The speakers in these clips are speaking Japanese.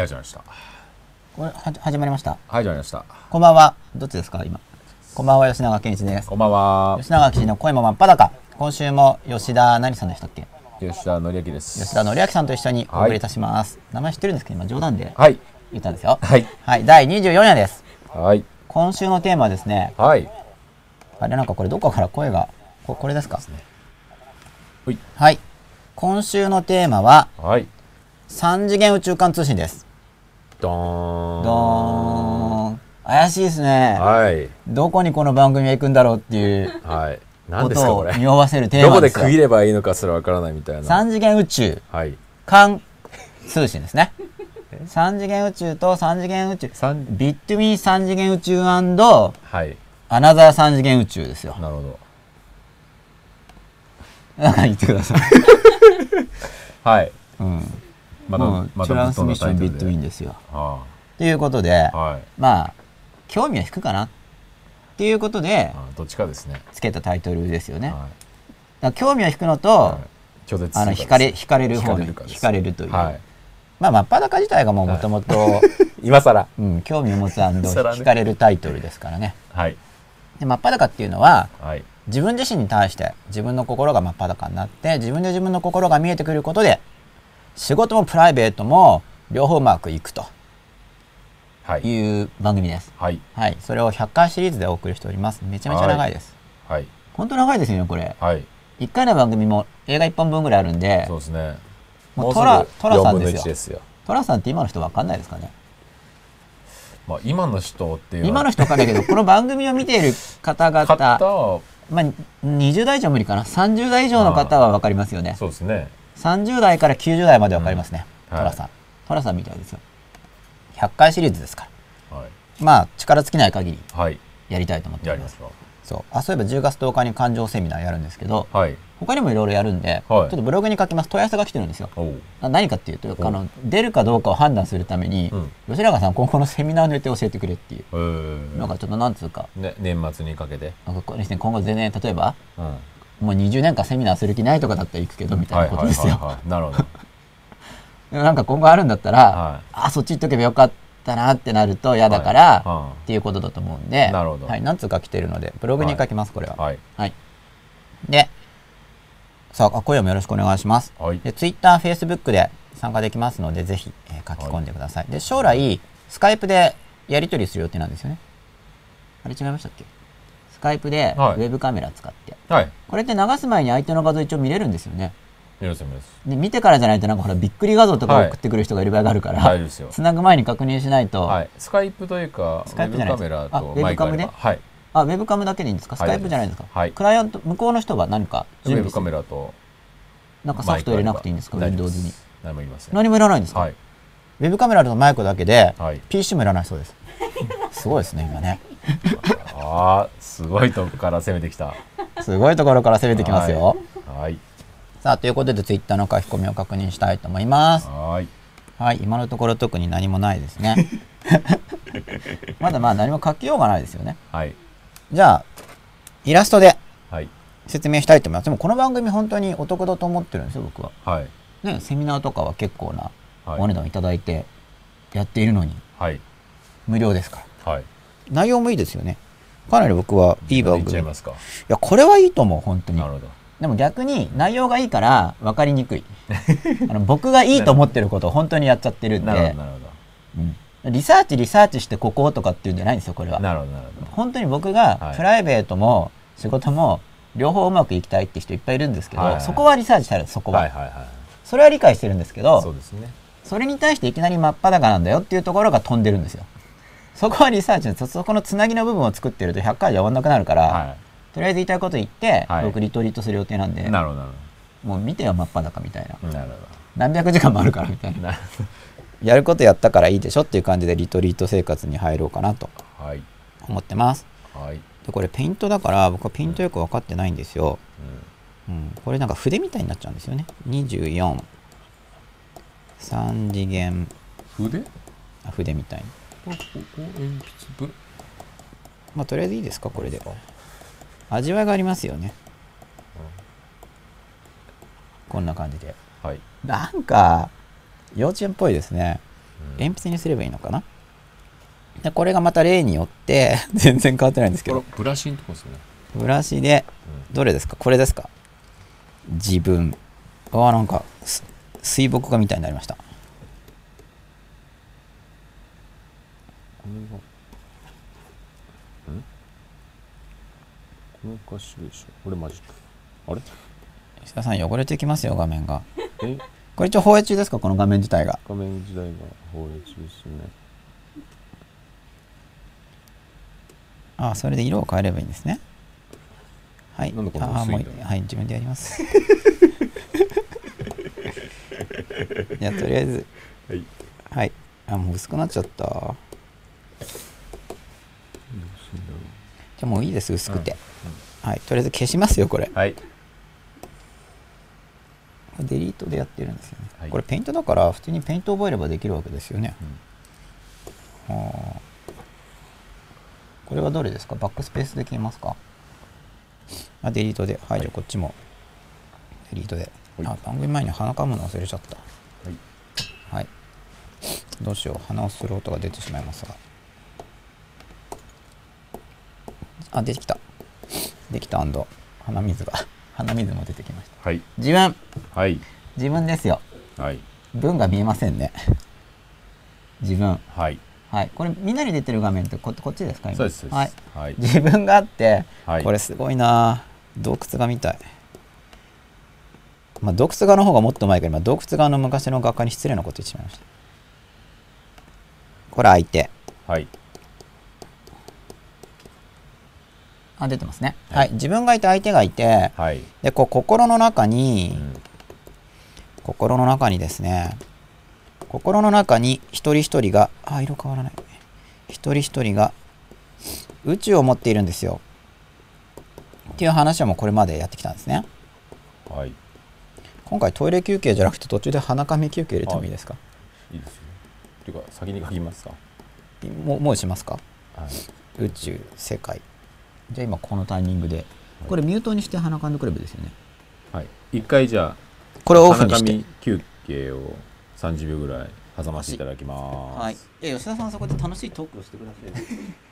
はい、始まりました。これは始まりました。はい、始まりました。こんばんは。どっちですか今？こんばんは吉永健一です。こんばんは。吉永記者の声も真っ裸。今週も吉田何さんでしたっけ？吉田紀明です。吉田紀明さんと一緒にお送りいたします。名前知ってるんですけど今冗談ではい。言ったんですよ。はい。はい、第24夜です。はい。今週のテーマはですね。はい。あれなんかこれどこから声がここれですか？ほいはい。今週のテーマははい。三次元宇宙間通信です。どーん。どーん。怪しいですね。はい。どこにこの番組が行くんだろうっていうはい。何こですか、これ。匂わせるテーどこマですよ。で区切ればいいのかすらわからないみたいな。三次元宇宙はい。間通信ですね。三次元宇宙と三次元宇宙。三。ビットウィン三次元宇宙アはい。ナザー三次元宇宙ですよ。なるほど。なんか言ってください。はい。うん。また、もうまトランスミッションビットルで。トウィンですよ。はということであ、はい。まあ、興味は引くかなっていうことで、あどっちかですね。つけたタイトルですよね。興味を引くのい。とは、い。あの、するかれ、惹かれる方に惹かれるという。はい。まあ、真っ裸自体がもうもともと、今更。うん、興味を持つさらね惹かれるタイトルですからね。はい。で、真っ裸っていうのは、はい。自分自身に対して自分の心が真っ裸になって自分で自分の心が見えてくることで仕事もプライベートも両方うまくいくとはい。いう番組です。はい。はい。それを100回シリーズでお送りしております。めちゃめちゃ長いです。はい。本当長いですよね、これ。はい。1回の番組も映画1本分ぐらいあるんでそう、ですね。もうトラトラさん4分のです1ですよ。トラさんって今の人わかんないですかね？まあ、今の人っていう今の人わかんないけど、この番組を見ている方々、まあ、20代以上無理かな？30代以上の方はわかりますよね。そうですね。30代から90代までわかりますね、うん。トラさん、トラさんみたいですよ。100回シリーズですから。はい。まあ力尽きない限り。はい。やりたいと思っておりまやりますすか。そう。あそういえば10月10日に感情セミナーやるんですけどはい。他にもいろいろやるんで、はい。ちょっとブログに書きます。問い合わせが来てるんですよ。何かっていうとおあの出るかどうかを判断するために、うん。吉永さん今後のセミナーの予定教えてくれっていう、えー。なんかちょっとなんつうか。ね、年末にかけて。なんかね今後全然例えばうん。はもう20年間セミナーする気ないとかだったら行くけどみたいなことですよ、はい。なるほど。なんか今後あるんだったら、はいあそっち行っとけばよかったなってなると嫌だから、はっていうことだと思うんで、なるほどはい、何通か来てるので、ブログに書きます、これは。はい。はい。で、さあ、今夜もよろしくお願いします。はい。で、Twitter、Facebook で参加できますので、ぜひ、えー書き込んでください。で、将来、スカイプでやり取りする予定なんですよね。あれ違いましたっけ？スカイプで、ウはいェブカメラ使って。はい。これって流す前に相手の画像一応見れるんですよね。よろしくお願いしで、見てからじゃないとなんかほら、びっくり画像とかはい送ってくる人がいる場合があるから、夫ですよ。つなぐ前に確認しないと、はい。スカイプというか、ウスカイェブカプじゃないですメラとあウェブマイクあれば。カムねはい。あ、ウェブカムだけでいいんですか？スはいカイプじゃないんですか？はいクライアント、向こうの人は何かウェブカメラとなんかソフト入れなくていいんですか？マイクあれば ?Windows に。何もいりません。何もいらないんですか、はい。ウェブカメラとマイクだけで、はい PC もいらないそうです。すごいですね、今ね。ああ、すごいとこから攻めてきた。すごいところから攻めてきますよ。はい。さあ、ということで Twitter の書き込みを確認したいと思います。はい。はい、今のところ特に何もないですね。まだまあ何も書きようがないですよね。はい。じゃあ、イラストではい。説明したいと思います。でもこの番組本当にお得だと思ってるんですよ、僕は。はい。ね、セミナーとかは結構なはいお値段いただいてやっているのにはい。無料ですからはい。内容もいいですよねかなり僕はいい番組い。やこれはいいと思う本当に。でも逆に内容がいいから分かりにくい あの僕がいいと思ってることを本当にやっちゃってるんなるほど、でリサーチリサーチしてこことかっていうんじゃないんですよこれはど。なるほど、なるほ本当に僕がはいプライベートも仕事も両方うまくいきたいって人いっぱいいるんですけど、はいはいそこはリサーチされるそこど。は、はいはいはい。それは理解してるんですけどそうですね。それに対していきなり真っ裸なんだよっていうところが飛んでるんですよ。そこはリサーチですそこのつなぎの部分を作ってると100回じゃ終わんなくなるから、はとりあえず言いたいこと言って、はい。僕リトリートする予定なんでい。なるほど、もう見てよ真っ裸みたいな。なるほ何百時間もあるからみたいな。やることやったからいいでしょっていう感じでリトリート生活に入ろうかなと。思ってます。はい。でこれペイントだから僕はペイントよく分かってないんですよ、うん、これなんか筆みたいになっちゃうんですよね。24 3次元。筆？あ筆みたいにここ鉛筆ぶまあとりあえずいいですかこれで。味わいがありますよね。こんな感じで。はい。なんか幼稚園っぽいですね。鉛筆にすればいいのかな？でこれがまた例によって 全然変わってないんですけど。ブラシのとこですよね。ブラシでどれですか？これですか？自分。ああなんかす水墨画みたいになりましたこれが。んこの歌詞でしょ。これマジック。あれ？吉田さん汚れてきますよ画面が。え？これ一応放映中ですかこの画面自体が。画面時代が放映中ですね。ああそれで色を変えればいいんですね。はい。なんああもうはい自分でやります。じゃあとりあえず。はい。はい。あもう薄くなっちゃった。じゃあもういいです薄くて、はいとりあえず消しますよこれ。はい。デリートでやってるんですよね、はい。これペイントだから普通にペイント覚えればできるわけですよね、はあ。これはどれですか？バックスペースで消えますか？あデリートで。はい、じゃあこっちも。デリートで、はい。あ番組前に鼻かむの忘れちゃった。はい。はい。どうしよう。鼻をする音が出てしまいますが。あ出てきたできた。鼻水が。鼻水も出てきました。はい。自分はい。自分ですよ。はい。文が見えませんね。自分。はい。はい。これみんなに出てる画面ってここっちですか今？そうです。そうです。はい。はい。自分があって、はい。これすごいな。洞窟画みたい。まあ洞窟画の方がもっと前か。ら今洞窟画の昔の画家に失礼なこと言ってしまいました。これ相手はい。あ出てますねは、はいい自分がいて相手がいてはい。でこう心の中に、うん心の中にですね心の中に一人一人があ色変わらない一人一人が宇宙を持っているんですよっていう話はもうこれまでやってきたんですねはい。今回トイレ休憩じゃなくて途中で鼻かみ休憩入れてもいいですか、いいですよ。ていうか、先に書きますか？もうもうしますか？はい。宇宙世界じゃあ今このタイミングでこれミュートにして鼻かんでくればいいですよねはい。一回じゃあ、これをオフにして休憩を30秒ぐらい挟ませていただきます。はい。いや吉田さんそこで楽しいトークをしてください。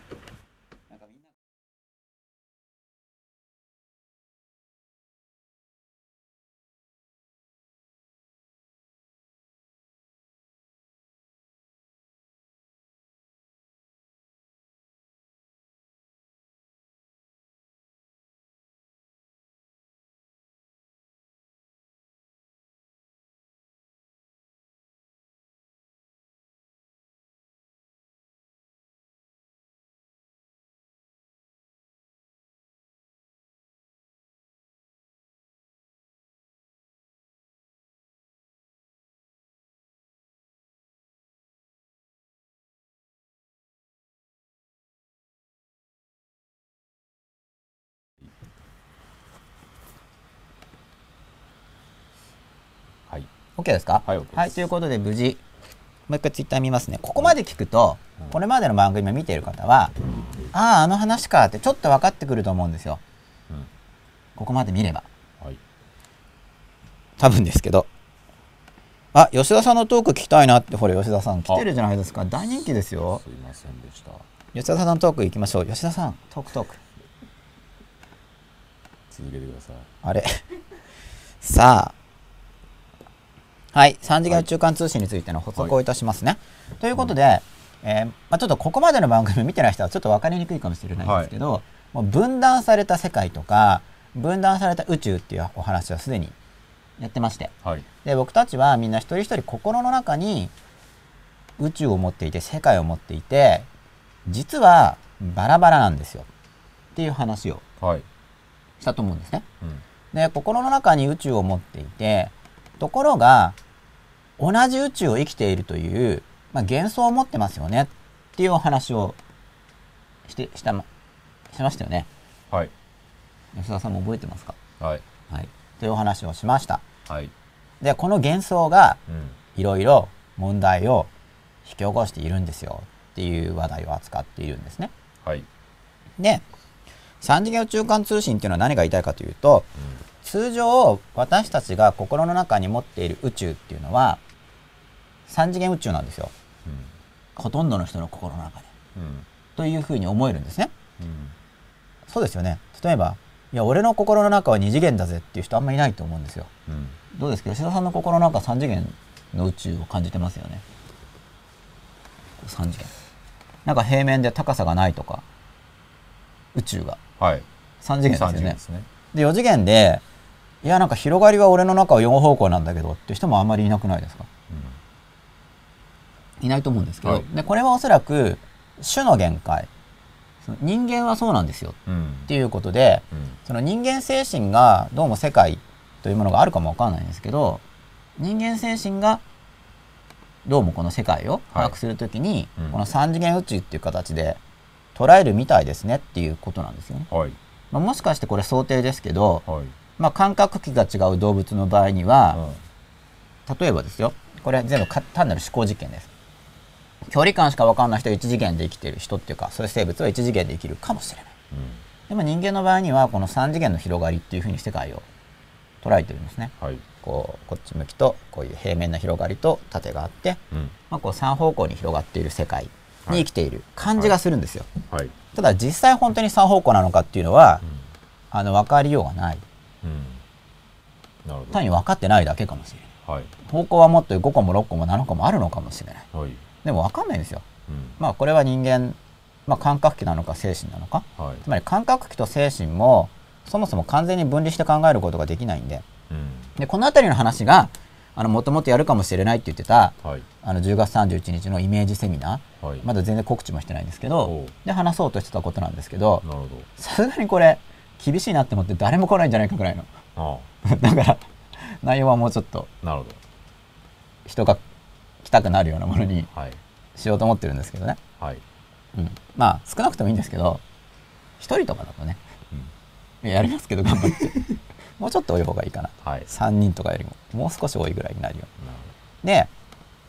OK ですか？はいはい、ということで無事。もう一回ツイッター見ますね。ここまで聞くと、うんこれまでの番組を見ている方は、あああの話かってちょっと分かってくると思うんですよ。うん。ここまで見れば。はい。多分ですけど。あ吉田さんのトーク聞きたいなってほら吉田さん来てるじゃないですか。大人気ですよ。すいませんでした。吉田さんのトーク行きましょう。吉田さんトークトーク。続けてください。あれ。さあはい3次元宇宙間通信についての補足をいたしますね、ということで、えーまあ、ちょっとここまでの番組見てない人はちょっと分かりにくいかもしれないんですけど、もう分断された世界とか分断された宇宙っていうお話はすでにやってましてはい。で僕たちはみんな一人一人心の中に宇宙を持っていて世界を持っていて実はバラバラなんですよっていう話をはい。したと思うんですね。うん。で心の中に宇宙を持っていてところが同じ宇宙を生きているという、まあ、幻想を持ってますよねっていうお話をしてしたましましたよねはい。吉田さんも覚えてますか？はい。はいというお話をしましたはい。でこの幻想がうん。いろいろ問題を引き起こしているんですよっていう話題を扱っているんですねはい。で三次元宇宙間通信っていうのは何が言いたいかというと通常私たちが心の中に持っている宇宙っていうのは3次元宇宙なんですよ。ほとんどの人の心の中で。うん。というふうに思えるんですね。うん。そうですよね。例えばいや俺の心の中は二次元だぜっていう人あんまりいないと思うんですよ。うん。どうですか吉田さんの心の中は三次元の宇宙を感じてますよね。三次元。なんか平面で高さがないとか。宇宙が。はい。三次元ですよね。で4次元でいやなんか広がりは俺の中は4方向なんだけどっていう人もあんまりいなくないですか？いないと思うんですけど、はい。でこれはおそらく種の限界。人間はそうなんですようん。っていうことでうん。その人間精神がどうも世界というものがあるかもわかんないんですけど人間精神がどうもこの世界を把握するときに、うん。この三次元宇宙っていう形で捉えるみたいですねっていうことなんですよね。はい。まあ、もしかしてこれ想定ですけど、はいまあ、感覚器が違う動物の場合には、うん。例えばですよ。これは全部か単なる思考実験です。距離感しか分かんない人は1次元で生きている人っていうかそういう生物は1次元で生きるかもしれない。でも人間の場合にはこの3次元の広がりっていうふうに世界を捉えてるんですね。はい。こうこっち向きとこういう平面な広がりと縦があって、うん。まあ、こう3方向に広がっている世界に生きている感じがするんですよ、はい。ただ実際本当に3方向なのかっていうのは、あの分かりようがない単に分かってないだけかもしれないはい。方向はもっと5個も6個も7個もあるのかもしれない。はい。でも分かんないんですよ。うん。まあこれは人間、まあ、感覚器なのか精神なのか。はい。つまり感覚器と精神もそもそも完全に分離して考えることができないんで。うん。でこの辺りの話がもともとやるかもしれないって言ってたはい。あの10月31日のイメージセミナー。はい。まだ全然告知もしてないんですけおどう。で話そうとしてたことなんですけど。さすがにこれ厳しいなって思って誰も来ないんじゃないかぐらいの。どあ。だから内容はもうちょっとあなるほ人が来たくなるようなものにしようと思ってるんですけどね、はい。うん、まあ少なくともいいんですけど一人とかだとねやりますけど頑張って。もうちょっと多い方がいいかな。はい。3人とかよりももう少し多いぐらいになるよな。るで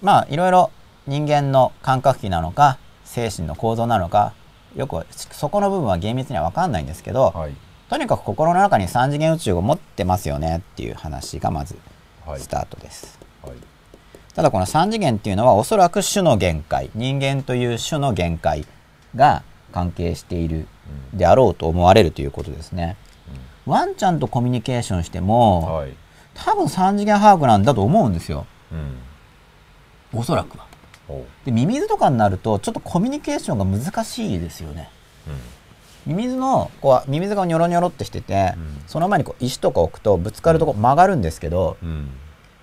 まあいろいろ人間の感覚器なのか精神の構造なのかよくそこの部分は厳密には分かんないんですけどはいとにかく心の中に3次元宇宙を持ってますよねっていう話がまずはい。スタートです、はい。ただこの3次元っていうのはおそらく種の限界人間という種の限界が関係しているであろうと思われるということですね。ワンちゃんとコミュニケーションしてうんもはい。多分3次元把握なんだと思うんですよ。うん。おそらくは。ほでミミズとかになるとちょっとコミュニケーションが難しいですよね。ううんミミズのこうミミズがニョロニョロってしてて、うん。その前にこう石とか置くとぶつかるとこ曲がるんですけど、うん。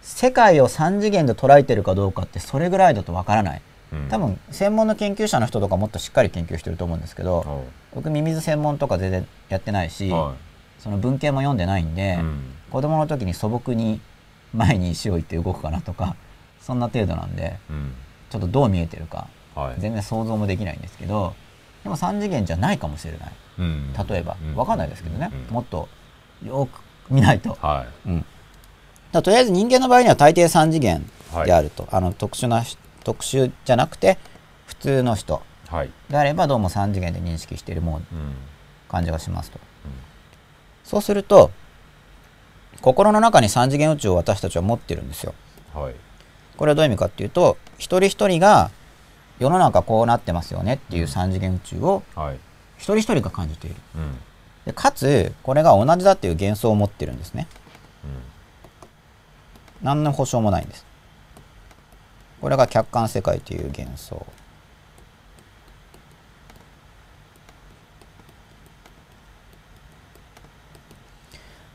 世界を3次元で捉えてるかどうかってそれぐらいだとわからない。うん。多分専門の研究者の人とかもっとしっかり研究してると思うんですけどほ僕ミミズ専門とか全然やってないうし、はその文献も読んでないんで、いうん。子供の時に素朴に前に石を置いて動くかなとかそんな程度なんでうん。ちょっとどう見えてるかはい。全然想像もできないんですけどでも3次元じゃないかもしれない。うん。例えば。うん。わかんないですけどね、うん。もっとよく見ないと、はうん、だとりあえず人間の場合には大抵3次元であると、あの特殊なし特殊じゃなくて普通の人いはい。であればどうも3次元で認識しているもううん。感じがしますと、そうすると心の中に3次元宇宙を私たちは持ってるんですよ。はい。これはどういう意味かっていうと一人一人が世の中こうなってますよねっていう3次元宇宙をはい。一人一人が感じている。うん。でかつこれが同じだっていう幻想を持ってるんですね。何の保証もないんです。これが客観世界という幻想。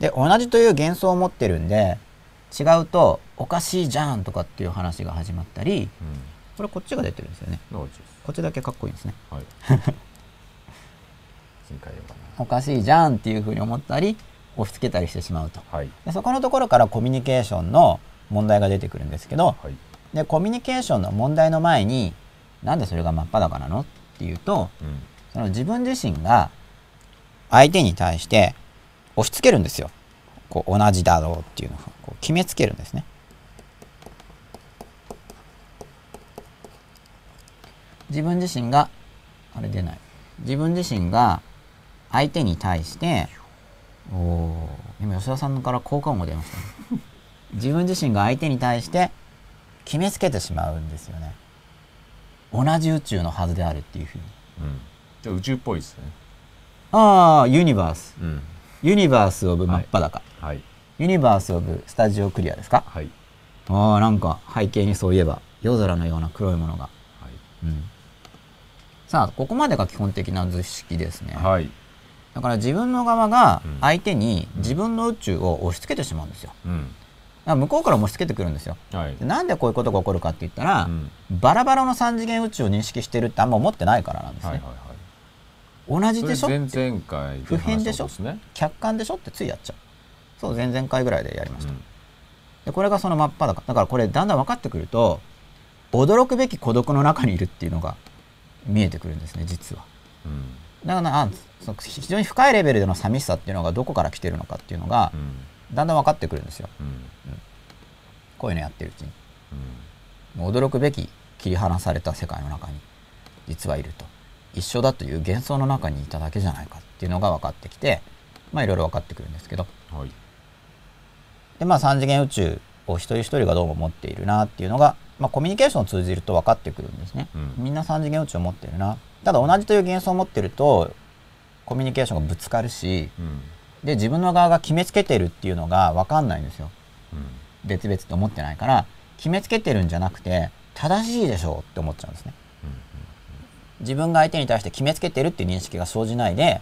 で同じという幻想を持ってるんで違うとおかしいじゃんとかっていう話が始まったりうんこれこっちが出てるんですよね。こっちだけかっこいいんですね。はい。おかしいじゃんっていうふうに思ったり押し付けたりしてしまうと。なはい。でそこのところからコミュニケーションの問題が出てくるんですけどはい。でコミュニケーションの問題の前になんでそれが真っ裸なのっていうとうん。その自分自身が相手に対して押し付けるんですよ。こう同じだろうっていうのをこう決めつけるんですね自分自身があれ出ない。自分自身が相手に対しておおー今吉田さんから効果音が出ましたね。自分自身が相手に対して決めつけてしまうんですよね。同じ宇宙のはずであるっていうふうに。うん。じゃあ宇宙っぽいですね。ああユニバース。うん。ユニバース・オブ・真っ裸、はい。ユニバース・オブ・スタジオ・クリアですか？はい。ああなんか背景にそういえば夜空のような黒いものが、はい。うん、さあここまでが基本的な図式ですね、はい。だから自分の側がうん。相手に自分の宇宙を押し付けてしまうんですよ。だかうんら向こうからも押し付けてくるんですよ。はい。でなんでこういうことが起こるかって言ったら、うん。バラバラの3次元宇宙を認識してるってあんま思ってないからなんですね、はいはいはい。同じでしょ？前々回普遍でしょ？客観でしょ？ってついやっちゃう。そう前々回ぐらいでやりました、うん。でこれがその真っ裸。だからこれだんだん分かってくると驚くべき孤独の中にいるっていうのが見えてくるんですね実は。うん。だからあそ非常に深いレベルでの寂しさっていうのがどこから来てるのかっていうのがうん。だんだん分かってくるんですよ。うん。こういうのやってるうちに。うん。驚くべき切り離された世界の中に実はいると。一緒だという幻想の中にいただけじゃないかっていうのが分かってきてまあいろいろ分かってくるんですけど。はい。でまあ3次元宇宙を一人一人がどうも持っているなっていうのが、まあ、コミュニケーションを通じると分かってくるんですね、うん。みんな3次元宇宙を持ってるな。ただ同じという幻想を持ってるとコミュニケーションがぶつかるしうん。で自分の側が決めつけてるっていうのが分かんないんですよ。うん。別々と思ってないから決めつけてるんじゃなくて正しいでしょうって思っちゃうんですね。自分が相手に対して決めつけてるっていう認識が生じないで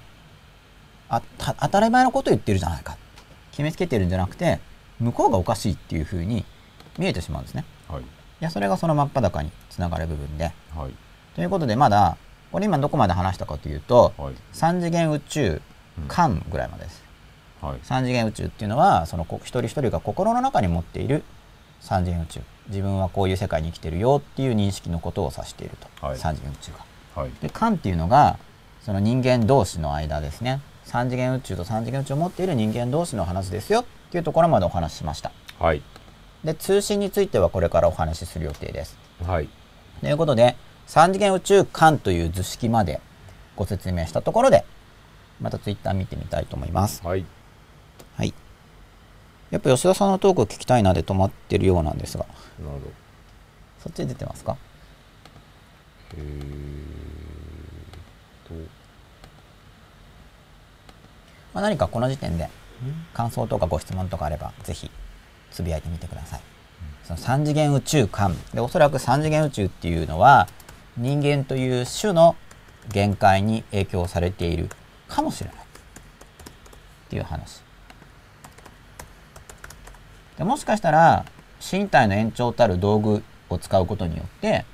あた当たり前のことを言ってるじゃないか。決めつけてるんじゃなくて向こうがおかしいっていうふうに見えてしまうんですね。はい。いやそれがその真っ裸につながる部分で。はい。ということでまだこれ今どこまで話したかというとはい。3次元宇宙間ぐらいまでです。はい。3次元宇宙っていうのはそのこ一人一人が心の中に持っている3次元宇宙。自分はこういう世界に生きてるよっていう認識のことを指していると、はい。3次元宇宙が。はい。で間っていうのがその人間同士の間ですね。3次元宇宙と3次元宇宙を持っている人間同士の話ですよ。っていうところまでお話ししました。はい。で通信についてはこれからお話しする予定です。はい。ということで3次元宇宙間という図式までご説明したところでまたツイッター見てみたいと思います。はい。はい。やっぱ吉田さんのトークを聞きたいなで止まってるようなんですが。なるほど。そっち出てますか？えーと。まあ、何かこの時点で感想とかご質問とかあればぜひつぶやいてみてください、その3次元宇宙間。でおそらく3次元宇宙っていうのは人間という種の限界に影響されているかもしれない。っていう話。でもしかしたら身体の延長たる道具を使うことによって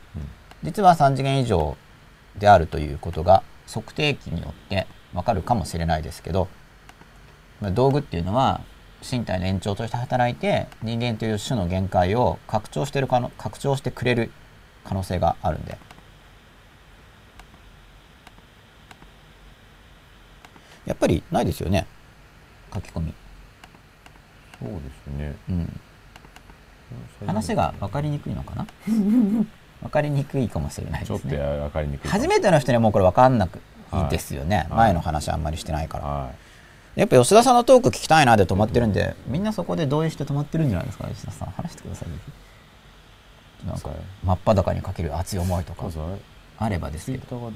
実は3次元以上であるということが測定器によってわかるかもしれないですけど道具っていうのは身体の延長として働いて人間という種の限界を拡張してる可能拡張してくれる可能性があるんで。やっぱりないですよね。書き込み、そうですね。うん、話が分かりにくいのかな？分かりにくいかもしれないちょっとですね分かりにくい初めての人にはもうこれ分かんなくいいですよね、はい。前の話あんまりしてないから、はやっぱ吉田さんのトーク聞きたいなで止まってるんで、みんなそこで同意して止まってるんじゃないですか、吉田さん。話してください。なんかはい、真っ裸にかける熱い思いとかあればですけど。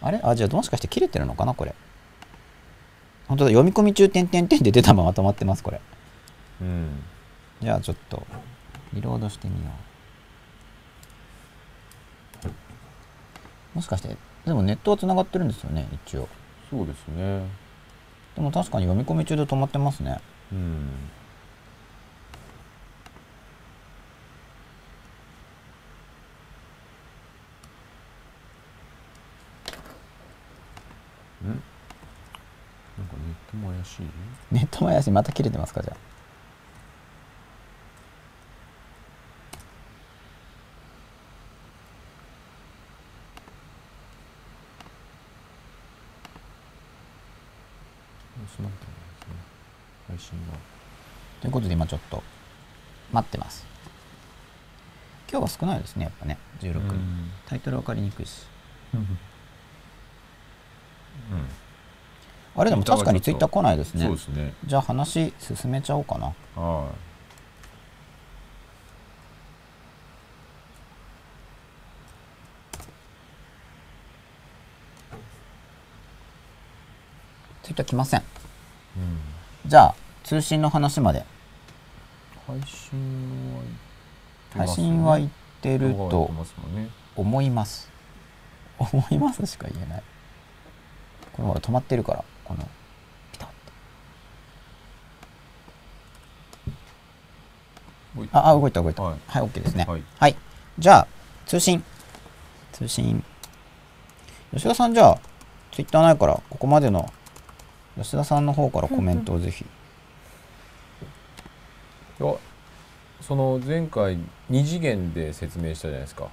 あれあ、じゃあもしかして切れてるのかな、これ？本当だ、読み込み中、点々点で出たまま止まってます、これ。うんじゃあちょっと、リロードしてみよう。もしかして、でもネットは繋がってるんですよね、一応。そうですねでも確かに読み込み中で止まってますね。うんんなんかネットも怪しい？ネットも怪しい。また切れてますか、じゃあ。スなんて配信が。ということで今ちょっと待ってます。今日は少ないですね、やっぱね、16。タイトル分かりにくいし。うん。あれでも確かにツイッター来ないですね。そうですね。じゃあ話進めちゃおうかな。はい。ツイッター来ません。うんじゃあ、通信の話まで。配信は配信は言ってると動画はやってますね思います。思いますしか言えない。これほら止まってるから、この、ピタッおいあ、あ、動いた動いた。は、はいい OK ですね。ははいい。じゃあ、通信。通信。吉田さんじゃあ、ツイッターないから、ここまでの吉田さんの方からコメントをぜひ。いやその前回二次元で説明したじゃないですか。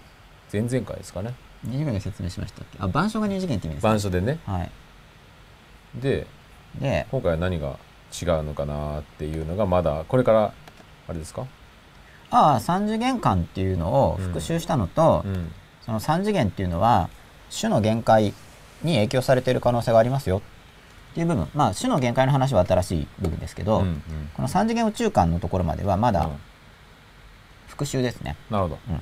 前々回ですかね。二次元で説明しましたっけ？あ、板書が二次元って意味ですか板書でね。はい。でで、今回は何が違うのかなっていうのがまだこれからあれですか？ああ、三次元間っていうのを復習したのと、うん。その三次元っていうのは種の限界に影響されている可能性がありますよっていう部分。まあ種の限界の話は新しい部分ですけど、うんうん。この三次元宇宙間のところまではまだうん。復習ですね、なるほど、うん。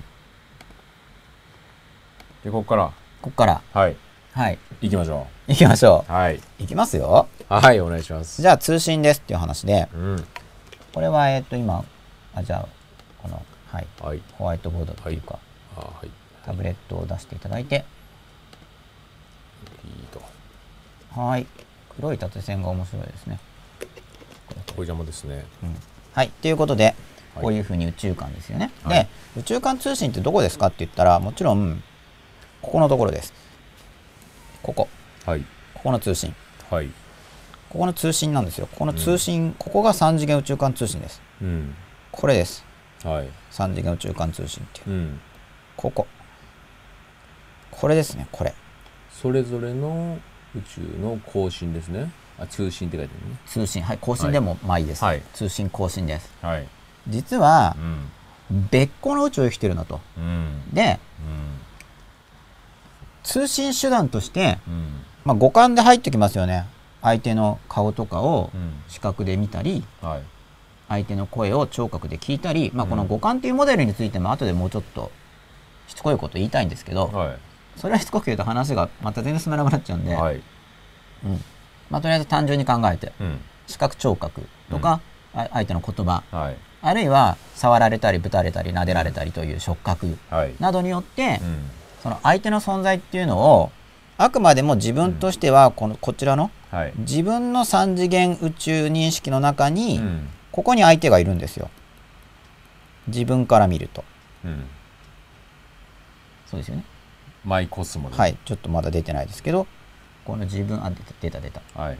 でここから？ここから。はい。はい。行きましょ行きましょう。はい。う行きますよ。はいお願いします。じゃあ通信ですっていう話でうん。これはえっと今あじゃあこのはい。はい。ホワイトボードというか、あはい。タブレットを出していただいて。いいと。はい黒い縦線が面白いですねこれ邪魔ですねうんはい、ということで、はいこういうふうに宇宙間ですよね。はいで、宇宙間通信ってどこですかって言ったら、もちろん、ここのところです。ここ、はいここの通信。はいここの通信なんですよ。ここの通信、ここが3次元宇宙間通信です。うんこれです。はい3次元宇宙間通信っていう。うんここ。これですね、これ。それぞれの宇宙の更新ですね。あ通信って書いてあるね。通信。はい、更新でもまあいいです。はい。通信、更新です。はい。実はう、ん。別個の宇宙を生きてるなと。うん。で、うん。通信手段として、うん。まあ、五感で入ってきますよね。相手の顔とかをうん。視覚で見たりはい。相手の声を聴覚で聞いたり、まあ、うん。この五感っていうモデルについても後でもうちょっとしつこいこと言いたいんですけど、はそれはしつこく言うと話がまた全然進まなくなっちゃうんで、いはい。うん。まあ、とりあえず単純に考えて。うん。視覚聴覚とか、あ相手の言葉。はい。あるいは触られたりぶたれたり撫でられたりという触覚。はい。などによって、うん。その相手の存在っていうのをあくまでも自分としてはこのこちらのはい。自分の3次元宇宙認識の中に、うん。ここに相手がいるんですよ。自分から見ると。うん。そうですよねマイコスモで。はい。ちょっとまだ出てないですけどこの自分あ出た出た出た。はい。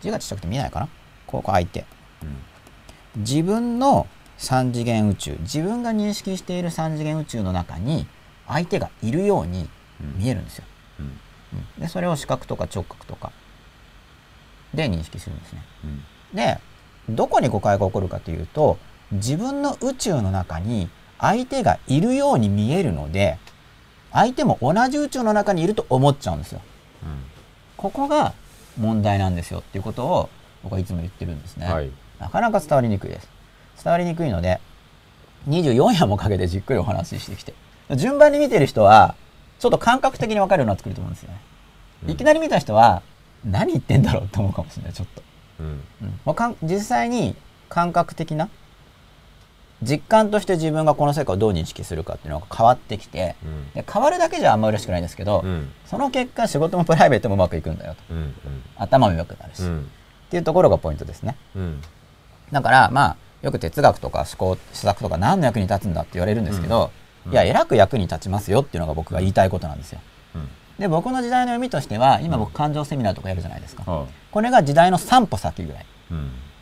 字がちっちゃくて見えないかな？ここ相手うん。自分の3次元宇宙自分が認識している3次元宇宙の中に相手がいるように見えるんですよ、うん。うん。でそれを視覚とか聴覚とかで認識するんですね。うん。でどこに誤解が起こるかというと自分の宇宙の中に相手がいるように見えるので相手も同じ宇宙の中にいると思っちゃうんですよ。ここが問題なんですよっていうことを僕はいつも言ってるんですね、はい。なかなか伝わりにくいです。伝わりにくいので24夜もかけてじっくりお話ししてきて。順番に見てる人はちょっと感覚的に分かるようになってくると思うんですよね、いきなり見た人は何言ってんだろうと思うかもしれないちょっと。うん。うん実際に感覚的な実感として自分がこの世界をどう認識するかっていうのが変わってきてうん。で変わるだけじゃあんま嬉しくないんですけど、うん。その結果仕事もプライベートもうまくいくんだよと。うん頭も良くなるし、っうん。ていうところがポイントですね。うん。だからまあよく哲学とか思考施策とか何の役に立つんだって言われるんですけど、うん。いやえらく役に立ちますよっていうのが僕が言いたいことなんですよ。うん。で僕の時代の読みとしては今僕感情セミナーとかやるじゃないですか、はこれが時代の3歩先ぐらい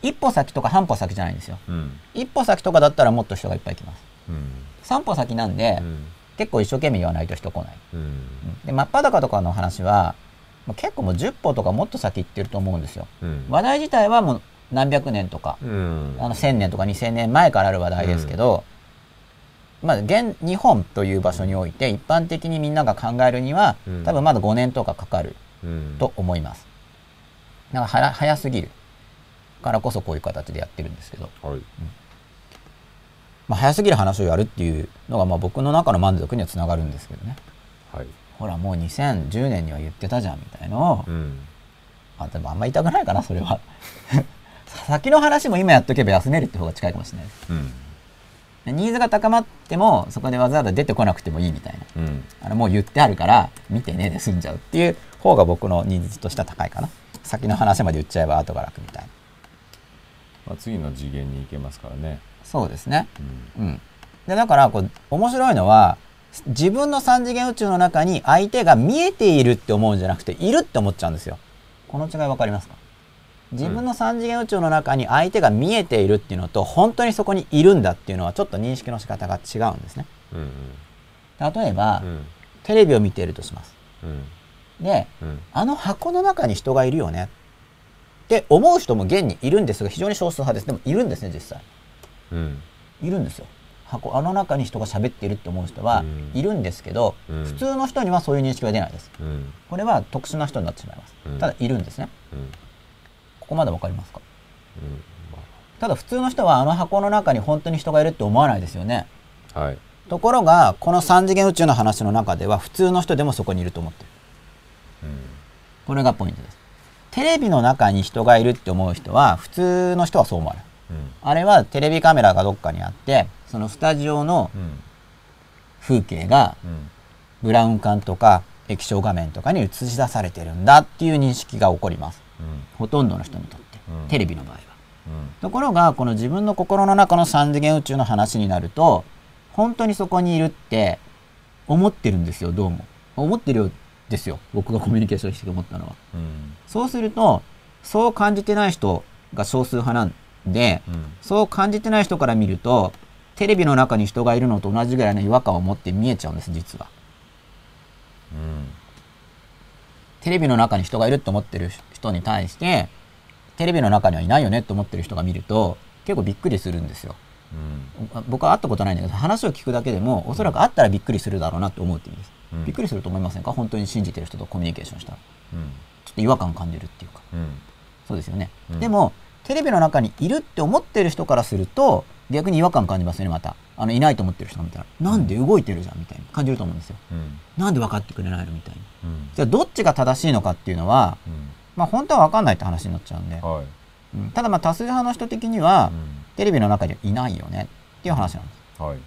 一歩先とか半歩先じゃないんですよ。うん。一歩先とかだったらもっと人がいっぱい来ます。うん。3歩先なんで、うん。結構一生懸命言わないと人来ない、で真っ裸とかの話は結構もう10歩とかもっと先行ってると思うんですよ。うん。話題自体はもう何百年とか、うん。あの1000年とか2000年前からある話題ですけど、まあ現日本という場所において一般的にみんなが考えるには、うん。多分まだ5年とかかかるうん。と思います。だから早早すぎるからこそこういう形でやってるんですけど、はい。まあ、早すぎる話をやるっていうのがまあ僕の中の満足にはつながるんですけどね。はい。ほらもう2010年には言ってたじゃんみたいのを。うん。あでもあんま言いたくないかなそれは。先の話も今やっとけば休めるって方が近いかもしれない。ですうん。でニーズが高まってもそこでわざわざ出てこなくてもいいみたいな。うん。あのもう言ってあるから見てねで済んじゃうっていう方が僕のニーズとしては高いかな。先の話まで言っちゃえば後が楽みたいなまあ、次の次元に行けますからね。そうですね。うん。うん。でだからこう面白いのは自分の3次元宇宙の中に相手が見えているって思うんじゃなくているって思っちゃうんですよ。この違い分かりますか？自分の3次元宇宙の中に相手が見えているっていうのと本当にそこにいるんだっていうのはちょっと認識の仕方が違うんですね。うん。例えば、うん。テレビを見ているとします。うん。でうん。あの箱の中に人がいるよねって思う人も現にいるんですが非常に少数派です。でもいるんですね実際。うん。いるんですよ。箱あの中に人が喋っているって思う人はうん。いるんですけど、うん。普通の人にはそういう認識は出ないです。うん。これは特殊な人になってしまいます、うん。ただいるんですね。うん。ここまでわかりますか？ただ普通の人はあの箱の中に本当に人がいるって思わないですよね。あはい。ところがこの3次元宇宙の話の中では普通の人でもそこにいると思ってる。うん。これがポイントですテレビの中に人がいるって思う人は普通の人はそう思わない。うん。あれはテレビカメラがどっかにあってそのスタジオのうん。風景がうん。ブラウン管とか液晶画面とかに映し出されてるんだっていう認識が起こります。うん。ほとんどの人にとって、うん。テレビの場合は。うん。ところがこの自分の心の中の3次元宇宙の話になると本当にそこにいるって思ってるんですよどうも。思ってるですよ。僕がコミュニケーションして思ったのは。うん。そうするとそう感じてない人が少数派なんでうん。そう感じてない人から見るとテレビの中に人がいるのと同じぐらいの違和感を持って見えちゃうんです実は。うん。テレビの中に人がいると思ってる人に対してテレビの中にはいないよねと思ってる人が見ると結構びっくりするんですよ。うん。僕は会ったことないんだけど話を聞くだけでもおそらく会ったらびっくりするだろうなと思うって意味です、うんびっくりすると思いませんか？本当に信じてる人とコミュニケーションしたら。うん。ちょっと違和感感じるっていうか。うん。そうですよね、うん。でもテレビの中にいるって思ってる人からすると逆に違和感感じますよねまた。あのいないと思ってる人が見たら。なんで動いてるじゃんみたいに感じると思うんですよ。うん。なんで分かってくれないのみたいにうん。じゃあどっちが正しいのかっていうのはうん。まあ本当は分かんないって話になっちゃうんで、はい。うん。ただまあ多数派の人的には、うん。テレビの中にはいないよねっていう話なんです。はい。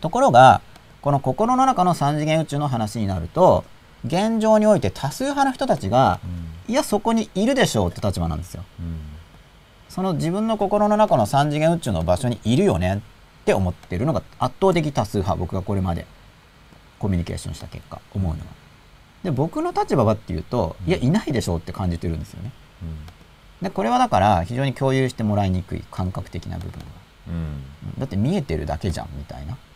ところがこの心の中の3次元宇宙の話になると現状において多数派の人たちがうん。いやそこにいるでしょうって立場なんですよ。うん。その自分の心の中の3次元宇宙の場所にいるよねって思ってるのが圧倒的多数派僕がこれまでコミュニケーションした結果思うのは。で僕の立場はっていうといやいないでしょうって感じてるんですよね。でこれはだから非常に共有してもらいにくい感覚的な部分がだって見えてるだけじゃんみたいな。うん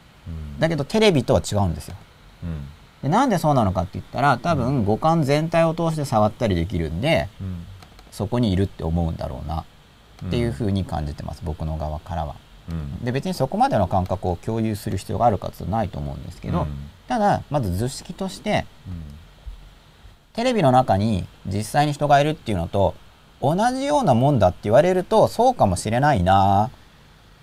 だけどテレビとは違うんですよ。うん。でなんでそうなのかって言ったら多分五感全体を通して触ったりできるんでうん。そこにいるって思うんだろうなっていうふうに感じてます、僕の側からは。うん。で別にそこまでの感覚を共有する必要があるかっていうとないと思うんですけど、うん。ただまず図式としてうん。テレビの中に実際に人がいるっていうのと同じようなもんだって言われるとそうかもしれないなっ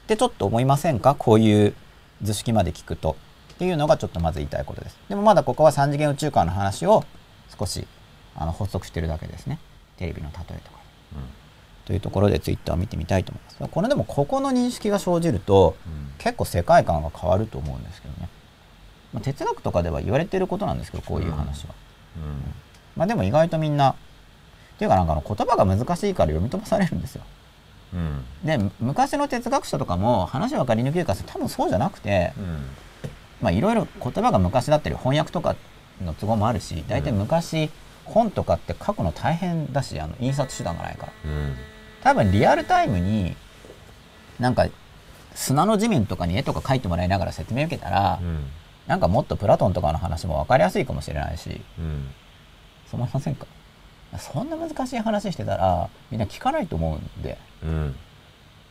てちょっと思いませんか？こういう図式まで聞くとっていうのがちょっとまず言いたいことです。でもまだここは3次元宇宙観の話を少しあの補足してるだけですね。テレビの例えとか。というところでツイッターを見てみたいと思います。これでもここの認識が生じるとうん。結構世界観が変わると思うんですけどね、まあ、哲学とかでは言われてることなんですけどこういう話は、うん。まあでも意外とみんなっていうかなんかあの言葉が難しいから読み飛ばされるんですようんでむ昔の哲学者とかも話分かりにくいから多分そうじゃなくてうん。まあいろいろ言葉が昔だったり翻訳とかの都合もあるし大体昔本とかって書くの大変だしあの印刷手段がないから。うん。多分リアルタイムになんか砂の地面とかに絵とか描いてもらいながら説明受けたら、うん。なんかもっとプラトンとかの話も分かりやすいかもしれないし。うん。そう思いませんか。そんな難しい話してたらみんな聞かないと思うんでうん。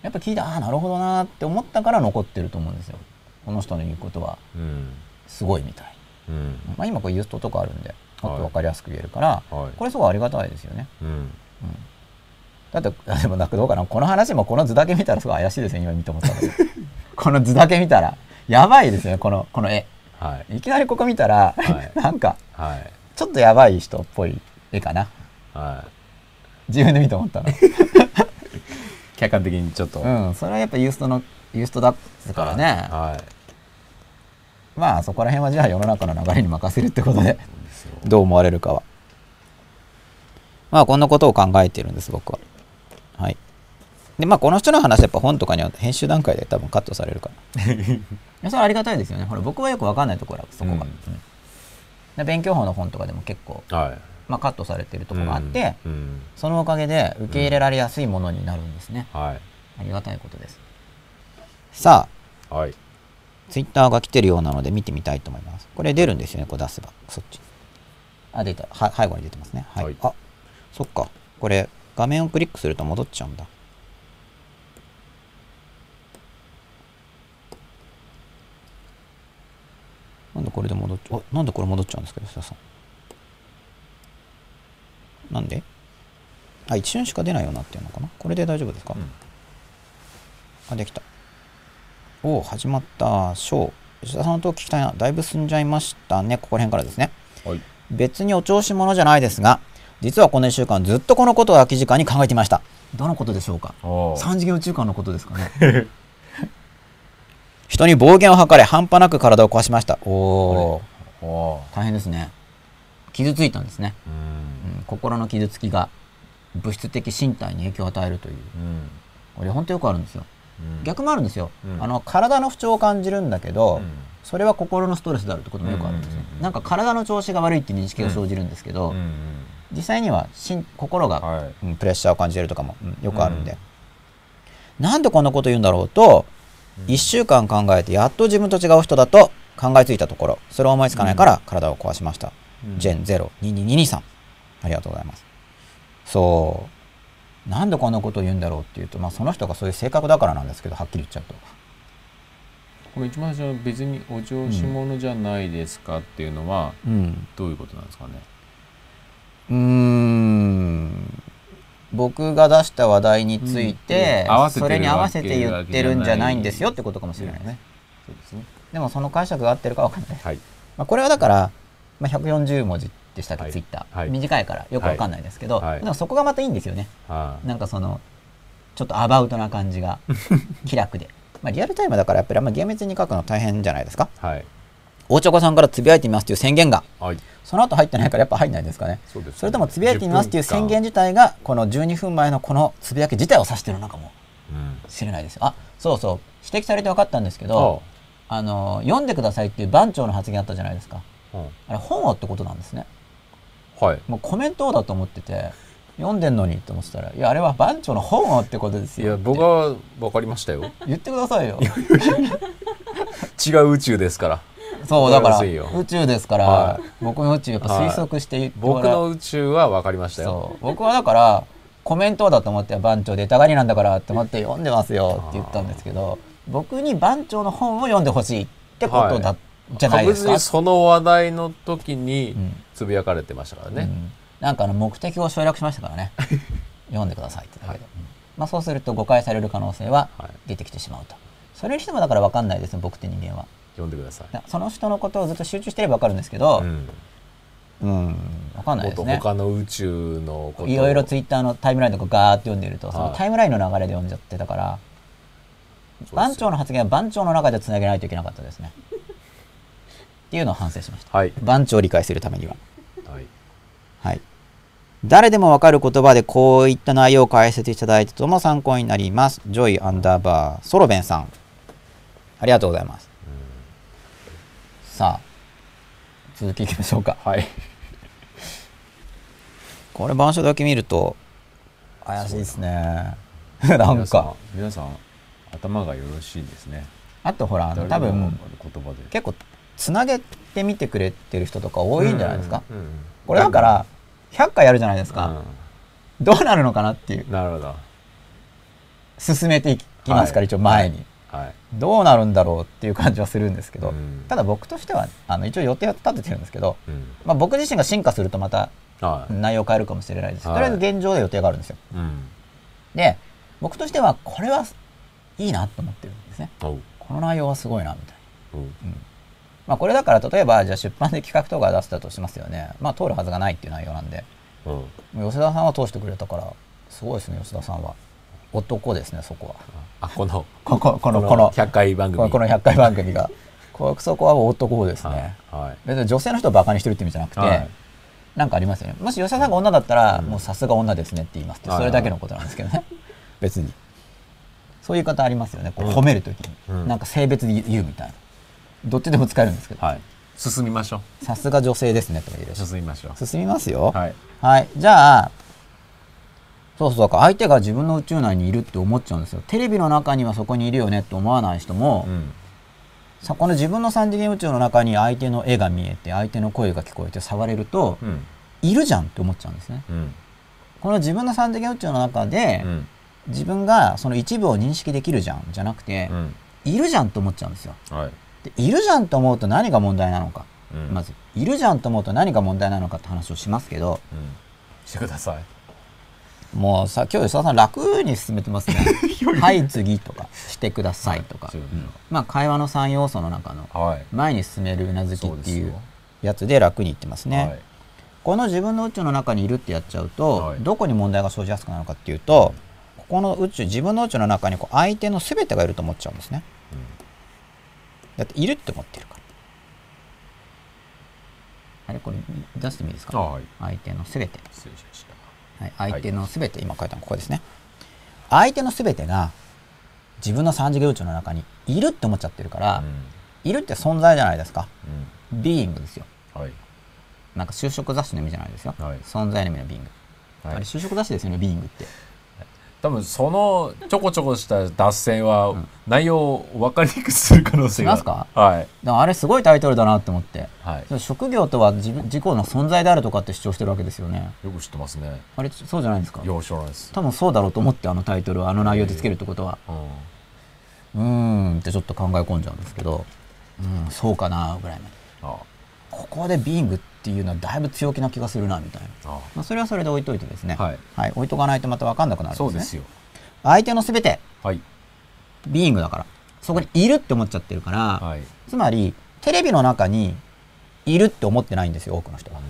やっぱ聞いてああなるほどなーって思ったから残ってると思うんですよ。この人の言うことは。うん。すごいみたい、うん。まあ、今こうユーストとかあるんでもっと分かりやすく言えるから、はい。これすごいありがたいですよね。うん。だってあでもなんかどうかな？この話もこの図だけ見たらすごい怪しいですね今見て思った この図だけ見たら。やばいですよねこのこの絵。はい。いきなりここ見たら、はい。なんかはい。ちょっとやばい人っぽい絵かな。は自分で見て思ったの 客観的にちょっと、うんそれはやっぱユーストのユーストだからね。はい。まあそこら辺はじゃあ世の中の流れに任せるってことでどう思われるかは。まあこんなことを考えてるんです僕は。はい。でまあこの人の話やっぱ本とかには編集段階で多分カットされるから。それはありがたいですよね。ほら僕はよくわかんないところはそこが、うんうん。で勉強法の本とかでも結構、はいまあ、カットされてるところがあって、うんうんそのおかげで受け入れられやすいものになるんですね、はいありがたいことですさあはいツイッターが来てるようなので見てみたいと思います。これ出るんですよね、こう出せば。そっち。あ、出た。は背後に出てますね。はい。はいあ、そっか。これ、画面をクリックすると戻っちゃうんだ。なんでこれで戻っちゃう、なんでこれ戻っちゃうんですか、吉田さん。なんで？あ、一瞬しか出ないようになってるのかな？これで大丈夫ですか、うんあ、できた。おお、始まった。ショー。吉田さんのとこ聞きたいな。だいぶ進んじゃいましたね。ここら辺からですね。はい別にお調子者じゃないですが、実はこの1週間ずっとこのことを空き時間に考えていました。どのことでしょうか？おー三次元宇宙間のことですかね。人に暴言を吐かれ、半端なく体を壊しました。おお、大変ですね。傷ついたんですね。うん。うん、心の傷つきが物質的身体に影響を与えるという。うん。これ本当よくあるんですよ。うん。逆もあるんですよ、うん。あの体の不調を感じるんだけど、うん。それは心のストレスであるってこともよくあるんですよ、うんうんうんうん。なんか体の調子が悪いっていう認識が生じるんですけど、うんうん実際には心心が、はい。うんプレッシャーを感じてるとかも、うんよくあるんで、なんでこんなこと言うんだろうと、1週間考えてやっと自分と違う人だと考えついたところそれを思いつかないから体を壊しました、うんジェン022223さん。ありがとうございます。そう。なんでこんなことを言うんだろうっていうと、まあ、その人がそういう性格だからなんですけどはっきり言っちゃうと。これ一番最初は別にお調子者じゃないですかっていうのはうん。どういうことなんですかね、うーん。僕が出した話題について、うん。それに合わせて言ってるんじゃない。んですよってことかもしれないね、そうですねでもその解釈が合ってるかわかんない、はいまあ、これはだから、まあ、140文字でしたっけ、はい。ツイッター、はい。短いからよくわかんないですけど、はい。でもそこがまたいいんですよね。はなんかそのちょっとアバウトな感じが 気楽で、まあ、リアルタイムだからやっぱりあんま厳密に書くの大変じゃないですか？いはい。大チョコさんからつぶやいてみますという宣言が。はい。その後入ってないからやっぱ入んないですかね。そね。それともつぶやいてみますっていう10分間宣言自体がこの12分前のこのつぶやき自体を指してるのかもうん。しれないですあそうそう。指摘されて分かったんですけどあの読んでくださいっていう番長の発言あったじゃないですかあれ本をってことなんですね。はい。もうコメントをだと思ってて読んでんのにって思ってたらいやあれは番長の本をってことですよ。いや僕は分かりましたよ。言ってくださいよ。違う宇宙ですから。そうだからわかりやすいよ。宇宙ですから、はい。僕の宇宙やっぱ推測して言っても僕の宇宙は分かりましたよ。そう。僕はだからコメントだと思って番長でたがりなんだからって思って読んでますよって言ったんですけど僕に番長の本を読んでほしいってことだ、はじゃないですか？その話題の時にうん。つぶやかれてましたからね、うん。なんかあの目的を省略しましたからね。読んでくださいってだけで、うんまあ、そうすると誤解される可能性ははい。出てきてしまうと。それにしてもだから分かんないですね僕って人間は。読んでください、だその人のことをずっと集中してれば分かるんですけどうん。うん、分かんないですね。他の宇宙のことを。いろいろツイッターのタイムラインとかガーって読んでると、そのはいタイムラインの流れで読んじゃってたから、番長の発言は番長の中でつなげないといけなかったですね。っていうのを反省しました。はい、番長を理解するためには。はい、はい。誰でもわかる言葉でこういった内容を解説いただいてとても参考になります。ジョイアンダーバーソロベンさん。ありがとうございます。さあ、続きいきましょうか。はい これ、板書だけ見ると、怪しいですね。なん皆さんか。皆さん頭がよろしいですねあとほら、多分結構、つなげてみてくれてる人とか多いんじゃないですか？うんうんこれだから、100回やるじゃないですうか。どうなるのかなっていう。んなるほど進めていきますから、はい一応前に。はいどうなるんだろうっていう感じはするんですけど、うんただ僕としては、あの、一応予定は立ててるんですけど、うんまあ僕自身が進化するとまたはい内容を変えるかもしれないです。はいとりあえず現状で予定があるんですよ。うんで、僕としては、これはいいなと思ってるんですね。この内容はすごいな、みたいな。おうまあこれだから例えばじゃあ出版で企画とか出したとしますよね。まあ通るはずがないっていう内容なんで。うん。吉田さんは通してくれたからすごいですね吉田さんは。男ですねそこは。あこのこここのこの100回番組。このこの100回番組が。こそこは男ですね、はいはい。別に女性の人をバカにしてるって意味じゃなくて、はい。なんかありますよね。もし吉田さんが女だったら、うん。もうさすが女ですねって言いますってはい。それだけのことなんですけどね。別に。そういう方ありますよね。こううん。褒めるときに、うん。なんか性別で言うみたいなどっちでも使えるんですけど、はい。進みましょさすが女性ですねとか言うし進みましょう。進みますよ。はい。はい、じゃあそうそうだか。ら相手が自分の宇宙内にいるって思っちゃうんですよ。テレビの中にはそこにいるよねって思わない人も、うん。さこの自分の三次元宇宙の中に相手の絵が見えて相手の声が聞こえて触れると、うん。いるじゃんって思っちゃうんですね。うん。この自分の三次元宇宙の中で、うん。自分がその一部を認識できるじゃんじゃなくて、うん。いるじゃんと思っちゃうんですよ。はい。でいるじゃんと思うと何が問題なのか、うん。まずいるじゃんと思うと何が問題なのかって話をしますけど。うん。してください。もうさ今日吉田さん楽に進めてますね。はい次とかしてくださいとか、そういうん。まあ会話の3要素の中のはい。前に進めるうなずきっていうやつで楽に言ってますね、はい。この自分の宇宙の中にいるってやっちゃうと、はい。どこに問題が生じやすくなるのかっていうと、ここの宇宙自分の宇宙の中にこう相手の全てがいると思っちゃうんですね、だっているって思ってるから。あれこれ出してもいいですか？あはい。相手の全て、失礼しました。はい、相手の全て、今書いたのここですね。相手の全てが自分の三次元宇宙の中にいるって思っちゃってるから、いるって存在じゃないですか。うん。ビーイングですよ。うんはい。なんか就職雑誌の意味じゃないですよ、はい。存在の意味のビーイング、はい。あれ就職雑誌ですよねビーイングって多分そのちょこちょこした脱線は内容を分かりにくくする可能性が。しますか？はい。だからあれすごいタイトルだなって思って。はい。職業とは自分自己の存在であるとかって主張してるわけですよね。よく知ってますね。あれそうじゃないですか？要所なんです。多分そうだろうと思ってあのタイトルをあの内容でつけるってことは。うん。うーんってちょっと考え込んじゃうんですけど。うんそうかなぐらいまであ。ここでビングっていうのはだいぶ強気な気がするなみたいな、あまあ、それはそれで置いといてですね。はい。置いとかないとまた分かんなくなるんですね。そうですよ。相手の全てはい。ビーイングだからそこにいるって思っちゃってるから、はい。つまりテレビの中にいるって思ってないんですよ多くの人は、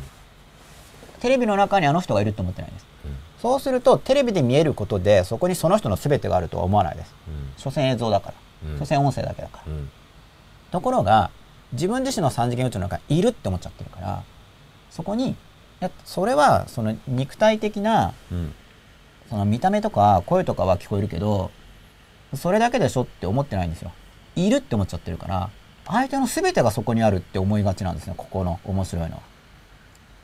テレビの中にあの人がいるって思ってないんです。うん。そうするとテレビで見えることでそこにその人の全てがあるとは思わないです。所詮映像だから、うん。所詮音声だけだから、うん。ところが自分自身の三次元宇宙の中にいるって思っちゃってるからそこにいやそれはその肉体的なうん。その見た目とか声とかは聞こえるけどそれだけでしょって思ってないんですよ。いるって思っちゃってるから相手の全てがそこにあるって思いがちなんですねここの面白いのは。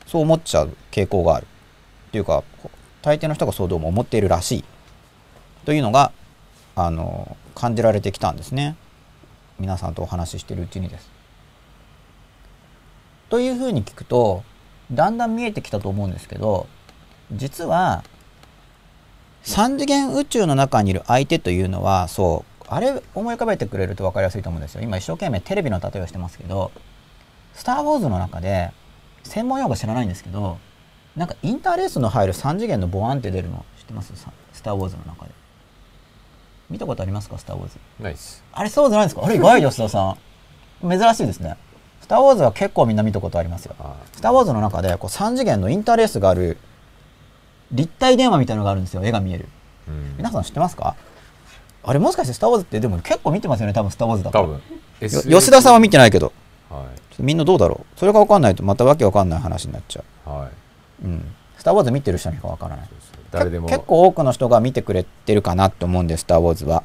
そう思っちゃう傾向がある。っていうかこ大抵の人がそうどうも思っているらしい。というのがあの感じられてきたんですね。皆さんとお話ししてるうちにです。というふうに聞くとだんだん見えてきたと思うんですけど実は3次元宇宙の中にいる相手というのはそうあれ思い浮かべてくれると分かりやすいと思うんですよ。今一生懸命テレビの例えをしてますけど「スター・ウォーズ」の中で専門用語知らないんですけどなんかインターレースの入る3次元のボワンって出るの知ってます？さスター・ウォーズの中で。見たことありますか？スター・ウォーズ。ナイスあれそうじゃないですか？あれ意外吉田さん。珍しいですね。スター・ウォーズは結構みんな見たことありますよ。あスター・ウォーズの中でこう3次元のインターレースがある立体電話みたいなのがあるんですよ。絵が見える。うん。皆さん知ってますか？あれもしかしてスター・ウォーズってでも結構見てますよね多分スター・ウォーズだから多分。吉田さんは見てないけど。はい。みんなどうだろう？それが分かんないとまたわけわかんない話になっちゃはい、ううん。スター・ウォーズ見てる人にしかわからない。誰でもけ結構多くの人が見てくれてるかなって思うんですスター・ウォーズは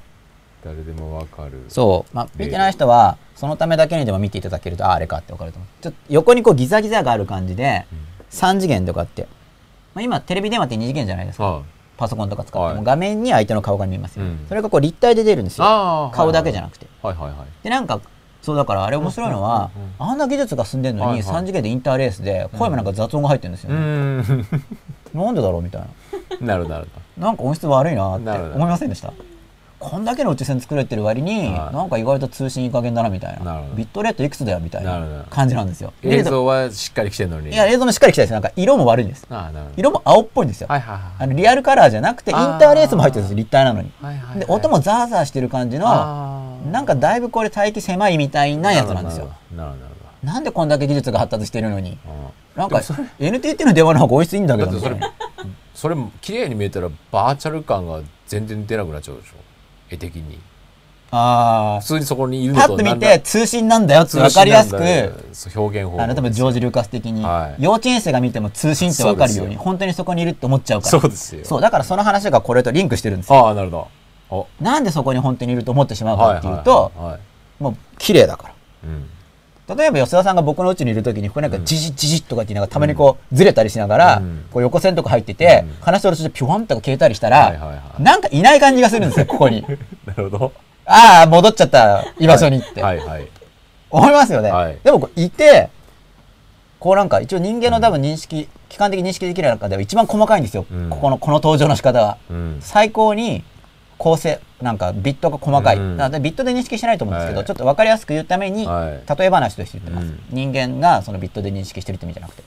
誰でもわかる。そう、まあ、見てない人はそのためだけにでも見ていただけるとああれかって分かると思う。ちょっと横にこうギザギザがある感じで3次元とかって、まあ、今テレビ電話って2次元じゃないですか。あパソコンとか使って。はい。も画面に相手の顔が見えますよ、うん。それがこう立体で出るんですよ。あ顔だけじゃなくて。はいはいはいでなんかそうだからあれ面白いのは、あんな技術が進んでるのに、はいはい。3次元でインターレースで声もなんか雑音が入ってるんですよ、うーん。なんでだろうみたいな。なるほどなるほなんか音質悪いなって思いませんでした？こんだけの宇宙船作れてる割に、はい。なんか意外と通信いい加減だなみたいな。ビットレートいくつだよみたいな感じなんですよ。ど。映像はしっかり来てるのに。いや映像もしっかり来たです。なんか色も悪いんです色も青っぽいんですよ、はいはいはいあのリアルカラーじゃなくてインターレースも入ってるんです立体なのに。はいはいはいで音もザーザーしてる感じのなんかだいぶこれ帯域狭いみたいなやつなんですよ。なんでこんだけ技術が発達してるのに。うんなんか NTT の電話の方が音質いいんだけどそれそれ綺麗に見えたらバーチャル感が全然出なくなっちゃうでしょ絵的に。あ普通にそこにいるあパッと見て通信なんだよって分かりやすく。通信なんだそう表現方法。あの多分ジョージ・ルーカス的に、はい。幼稚園生が見ても通信って分かるように本当にそこにいるって思っちゃうから。そうですよ。そうだからその話がこれとリンクしてるんですよ。ああなるほど。おなんでそこに本当にいると思ってしまうかはいっていうと、はいはい。もう綺麗だから。うん例えば吉田さんが僕の家にいる時にこれなんかジジジジッとかって言いながらたまにこうずれたりしながら、うん。こう横線とか入ってて、うん。話してる途中でピョワンとか消えたりしたら、なんかいない感じがするんですよここに。なるほど。ああ戻っちゃった居場所にって、はいはい思いますよね、はい。でもこういてこうなんか一応人間の多分認識、機関的に認識できる中では一番細かいんですよ、うん。ここのこの登場の仕方は。うん。最高に構成なんかビットが細かい、うん。なのでビットで認識しないと思うんですけど、はい。ちょっと分かりやすく言うために、はい。例え話として言ってます、うん。人間がそのビットで認識してるって意味じゃなくて、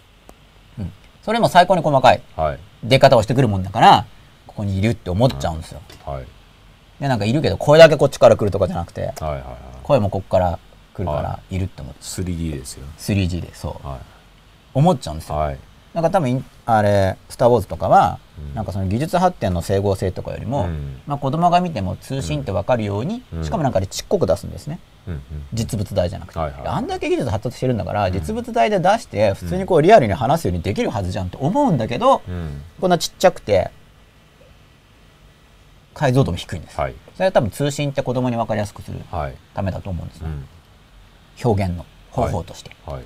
うん、それも最高に細かいはい。出方をしてくるもんだからここにいるって思っちゃうんですよ、はい。でなんかいるけど声だけこっちから来るとかじゃなくてはいはいはい。声もこっから来るかはらいるって思って。3D ですよ。3G でそう。は思っちゃうんですよ、いはいなんか多分あれ「スター・ウォーズ」とかは、うん。なんかその技術発展の整合性とかよりも、うん。まあ、子供が見ても通信って分かるように、うん。しかもなんかでちっこく出すんですね。うんうん。実物大じゃなくて、はいはい。あんだけ技術発達してるんだから、実物大で出して普通にこうリアルに話すようにできるはずじゃんって思うんだけど、うん。こんなちっちゃくて解像度も低いんです、はい。それは多分通信って子供に分かりやすくするはい。ためだと思うんですよ、うん。表現の方法として、はい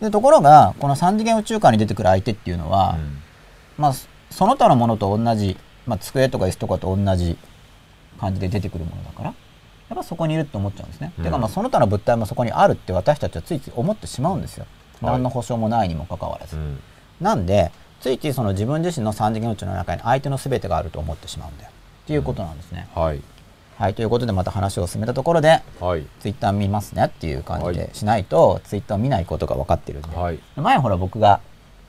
でところがこの3次元宇宙間に出てくる相手っていうのは、うん。まあそその他のものと同じ、まあ、机とか椅子とかと同じ感じで出てくるものだからやっぱそこにいるって思っちゃうんですね、うん。てかまあその他の物体もそこにあるって私たちはついつい思ってしまうんですよ、はい。何の保証もないにもかかわらず、うん。なんでついついその自分自身の3次元宇宙の中に相手の全てがあると思ってしまうんだよ。っていうことなんですね、はいはいということでまた話を進めたところではい。ツイッター見ますねっていう感じはいでしないと、ツイッターを見ないことが分かってるんで、はい。前ほら僕が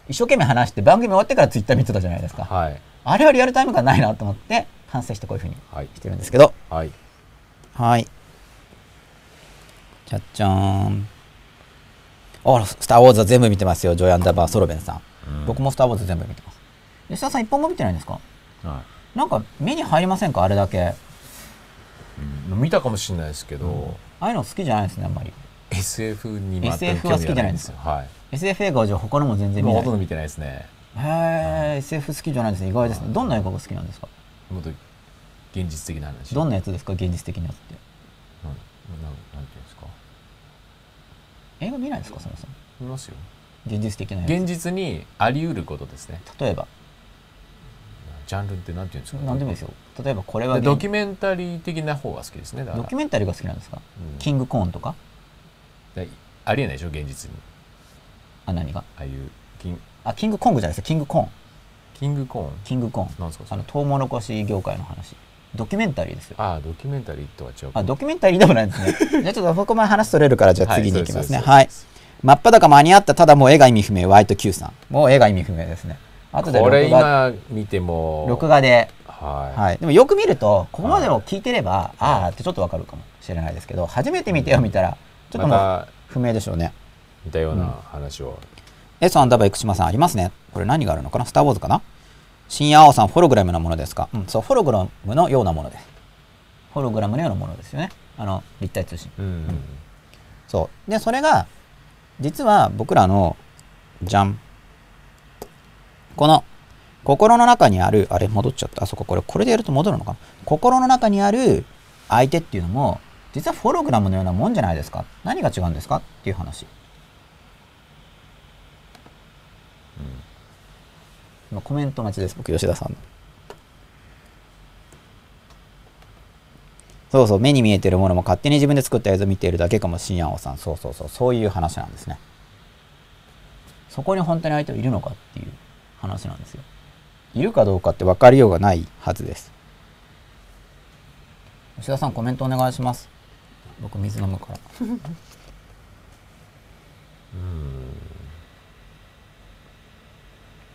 一生懸命話して番組終わってからツイッター見てたじゃないですか、はい。あれはリアルタイム感ないなと思って反省してこういうふうにはい。してるんですけど。はい。はい。じゃっじゃーん。あスター・ウォーズは全部見てますよ。ジョイ・アンダーバー・ソロベンさん、うん。僕もスター・ウォーズ全部見てます。吉田さん一本も見てないんですか？はなんか目に入りませんか？あれだけ見たかもしれないですけどああいうの好きじゃないですねあんまり。SF に全く SF は好きじゃないんですよ。はい。SF 映画はじゃあ他のも全然見ない。ほとんど見てないですね。へえ SF 好きじゃないですね。意外ですね。どんな映画が好きなんですか？もっと現実的な話。どんなやつですか？現実的なやつって。なんなんなんていうんですか？映画見ないですかそもそも？見ますよ。現実的な現実にあり得ることですね。例えば？ジャンルってなんていうんですか？何でもいいですよ例えばこれはドキュメンタリー的な方が好きですねドキュメンタリーが好きなんですか、うん。キングコーンとか？でありえないでしょ現実に。あ何が？ああいうキンあキングコングじゃないですか？キングコーン。キングコーン？キングコーン。なんですかあのトウモロコシ業界の話。ドキュメンタリーですよ。ああドキュメンタリーとは違う。あドキュメンタリーでもないんですね。じゃあちょっとそこまで話取れるからじゃあ次に行きますね。はいはい。真っ裸間に合ったただもう絵が意味不明ワイト Q さん。もう絵が意味不明ですね後でこれ録画今見ても録画で。はい、はい、でもよく見るとここまでを聞いてれば、ああってちょっとわかるかもしれないですけど初めて見てよ見たらちょっともう不明でしょうね。似たような話を、S アンダーバー生島さんありますね。これ何があるのかな？スター・ウォーズかな？深夜青さんホログラムのものですか、うん、そうホログラムのようなものです。ホログラムのようなものですよね。あの立体通信。うんそう。でそれが実は僕らのじゃんこの心の中にあるあれ戻っちゃった。あそここれこれでやると戻るのかな。心の中にある相手っていうのも実はホログラムのようなもんじゃないですか。何が違うんですか？っていう話、今コメント待ちです。僕吉田さん。のそうそう。目に見えてるものも勝手に自分で作った映像を見ているだけかもしんやおさん。そうそうそう。そういう話なんですね。そこに本当に相手はいるのかっていう。話なんですよ。いるかどうかって分かりようがないはずです。吉田さんコメントお願いします。僕水飲むから。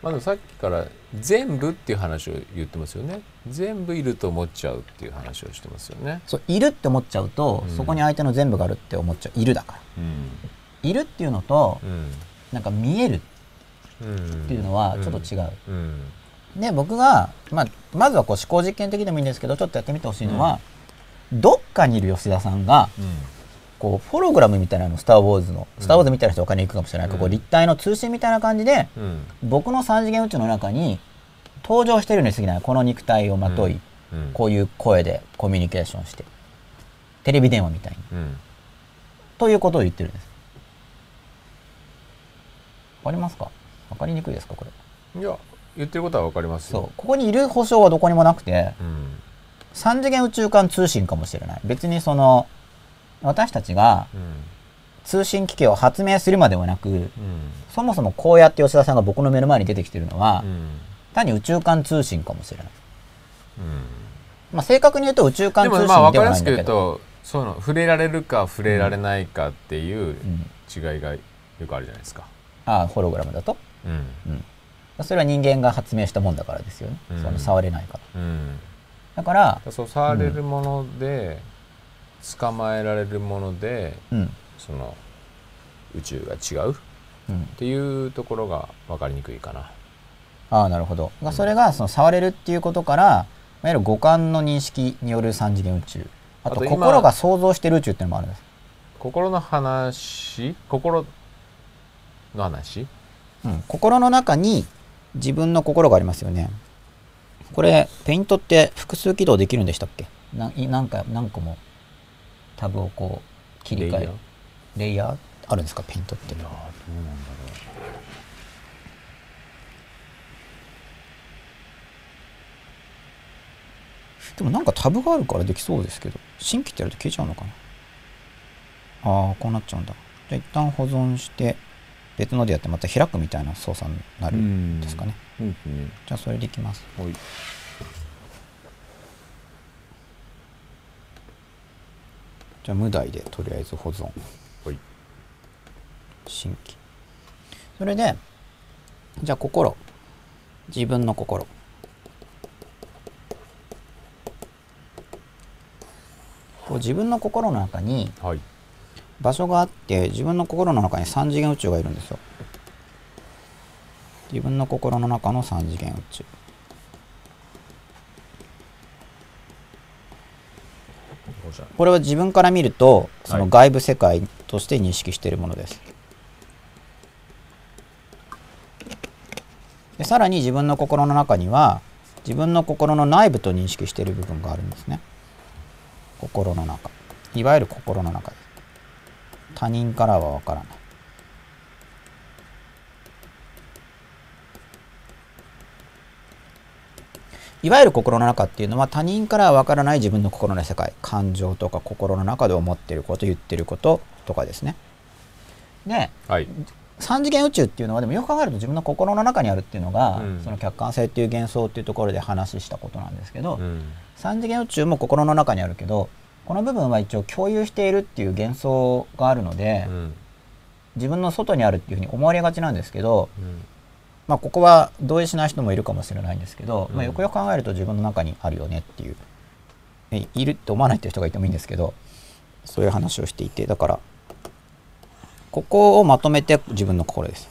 まあさっきから全部っていう話を言ってますよね。全部いると思っちゃうっていう話をしてますよね。そういるって思っちゃうと、うん。そこに相手の全部があるって思っちゃう。いるだから。うん。いるっていうのとうん。なんか見えるうんっていうのはちょっと違う、うん。で僕が、まあ、まずはこう思考実験的でもいいんですけどちょっとやってみてほしいのは、どっかにいる吉田さんがこうフォログラムみたいなのスター・ウォーズのスター・ウォーズみたいな人お金いくかもしれない。けど、こ立体の通信みたいな感じでうん。僕の3次元宇宙の中に登場してるに過ぎないこの肉体をまとい、うん。こういう声でコミュニケーションしてテレビ電話みたいに。うん。ということを言ってるんです。わかりますか？わかりにくいですかこれ。いや言ってることはわかりますそう。よここにいる保証はどこにもなくてうん。3次元宇宙間通信かもしれない。別にその私たちがうん。通信機器を発明するまではなくうん。そもそもこうやって吉田さんが僕の目の前に出てきてるのは、うん。単に宇宙間通信かもしれない、うん。まあ、正確に言うと宇宙間で通信もまあ分かりやではないんだけど。すく言うとその触れられるか触れられないかっていううん。違いがよくあるじゃないですか。ああホログラムだとうん。それは人間が発明したもんだからですよね、うん。その触れないから。うん、だから、そう触れるもので、捕まえられるものでうん。その宇宙が違う？っうん、ていうところが分かりにくいかな。ああなるほど、それがその触れるっていうことからいわゆる五感の認識による三次元宇宙。あと心が想像してる宇宙っていうのもあるんです、心の話？心の話？うん、心の中に自分の心がありますよね。これペイントって複数起動できるんでしたっけ？ない何か何個もタブをこう切り替えるレイヤー？あるんですか？ペイントって。いやーどうなんだろでもなんかタブがあるからできそうですけど。新規ってやると消えちゃうのかな？ああこうなっちゃうんだ。じゃあ一旦保存して別のでやってまた開くみたいな操作になるんですかね。う。うん。うん。じゃあそれでいきます。はい。じゃあ無題でとりあえず保存。はい。新規。それでじゃあ心。自分の心。こう自分の心の中にはい場所があって自分の心の中に3次元宇宙がいるんですよ。自分の心の中の3次元宇宙。これは自分から見るとそのはい。外部世界として認識しているものです、でさらに自分の心の中には自分の心の内部と認識している部分があるんですね。心の中。いわゆる心の中。です他人からはわからない。いわゆる心の中っていうのは他人からはわからない自分の心の世界感情とか心の中で思っていること言ってることとかですね。ではい。3次元宇宙っていうのはでもよく考えると自分の心の中にあるっていうのが、うん。その客観性っていう幻想っていうところで話したことなんですけど、うん。3次元宇宙も心の中にあるけどこの部分は一応共有しているっていう幻想があるので、うん。自分の外にあるっていうふうに思われがちなんですけど、うん。まあ、ここは同意しない人もいるかもしれないんですけど、うん。まあ、よくよく考えると自分の中にあるよねっていう。えいるって思わないっていう人がいてもいいんですけどそういう話をしていてだからここをまとめて自分の心です。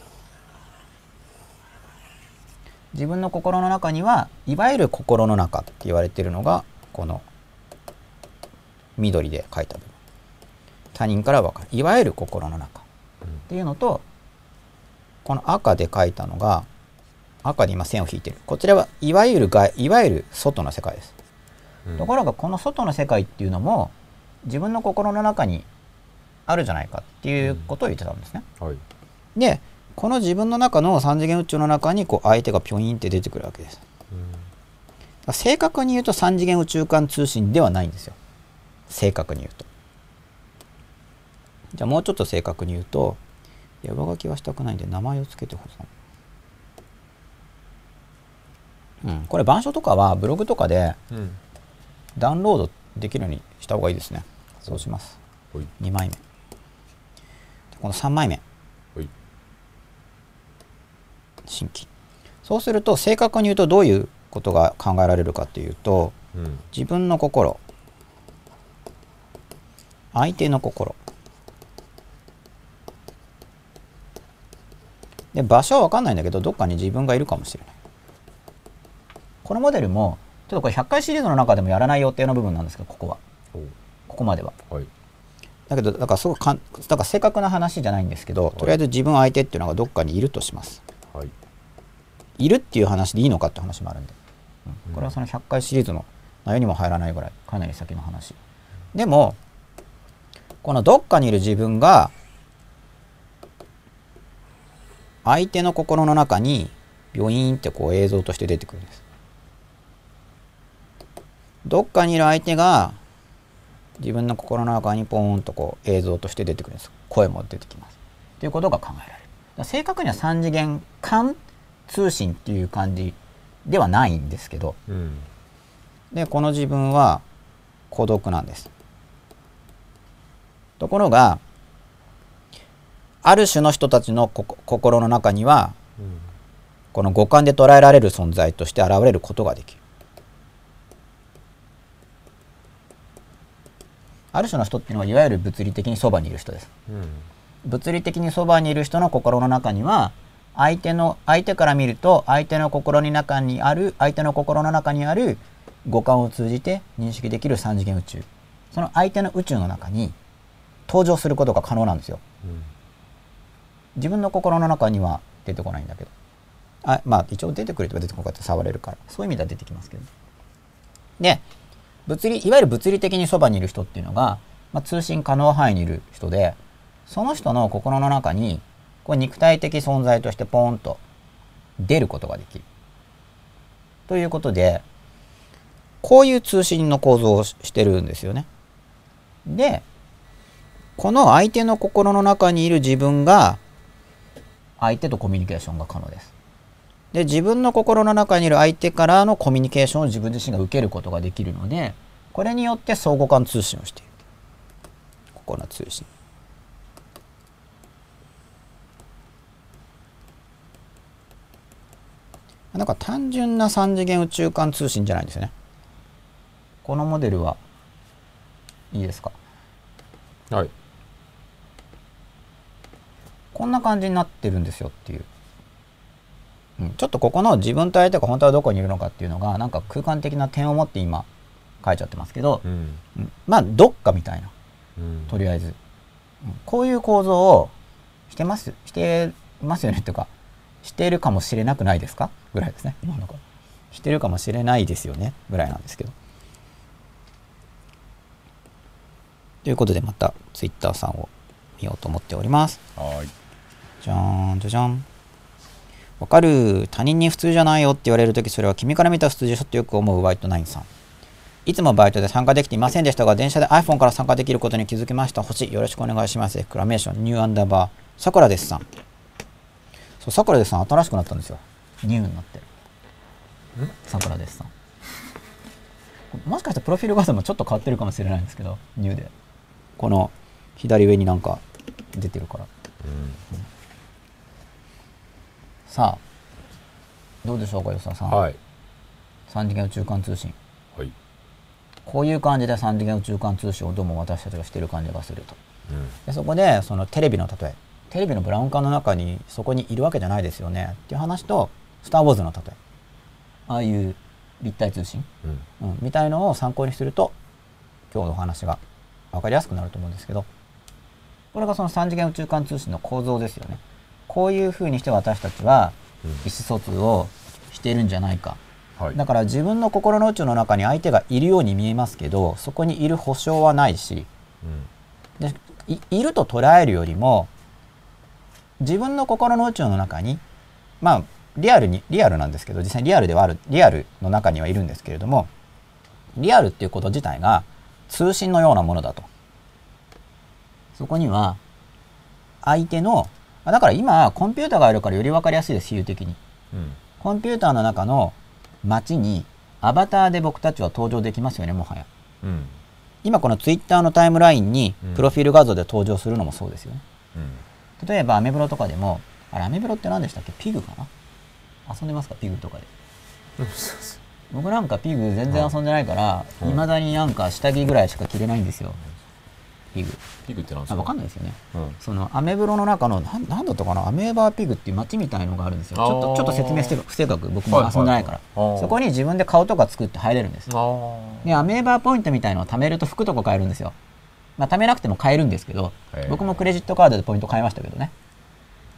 自分の心の中にはいわゆる心の中って言われているのがこの緑で書いた部分。他人から分かる。いわゆる心の中。っていうのとこの赤で書いたのが赤で今線を引いてる。こちらはいわゆる外いわゆる外の世界です、うん。ところがこの外の世界っていうのも自分の心の中にあるじゃないかっていうことを言ってたんですね、はい。でこの自分の中の3次元宇宙の中にこう相手がピョインって出てくるわけです。正確に言うと3次元宇宙間通信ではないんですよ正確に言うと。じゃあもうちょっと正確に言うと上書きはしたくないんで名前を付けて保存。うんこれ板書とかはブログとかでうん。ダウンロードできるようにした方がいいですね。そうします。はい。2枚目。この3枚目。はい。新規。そうすると正確に言うとどういうことが考えられるかっていうとうん。自分の心相手の心。で場所は分かんないんだけどどっかに自分がいるかもしれない。このモデルもちょっとこれ100回シリーズの中でもやらない予定の部分なんですけどここは。おここまでは。はい。だけどだからすごくかんだから正確な話じゃないんですけどとりあえず自分相手っていうのがどっかにいるとします。はい。いるっていう話でいいのかって話もあるんで、うん。これはその100回シリーズの内容にも入らないぐらいかなり先の話。でもこのどっかにいる自分が相手の心の中にビョイーンってこう映像として出てくるんです。どっかにいる相手が自分の心の中にポーンとこう映像として出てくるんです。声も出てきます。ということが考えられる。正確には3次元間通信っていう感じではないんですけど。うん。でこの自分は孤独なんですところがある種の人たちの心の中にはうんこの五感で捉えられる存在として現れることができる。ある種の人っていうのはいわゆる物理的にそばにいる人です。うん物理的にそばにいる人の心の中には相手の相手から見ると相手の心の中にある相手の心の中にある五感を通じて認識できる三次元宇宙。その相手の宇宙の中に登場することが可能なんですよ。うん。自分の心の中には出てこないんだけど。あまあ一応出てくれては出てこなかったら触れるから。そういう意味では出てきますけどで物理いわゆる物理的にそばにいる人っていうのが、まあ、通信可能範囲にいる人でその人の心の中にこう肉体的存在としてポーンと出ることができる。ということでこういう通信の構造をししてるんですよね。でこの相手の心の中にいる自分が相手とコミュニケーションが可能です。で自分の心の中にいる相手からのコミュニケーションを自分自身が受けることができるのでこれによって相互間通信をしている。心の通信。なんか単純な3次元宇宙間通信じゃないんですよね。このモデルはいいですか？はい。こんな感じになってるんですよっていう、うん、ちょっとここの自分と相手が本当はどこにいるのかっていうのがなんか空間的な点を持って今書いちゃってますけど、うん。うん。まあどっかみたいな。うん。とりあえず、うん。こういう構造をしてますしてますよねっていうかしているかもしれなくないですか？ぐらいですね今のしてるかもしれないですよね？ぐらいなんですけど。ということでまたツイッターさんを見ようと思っております。はいじゃーんじゃじゃん。わかる。他人に普通じゃないよって言われるとき、それは君から見た普通でしょってよく思うワイトナインさん。いつもバイトで参加できていませんでしたが、電車で iPhone から参加できることに気づきました。星、よろしくお願いします。エクラメーション、ニューアンダーバー、さくらですさん。そう、さくらですさん、新しくなったんですよ。ニューになってる。さくらですさん。もしかしてプロフィール画像もちょっと変わってるかもしれないんですけど、ニューで。この左上になんか出てるから。うんさあ、どうでしょうか、吉田さん。はい3次元宇宙間通信。はいこういう感じで3次元宇宙間通信をどうも私たちがしてる感じがすると。うんでそこで、そのテレビの例え。テレビのブラウン管の中にそこにいるわけじゃないですよねっていう話と、スター・ウォーズの例え。ああいう立体通信、うんうん、みたいのを参考にすると、今日のお話が分かりやすくなると思うんですけど、これがその3次元宇宙間通信の構造ですよね。こういうふうにして私たちはうん。意思疎通をしているんじゃないか。はい。だから自分の心の宇宙の中に相手がいるように見えますけどそこにいる保証はないしうん。でいいると捉えるよりも自分の心の宇宙の中にまあリアルにリアルなんですけど実際にリアルではあるリアルの中にはいるんですけれどもリアルっていうこと自体が通信のようなものだと。そこには相手のあだから今コンピューターがあるからより分かりやすいです比喩的に。うん。コンピューターの中の街にアバターで僕たちは登場できますよねもはや。うん。今このツイッターのタイムラインにうん。プロフィール画像で登場するのもそうですよね、うん。例えばアメブロとかでもあれアメブロって何でしたっけ？ピグかな？遊んでますか？ピグとかで。僕なんかピグ全然遊んでないからうん。いまだになんか下着ぐらいしか着れないんですよピグ。ピグってなんですあか分かんないですよね。うん。そのアメブロの中のなんなんだったかな？アメーバーピグっていう街みたいのがあるんですよ。ちょっとちょっと説明して不正確。僕も遊んでないから、そこに自分で顔とか作って入れるんです。でアメーバーポイントみたいのを貯めると服とか買えるんですよ。まあ貯めなくても買えるんですけど僕もクレジットカードでポイント買いましたけどね。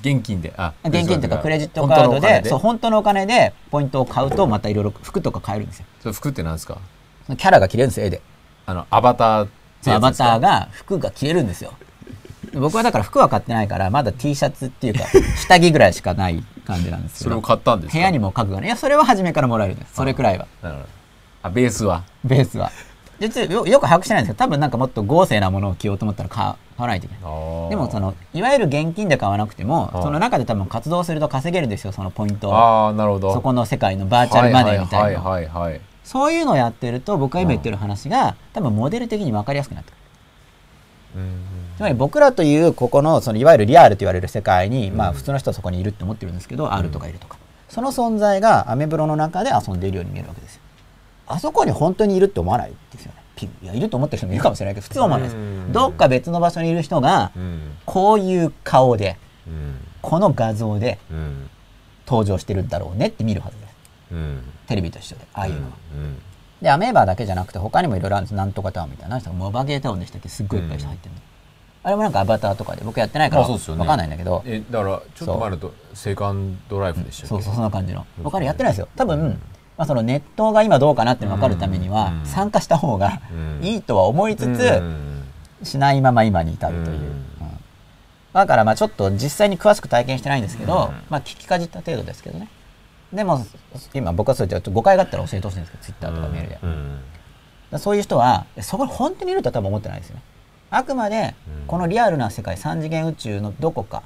現金で。あ現金とかクレジットカードでそう本当のお金でポイントを買うとまたいろいろ服とか買えるんですよ。それ服ってなんですか？キャラが着れるんですよ絵で。あのアバターってアバターが服が着れるんですよ。僕はだから服は買ってないからまだ T シャツっていうか下着ぐらいしかない感じなんですけど。それを買ったんですか？部屋にも家具がねいやそれは初めからもらえるんです。それくらいは。あベースは？ベースは。実はよよく把握してないんですけど多分なんかもっと豪勢なものを着ようと思ったら買わないといけない。ででもそのいわゆる現金で買わなくてもその中で多分活動すると稼げるんですよそのポイントを。ああなるほど。そこの世界のバーチャルマネーみたいな。はいはいはいはいそういうのをやってると僕が今言ってる話が多分モデル的に分かりやすくなってくる。うんつまり僕らというここのそのいわゆるリアルと言われる世界に、まあ普通の人はそこにいるって思ってるんですけど、R とかいるとか。その存在がアメブロの中で遊んでいるように見えるわけですよ。あそこに本当にいるって思わないですよね。いやいると思ってる人もいるかもしれないけど普通は思わないです。うん。どっか別の場所にいる人がうん。こういう顔でうん。この画像でうん。登場してるんだろうねって見るはずです。うんテレビと一緒でああいうのは、うん。でアメーバーだけじゃなくて他にもいろいろあるんです。なんとかタウンみたいなモバゲータウンでしたっけすっごいいっぱい人入ってるの、あれもなんかアバターとかで僕やってないから分かんないんだけど、えだからちょっと前だとセカンドライフでしたっけ？そうそうそんな感じの。僕あれやってないですよ。多分、まあ、そのネットが今どうかなって分かるためには、うん。参加した方がうん。いいとは思いつつ、うん。しないまま今に至るという、うん。うん。だからまあちょっと実際に詳しく体験してないんですけど、うん。まあ聞きかじった程度ですけどねでも今僕はそう言って誤解があったら教えてほしいんですけどツイッターとかメールで、うんらそういう人はそこに本当にいるとは多分思ってないですよね。あくまでうん。このリアルな世界3次元宇宙のどこか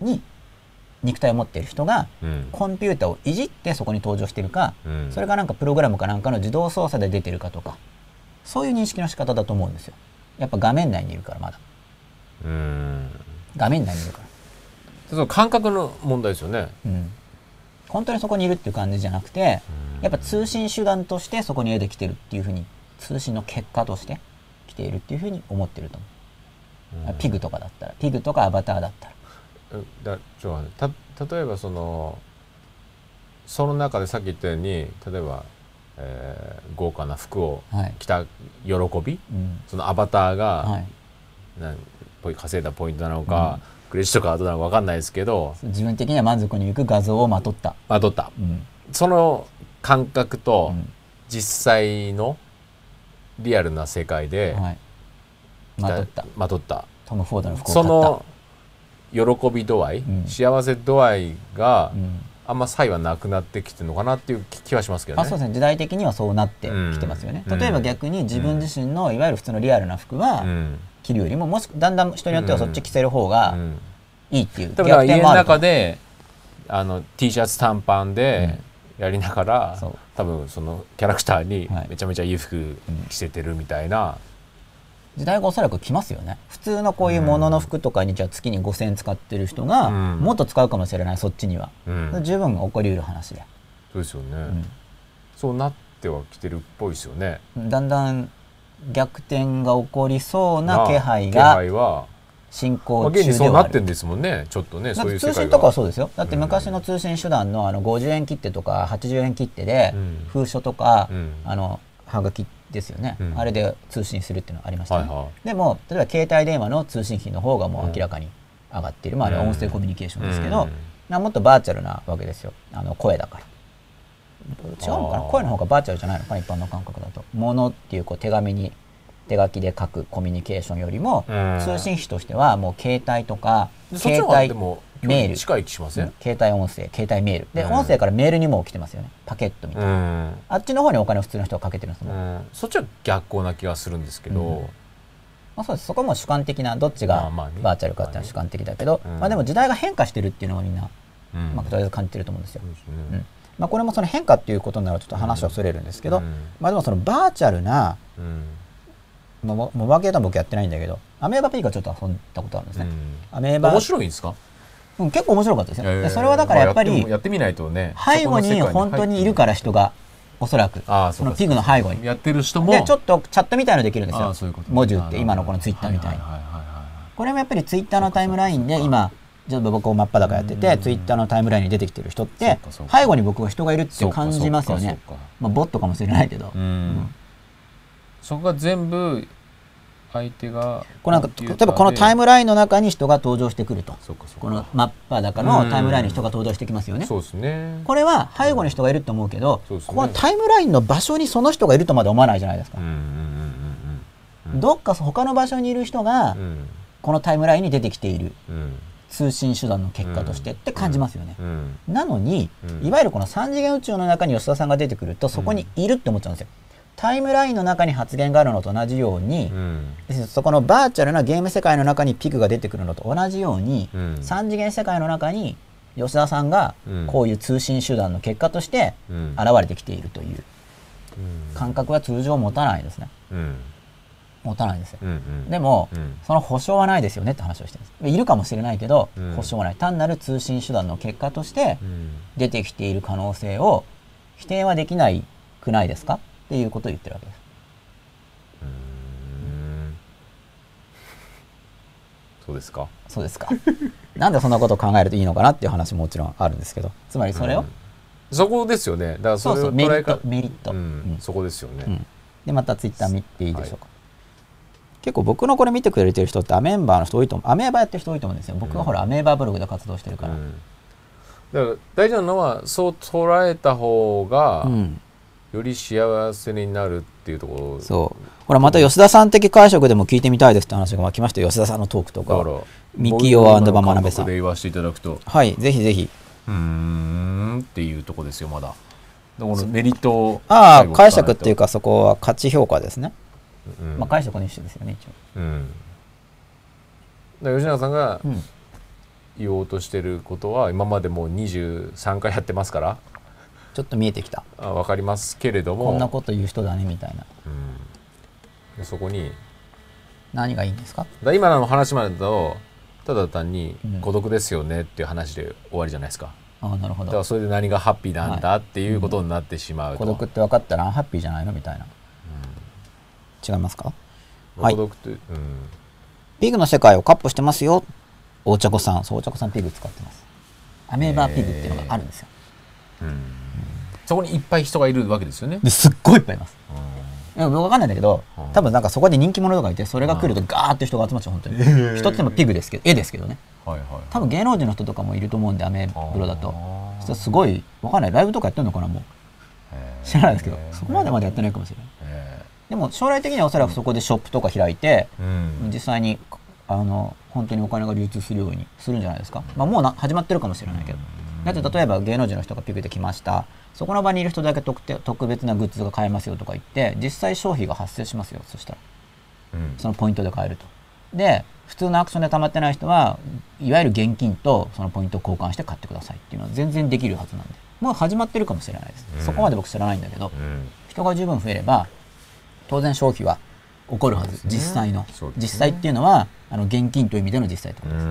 に肉体を持っている人がうん。コンピューターをいじってそこに登場してるか、うん。それがなんかプログラムかなんかの自動操作で出てるかとかそういう認識の仕方だと思うんですよ。やっぱ画面内にいるからまだ。うん。画面内にいるから。その感覚の問題ですよね。うん本当にそこにいるっていう感じじゃなくてやっぱ通信手段としてそこに絵で来てるっていうふうに通信の結果として来ているっていうふうに思ってると思う、ピグとかだったらピグとかアバターだったら。うんだちょた例えばそのその中でさっき言ったように例えば、えー豪華な服をはい、着た喜び？うん。そのアバターが、はい、な稼いだポイントなのか、クレジットカードなのか分かんないですけど自分的には満足にいく画像をまとった、まとった。うん。その感覚とうん。実際のリアルな世界で、はい、まとった。まとった。トム・フォードの服をその喜び度合い、うん。幸せ度合いがうん。あんま差異はなくなってきてるのかなっていう気はしますけどね。あそうですね。時代的にはそうなってきてますよね、うん。例えば逆に自分自身のいわゆる普通のリアルな服はうん着るよりももしだんだん人によってはそっち着せる方がうん。いいっていう多分だから家の逆転もあると中であの T シャツ短パンでやりながら、そう。多分そのキャラクターにはい。めちゃめちゃいい服着せてるみたいな、時代がおそらく来ますよね。普通のこういうものの服とかにじゃあ月に5000円使ってる人がうん。もっと使うかもしれないそっちには、うん。十分起こりうる話で、そうですよね、そうなってはきてるっぽいですよね。だんだん逆転が起こりそうな気配気が進まあ、行現に中ではある。そうなってんですもんね。ちょっとねだそういう通信とかはそうですよ。だって昔の通信手段のあの50円切手とか80円切手でうん。封書とか、うん。あのはがきですよね、うん。あれで通信するっていうのがありましたね、はいはい。でも例えば携帯電話の通信費の方がもう明らかに上がっている、まああれは音声コミュニケーションですけど、うん。なもっとバーチャルなわけですよ。あの声だから違うのかな？声の方がバーチャルじゃないのかな？一般の感覚だと。物っていうこう手紙に手書きで書くコミュニケーションよりも、うん。通信費としてはもう携帯とか携帯メール。近い気しません、うん。携帯音声携帯メール。で、うん。音声からメールにも来てますよね。パケットみたいな、うん。あっちの方にお金を普通の人がかけてるんですもん、うん。そっちは逆光な気がするんですけど、うん。まあ、そうです。そこも主観的などっちがバーチャルかっていうのは主観的だけど、まあでも時代が変化してるっていうのはみんな、うん。まあ、とりあえず感じてると思うんですよ。うんまあ、これもその変化っていうことになるとちょっと話はそれるんですけど、うん。まあ、でもそのバーチャルなうん。モバゲーター僕やってないんだけどアメーバピーがちょっと遊んだことあるんですね、アメーバ面白いんですかうん結構面白かったですよ、えーでそれはだからやっぱりまあやってみないとね背後に本当にいるから人がおそらくあーそのピグの背後にやってる人もでちょっとチャットみたいのできるんですよあーそういうこと文字打って今のこのツイッターみたいにこれもやっぱりツイッターのタイムラインで今ちょっと僕真っ裸やっててうん。ツイッターのタイムラインに出てきてる人って背後に僕は人がいるって感じますよねまあボットかもしれないけど。うん。そこが全部相手がこれなんか例えばこのタイムラインの中に人が登場してくると。この真っ裸のタイムラインに人が登場してきますよね。ね。これは背後に人がいると思うけど、そうですね。ここのタイムラインの場所にその人がいるとまで思わないじゃないですか。うんう、んうんうんどっか他の場所にいる人がこのタイムラインに出てきている。うん通信手段の結果としてって感じますよね、うん。なのに、うん。いわゆるこの3次元宇宙の中に吉田さんが出てくるとそこにいるって思っちゃうんですよ。タイムラインの中に発言があるのと同じように、うん。そこのバーチャルなゲーム世界の中にピグが出てくるのと同じように、うん。3次元世界の中に吉田さんがうん。こういう通信手段の結果としてうん。現れてきているといううん。感覚は通常持たないですね。うん持たないですよ。うんうん。でも、うん。その保証はないですよねって話をしてるんです。いるかもしれないけど、うん。保証はない。単なる通信手段の結果としてうん。出てきている可能性を否定はできないくないですか？っていうことを言ってるわけです。うん。そうですか？そうですか。なんでそんなことを考えるといいのかなっていう話ももちろんあるんですけど。つまりそれを、うん。そこですよね。だからそれメリット。メリット、ううんん。そこですよね。うん。でまたツイッター見ていいでしょうか、結構僕のこれ見てくれてる人ってアメンバーの人多いと思う。アメーバやってる人多いと思うんですよ。僕はほらアメーバーブログで活動してるから、うん。だから大事なのはそう捉えた方がうん。より幸せになるっていうところ。そう。ほらまた吉田さん的解釈でも聞いてみたいですって話が来ましたよ。吉田さんのトークとか。だからミキオバマナベさん。で言わせていただくと。はいぜひぜひ。うーんっていうとこですよまだ。でこのメリットをああ解釈っていうか、かそこは価値評価ですね、うん。まあ解釈の一種ですよね一応。うん。だ吉永さんがうん。言おうとしてることは今までもう23回やってますから。ちょっと見えてきた。あ分かりますけれども。こんなこと言う人だねみたいな。うん。でそこに。何がいいんですか？だ今の話までだとただ単にうん。孤独ですよねっていう話で終わりじゃないですか。ああなるほど。だからそれで何がハッピーなんだっていうことになってしまうと、孤独って分かったらアンハッピーじゃないの？みたいな違いますか？うんはいうん。ピグの世界をカッポしてますよ。大茶子さん。そう大茶子さんピグ使ってます。アメーバーピグっていうのがあるんですよ。うん。そこにいっぱい人がいるわけですよね、ですっごいいっぱいいます。ういや分かんないんだけどうん。多分なんかそこで人気者とかいてそれが来るとガーって人が集まっちゃう。本当に。人ってもピグですけど絵ですけどね。んはいはい。多分芸能人の人とかもいると思うんでアメブロだと。そしたらすごい分かんない。ライブとかやってるのかなもう。知らないですけどそこまでまでやってないかもしれない。へでも将来的にはおそらくそこでショップとか開いて実際にあの本当にお金が流通するようにするんじゃないですか、まあ、もうな始まってるかもしれないけど。だって例えば芸能人の人がピクで来ました。そこの場にいる人だけ特定特別なグッズが買えますよとか言って実際消費が発生しますよそしたら。うん。そのポイントで買えると。で普通のアクションで溜まってない人はいわゆる現金とそのポイントを交換して買ってくださいっていうのは全然できるはずなんで。もう始まってるかもしれないです、うん。そこまで僕知らないんだけど。うん。人が十分増えれば当然消費は起こるはず、ね。実際の、ね。実際っていうのはあの現金という意味での実際ってことです、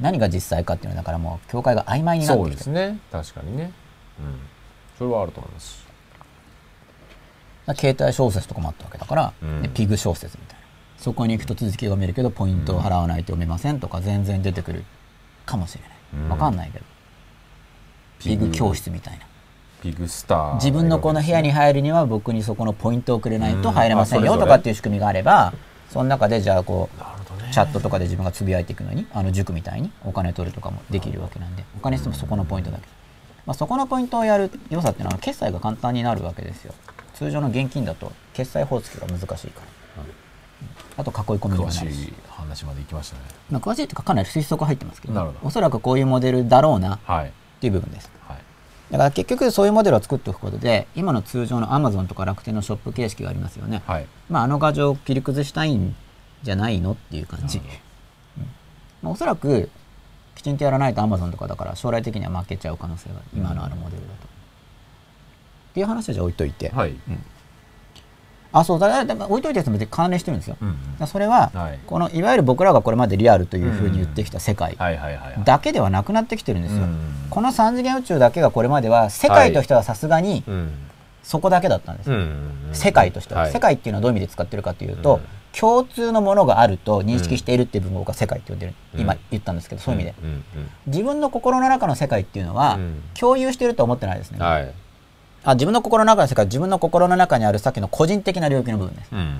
何が実際かっていうのはだからもう境界が曖昧になっそうてきて。るですね。確かにね、うん、それはあると思います。携帯小説とかもあったわけだから、うん。でピグ小説みたいな。そこに行くと続きが見えるけどポイントを払わないと読めませんとか全然出てくるかもしれない、うん。わかんないけど。ピグ教室みたいなピグスター自分のこの部屋に入るには僕にそこのポイントをくれないとうん入れませんよとかっていう仕組みがあればその中でじゃあこうチャットとかで自分がつぶやいていくのにあの塾みたいにお金取るとかもできるわけなんでお金してもそこのポイントだけ。ど、まあ、そこのポイントをやる良さっていうのは決済が簡単になるわけですよ。通常の現金だと決済方式が難しいから、あと囲い込みには詳なるし。しい話まで行きましたね。まあ、詳しいというかかなり推測入ってますけどおそらくこういうモデルだろうなっはい。ていう部分です。はいだから結局そういうモデルを作っておくことで今の通常の Amazon とか楽天のショップ形式がありますよね、はい。まあ、あの画像を切り崩したいんじゃないのっていう感じ、うん。まあ、おそらくきちんとやらないと Amazon とかだから将来的には負けちゃう可能性が今のあのモデルだと、っていう話はじゃあ置いといて、はいあそうだだ置いといたやつも関連してるんですよ、うんだからそれは、はい。このいわゆる僕らがこれまでリアルというふうに言ってきた世界だけではなくなってきてるんですよ、うんこの3次元宇宙だけがこれまでは世界としてはさすがにうん。そこだけだったんですよ、うん世界としては、はい。世界っていうのはどういう意味で使ってるかというと、うん。共通のものがあると認識しているっていう部分を僕は世界って呼んでる、うん。今言ったんですけどそういう意味で、うんうん自分の心の中の世界っていうのは、うん。共有してると思ってないですね、うんはいあ自分の心の中の世界自分の心の中にあるさっきの個人的な領域の部分です。うん。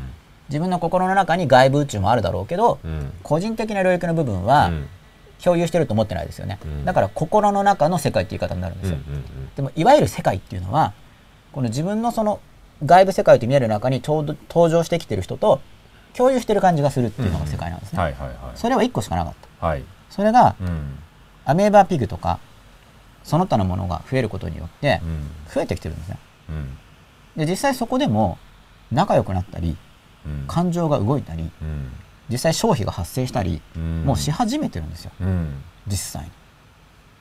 自分の心の中に外部宇宙もあるだろうけど、うん。個人的な領域の部分はうん。共有してると思ってないですよね、うん。だから心の中の世界っていう言い方になるんですよ、うんうんでもいわゆる世界っていうのはこの自分のその外部世界と見える中に登場してきてる人と共有してる感じがするっていうのが世界なんですね、はいはいはい。それは1個しかなかった。はい。それがうん。アメーバピグとかその他のものが増えることによってうん。増えてきてるんですね。うん。で実際そこでも仲良くなったりうん。感情が動いたりうん。実際消費が発生したりうん。もうし始めてるんですよ。うん。実際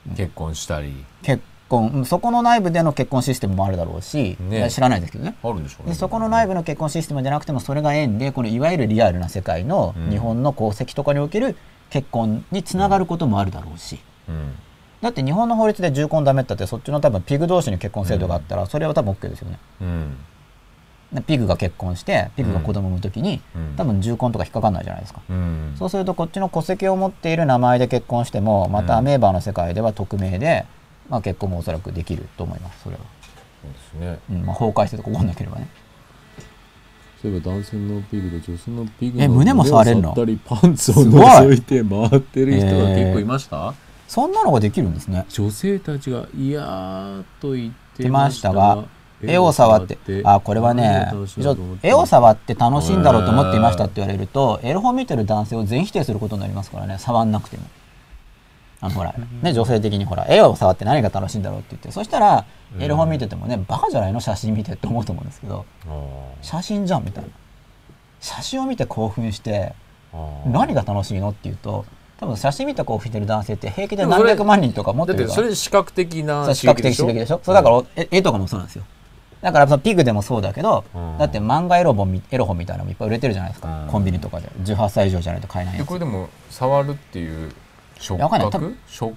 に。結婚したり。結婚。うんそこの内部での結婚システムもあるだろうし、ね。知らないですけどね。あるんでしょうね。でそこの内部の結婚システムじゃなくてもそれが縁でこのいわゆるリアルな世界のうん日本の功績とかにおける結婚につながることもあるだろうし、うんだって日本の法律で重婚ダメったってそっちの多分ピグ同士に結婚制度があったらそれは多分 OK ですよね。うん。でピグが結婚してピグが子供を産む時に、うん。多分重婚とか引っかかんないじゃないですか、うん。そうするとこっちの戸籍を持っている名前で結婚してもまたアメーバーの世界では匿名で、まあ、結婚もおそらくできると思いますそれは、そうですね。うんまあ、法改正とか起こんなければね。そういえば男性のピグと女性のピグえ胸も触れんの？胸を触ったりパンツを覗いて回ってる人が結構いました、そんなのができるんですね。女性たちが「いやー」と言って出まましたがが絵を触ってあこれはね絵を触って楽しいんだろうと思っていましたって言われるとエロ本見てる男性を全否定することになりますからね。触んなくても。あのほら。ね女性的にほら絵を触って何が楽しいんだろうって言って。そしたらエロ本見ててもねバカじゃないの？写真見てって思うと思うんですけど写真じゃんみたいな。写真を見て興奮して何が楽しいの？っていうと多分写真見て興奮してる男性って平気で何百万人とか持ってるから。それ視覚的な視覚的刺激でしょ？そうだから絵絵とかもそうなんですよ。だからそのピグでもそうだけど、うん。だって漫画エロ本みエロ本みたいなのもいっぱい売れてるじゃないですか、うん。コンビニとかで。18歳以上じゃないと買えないやつ。でこれでも触るっていう触覚？触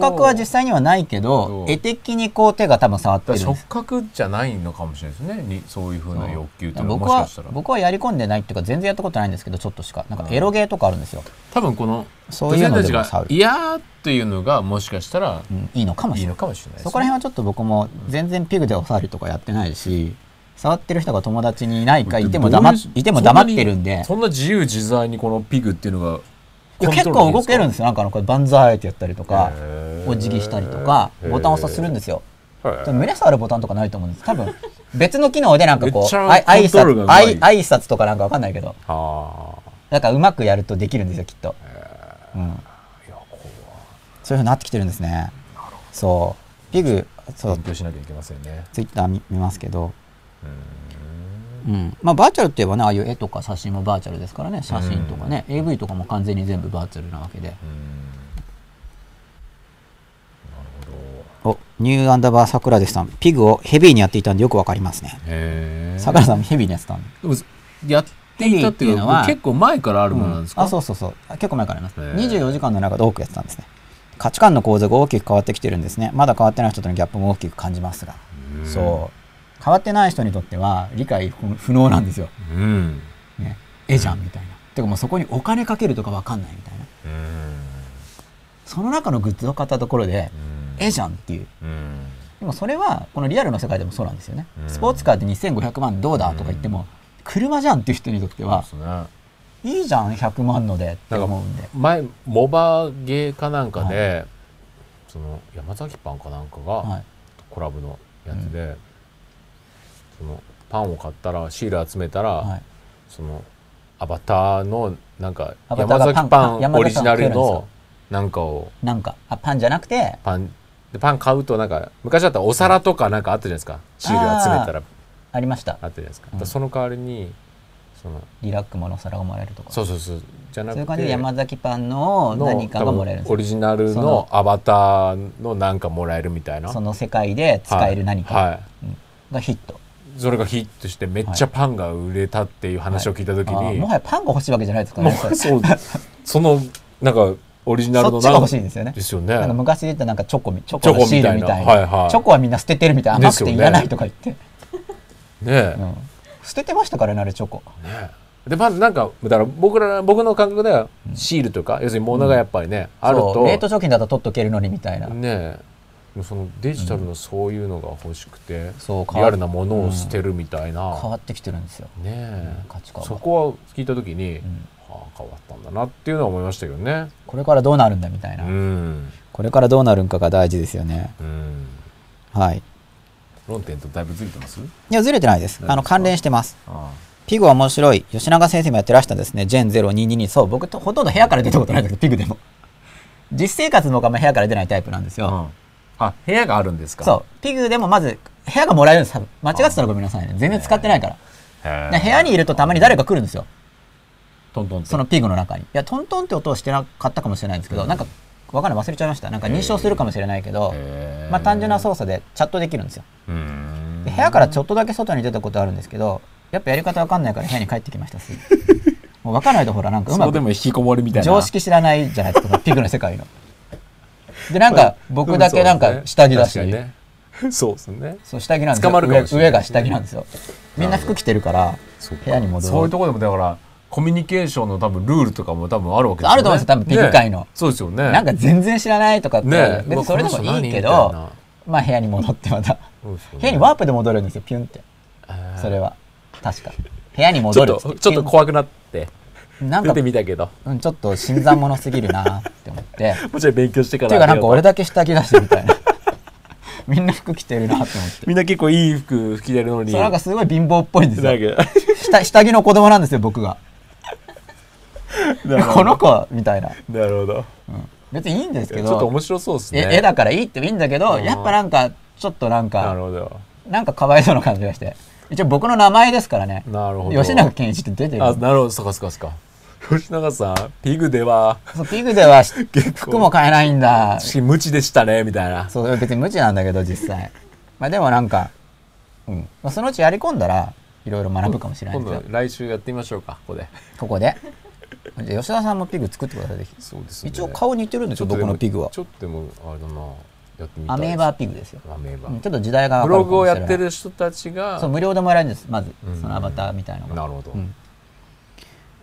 覚？は実際にはないけど絵的にこう手が多分触ってる触覚じゃないのかもしれないですね。にそういうふうな欲求っていうのは。僕はもしかしたら。僕はやり込んでないっていうか全然やったことないんですけどちょっとしか。なんかエロゲーとかあるんですよ、多分このそういうのでも触る、が嫌っていうのがもしかしたらうん、いいのかもしれない。ね。そこら辺はちょっと僕も全然ピグでお触りとかやってないし触ってる人が友達にいないかいても黙いても黙ってるんで。そんな自由自在にこのピグっていうのが結構動けるんですよ。よなんかこれ万歳ってやったりとかお辞儀したりとかボタン押するんですよ。胸触るボタンとかないと思うんです。多分別の機能でなんかこう挨拶挨拶とかなんかわかんないけど。はだからうまくやるとできるんですよきっと、うん、そういうふうになってきてるんですね。そう。ピグうそう。勉強しなきゃいけませんね。ツイッター見見ますけど。うーんうん。まあ、バーチャルって言えばねああいう絵とか写真もバーチャルですからね。写真とかね、AV とかも完全に全部バーチャルなわけで。うーん。なるほどおニューアンダーバー桜ですさん。ピグをヘビーにやっていたんでよくわかりますね。桜さんもヘビーにやってたんやっていたっていうのは結構前からあるものなんですか、あそうそうそう。あ結構前からあります。へー。24時間の中で多くやってたんですね。価値観の構造が大きく変わってきてるんですね。まだ変わってない人とのギャップも大きく感じますが。うん。そう変わってない人にとっては理解不不能なんですよ、うん。ね、絵じゃんみたいな。てかもうそこにお金かけるとかわかんないみたいな。うん。その中のグッズを買ったところで絵じゃんっていう。うん。でもそれはこのリアルの世界でもそうなんですよね、うん。スポーツカーで2500万どうだとか言っても、車じゃんっていう人にとってはいいじゃん100万のでって思うんで。前モバゲーかなんかで、その山崎パンかなんかがはい。コラボのやつで、そのパンを買ったらシール集めたら、はい。そのアバターのなんか山崎パンオリジナルのなんかをなんかあパンじゃなくてパンでパン買うとなんか昔だったらお皿とかなんかあったじゃないですか。シール集めたら。ありました。あったじゃないですか,、うん。その代わりにそのリラックマのお皿がもらえるとか。そうそうそう。じゃなくてそういう感じで山崎パンのの何かがもらえるオリジナルのアバターのなんかもらえるみたいな。その世界で使える何か、がヒットそれがヒットしてめっちゃパンが売れたっていう話を聞いた時に、あーもはやパンが欲しいわけじゃないですかもねうそう。そのなんかオリジナルのそっちが欲しいんですよね。ですよね。なんか昔で言ったなんかチョコみチョコシールみたいな。チョコはみんな捨ててるみたいな。甘くていらないとか言って、ねえ、うん、捨ててましたからねあれチョコ。ねでまずなんかだから僕ら僕の感覚ではシールとか、要するに物がやっぱりね、あると。冷凍食品だと取っとけるのにみたいな、ねえそのデジタルのそういうのが欲しくて、そうリアルなものを捨てるみたいな、変わってきてるんですよ。ねえ。価値観が。そこは聞いた時に、ん。はあ変わったんだなっていうのは思いましたけどね。これからどうなるんだみたいな、うん。これからどうなるんかが大事ですよね。うん。はい。論点とだいぶずれてます？いやずれてないです。あの関連してます。あピグは面白い。吉永先生もやってらしたですね。ジェン0222そう僕とほとんど部屋から出たことないんですけどピグでも。実生活の僕は部屋から出ないタイプなんですよ、ああ部屋があるんですか？そう。ピグでもまず部屋がもらえるんです間違ってたらごめんなさいね。全然使ってないから。へえで部屋にいるとたまに誰か来るんですよ。トントンそのピグの中に。いやトントンって音をしてなかったかもしれないんですけど、なんかわかんない忘れちゃいました。なんか認証するかもしれないけど、まあ単純な操作でチャットできるんですよ。うん。で部屋からちょっとだけ外に出たことあるんですけどやっぱやり方わかんないから部屋に帰ってきましたすぐ。もう分かんないとほらなんかうまくそうでも引きこもりみたいな。常識知らないじゃないですかピグの世界のでなんか僕だけなんか下着だし、ね。そうですね。そう下着なんです捕まよ上るかもしれない。上が下着なんですよ。みんな服着てるから部屋に戻ろうそういうところでもだからコミュニケーションの多分ルールとかも多分あるわけですよね。あると思うんですよ多分ピグ界の。ねそうですよね。なんか全然知らないとかって、ね別にそれでもいいけどなまあ部屋に戻ってまた。ね。部屋にワープで戻るんですよピュンって。それは。確か。部屋にちょ戻るっとちょっと怖くなってなんか出てみたけど。うん、ちょっと新参者すぎるなって思って。もちろん勉強してからっていうかなんか俺だけ下着出してみたいな。みんな服着てるなって思って。みんな結構いい服着てるのに。そうなんかすごい貧乏っぽいんですよ。下下着の子供なんですよ僕が。この子みたいな、なるほど。うん。別にいいんですけどちょっと面白そうですね。え絵だからいいってもいいんだけどうん。やっぱなんかちょっとなんなるかほど。なんかかわいそうな感じがして。一応僕の名前ですからね。なるほど。吉永健一って出てる。あなるほど。そっかそっかそっか吉永さんピグでは。そうピグでは 服も買えないんだ。し無知でしたねみたいな。そう別に無知なんだけど実際。まあでもなんか、うん。まあ、そのうちやり込んだらいろいろ学ぶかもしれない今ですよ。度来週やってみましょうかここで。ここで？じゃあ吉田さんもピグ作ってくださいぜひ。そうですね。一応顔似てるんですよ僕のピグは。ちょっとでもあれだなやってみたい。アメーバーピグですよ、アメーバうんちょっと時代がブログをやってる人たちがそう無料でもらえるんです。まずうん。そのアバターみたいなのが。なるほど、うん。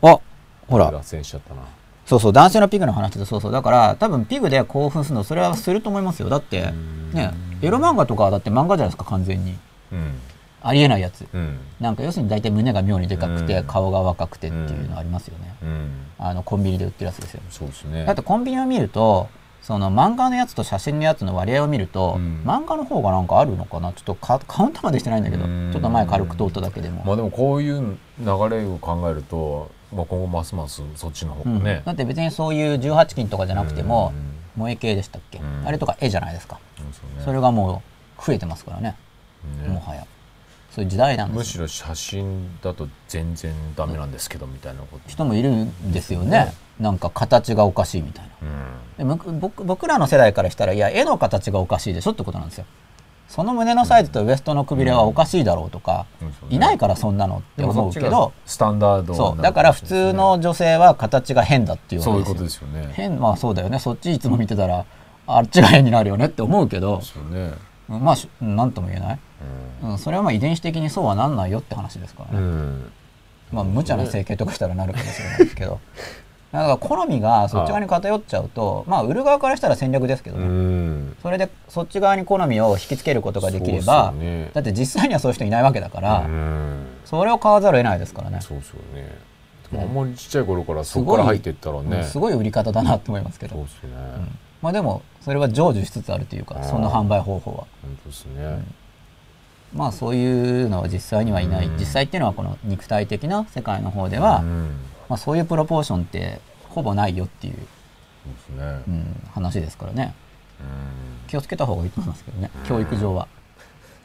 あほら。脱線しちゃったな。そうそう男性のピグの話でそうそうだから多分ピグで興奮するのそれはすると思いますよ。だってん。ねエロ漫画とかはだって漫画じゃないですか完全に。うん。ありえないやつ。うん。なんか要するに大体胸が妙にでかくて、うん。顔が若くてっていうのありますよね、うん。あのコンビニで売ってるやつですよ。そうですね。だってコンビニを見るとその漫画のやつと写真のやつの割合を見ると、うん。漫画の方がなんかあるのかなちょっとカカウントまでしてないんだけど、うん。ちょっと前軽く通っただけでも、まあでもこういう流れを考えると、まあ、今後ますますそっちの方うん。だって別にそういう18金とかじゃなくても、萌え系でしたっけ、うん。あれとか絵じゃないですか、ね。それがもう増えてますからね。ね。もはや。そういう時代なんでむすしろ写真だと全然ダメなんですけどみたいなこと、人もいるんですよね、なんか形がおかしいみたいな。うん。で僕僕僕らの世代からしたらいや絵の形がおかしいでしょってことなんですよその胸のサイズとウエストのくびれはおかしいだろうとか、いないからそんなのって思そうけどスタンダードそう。だから普通の女性は形が変だっていうそういうことですよね。変まあそうだよね。そっちいつも見てたらあっちが変になるよねって思うけど。ね。うんまあし何とも言えない、うん、それはまあ遺伝子的にそうはなんないよって話ですからね、うん。まあ無茶な整形とかしたらなるかもしれないですけど だから好みがそっち側に偏っちゃうとまあ売る側からしたら戦略ですけどうね、ん。それでそっち側に好みを引きつけることができれば、ね。だって実際にはそういう人いないわけだから、うん。それを買わざるを得ないですからね。そうですよね。あんまりちっちゃい頃からそこから入っていったらうんねすごい売り方だなと思いますけど、そうですね。まあでもそれは成就しつつあるというかその販売方法は。本当ですね。まあそういうのは実際にはいない、うん。実際っていうのはこの肉体的な世界の方では、うんまあ、そういうプロポーションってほぼないよっていう、そうですね。うん、話ですからね。うん。気をつけた方がいいと思いますけどね教育上は。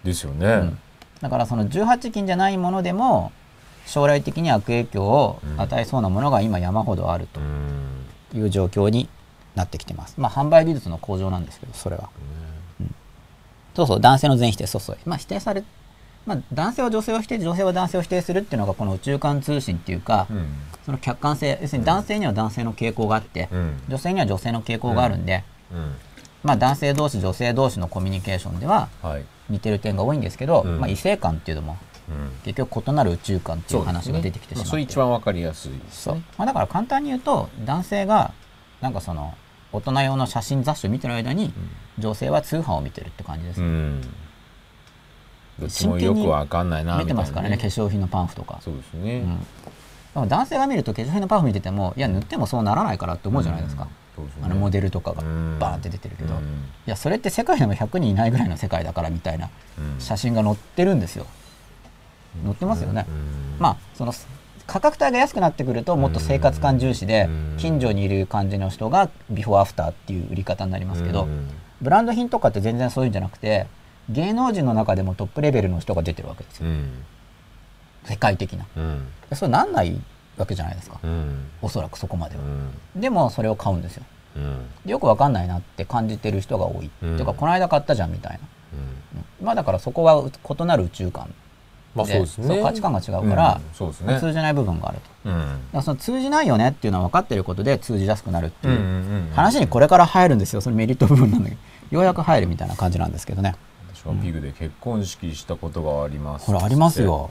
ですよね。だからその18金じゃないものでも将来的に悪影響を与えそうなものが今山ほどあるうん。という状況になってきてます。まあ販売技術の向上なんですけどそれは。そうそう男性の全否定そうそう。まあ否定されまあ、男性は女性を否定女性は男性を否定するっていうのがこの宇宙間通信っていうか、うんその客観性要するに男性には男性の傾向があって、うん。女性には女性の傾向があるんで、うん。まあ、男性同士女性同士のコミュニケーションでははい。似てる点が多いんですけど、うん。まあ、異性間っていうのもうん。結局異なる宇宙間っていう話が出てきてしまって。それ一番わかりやすいですそう。ねまあ、だから簡単に言うと男性がなんかその大人用の写真雑誌を見てる間に、女性は通販を見てるって感じです、うん。どっちもよくわかんないなみたいな見てますからね化粧品のパンフとか、そうですね、うん、男性が見ると化粧品のパンフ見ててもいや塗ってもそうならないからって思うじゃないですか、そうですね。あのモデルとかがうん。バーンって出てるけど、うん。いやそれって世界でも100人いないぐらいの世界だからみたいなうん。写真が載ってるんですよ。載ってますよね、うん。まあその価格帯が安くなってくるともっと生活感重視でうん。近所にいる感じの人がビフォーアフターっていう売り方になりますけどうん。ブランド品とかって全然そういうんじゃなくて芸能人の中でもトップレベルの人が出てるわけですよ。うん世界的な。うん。でそれなんないわけじゃないですか。うん。おそらくそこまでは。うん。でもそれを買うんですよ。よくわかんないなって感じてる人が多い、うん。ていうかこの間買ったじゃんみたいな、うん。うん。まあだからそこは異なる宇宙観。まあそうですね。価値観が違うからうん、ね。通じない部分があると。うん。らその通じないよねっていうのは分かってることで通じやすくなるっていう、うんうんうん話にこれから入るんですよ。そのメリット部分なんだけど。ようやく入るみたいな感じなんですけどね。私はピグで結婚式したことがありますほらありますよ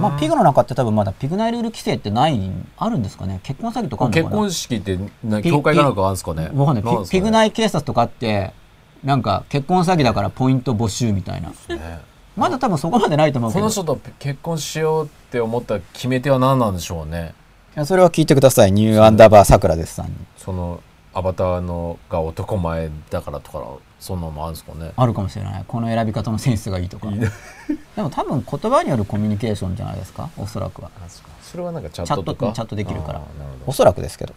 まあピグの中って多分まだピグナイルール規制ってないあるんですかね？結婚詐欺とか結婚式って教会かなんかあるんですかね？わかんない。ピピグナイイ警察とかってなんか結婚詐欺だからポイント募集みたいな。まだ多分そこまでないと思うけど。この人と結婚しようって思った決め手は何なんでしょうね？いやそれは聞いてください。ニューアンダーバーさくらですさんに。そのアバターのが男前だからとかそんなのもあるんですかね。あるかもしれない。この選び方のセンスがいいとか。でも多分言葉によるコミュニケーションじゃないですか？おそらくは。それはなんかチャットチャットできるから。おそらくですけど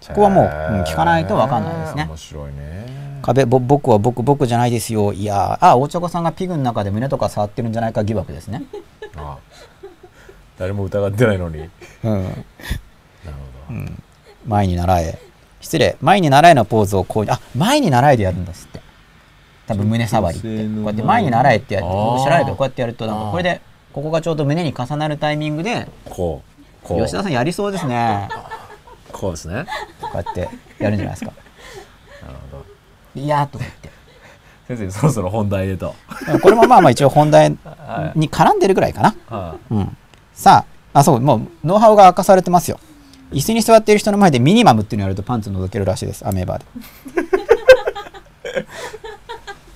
そこはもう、うん聞かないと分かんないですね。面白いね。壁ぼ僕は僕僕じゃないですよ。いやーあ大茶子さんがピグの中で胸とか触ってるんじゃないか疑惑ですね。あ誰も疑ってないのに。な るうん。ほど、前に習え。失礼。前に習えのポーズをこうあ前に習えでやるんですって多分胸触りって。こうやって前に習えってやってあー僕知らないけどこうやってやるとなんかこれでここがちょうど胸に重なるタイミングでこうこう。吉田さんやりそうですね。こうですね。こうやってやるんじゃないですか。なるほど。いやーとか言って。先生そろそろ本題へと。これもまあまあ一応本題に絡んでるぐらいかな。はうん、さああそうもうノウハウが明かされてますよ。椅子に座っている人の前でミニマムっていうのをやるとパンツ覗けるらしいです。アメーバーで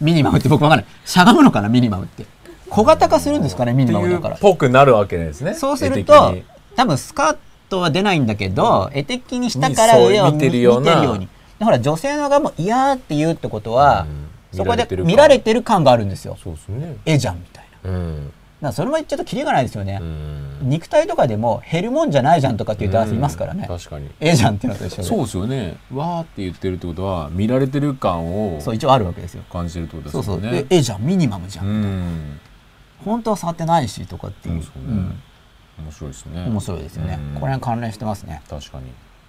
ミニマムって僕わかんない。しゃがむのかなミニマムって。小型化するんですかねミニマムだから。ぽくなるわけですねそうする絵と多分スカートは出ないんだけど絵的に下から上を見見てるような。見てるように。でほら女性の側も嫌って言うってことは、うん。そこで見見られててる感があるんですよ。そうですね。絵じゃんみたいな。うんらそれも言っちゃうとキリがないですよね、うん。肉体とかでも減るもんじゃないじゃんとかっていう男性いますからね、うん確かに。ええじゃんっていうのと一緒で。そうですよね。わーって言ってるってことは見られてる感をそう一応あるわけですよ。感じてるってことそうそう。ですよねでええじゃんミニマムじゃん、うん。本当は触ってないしとかっていう、ね。うん。面白いですね。面白いですよね、うん。これに関連してますね。確かに。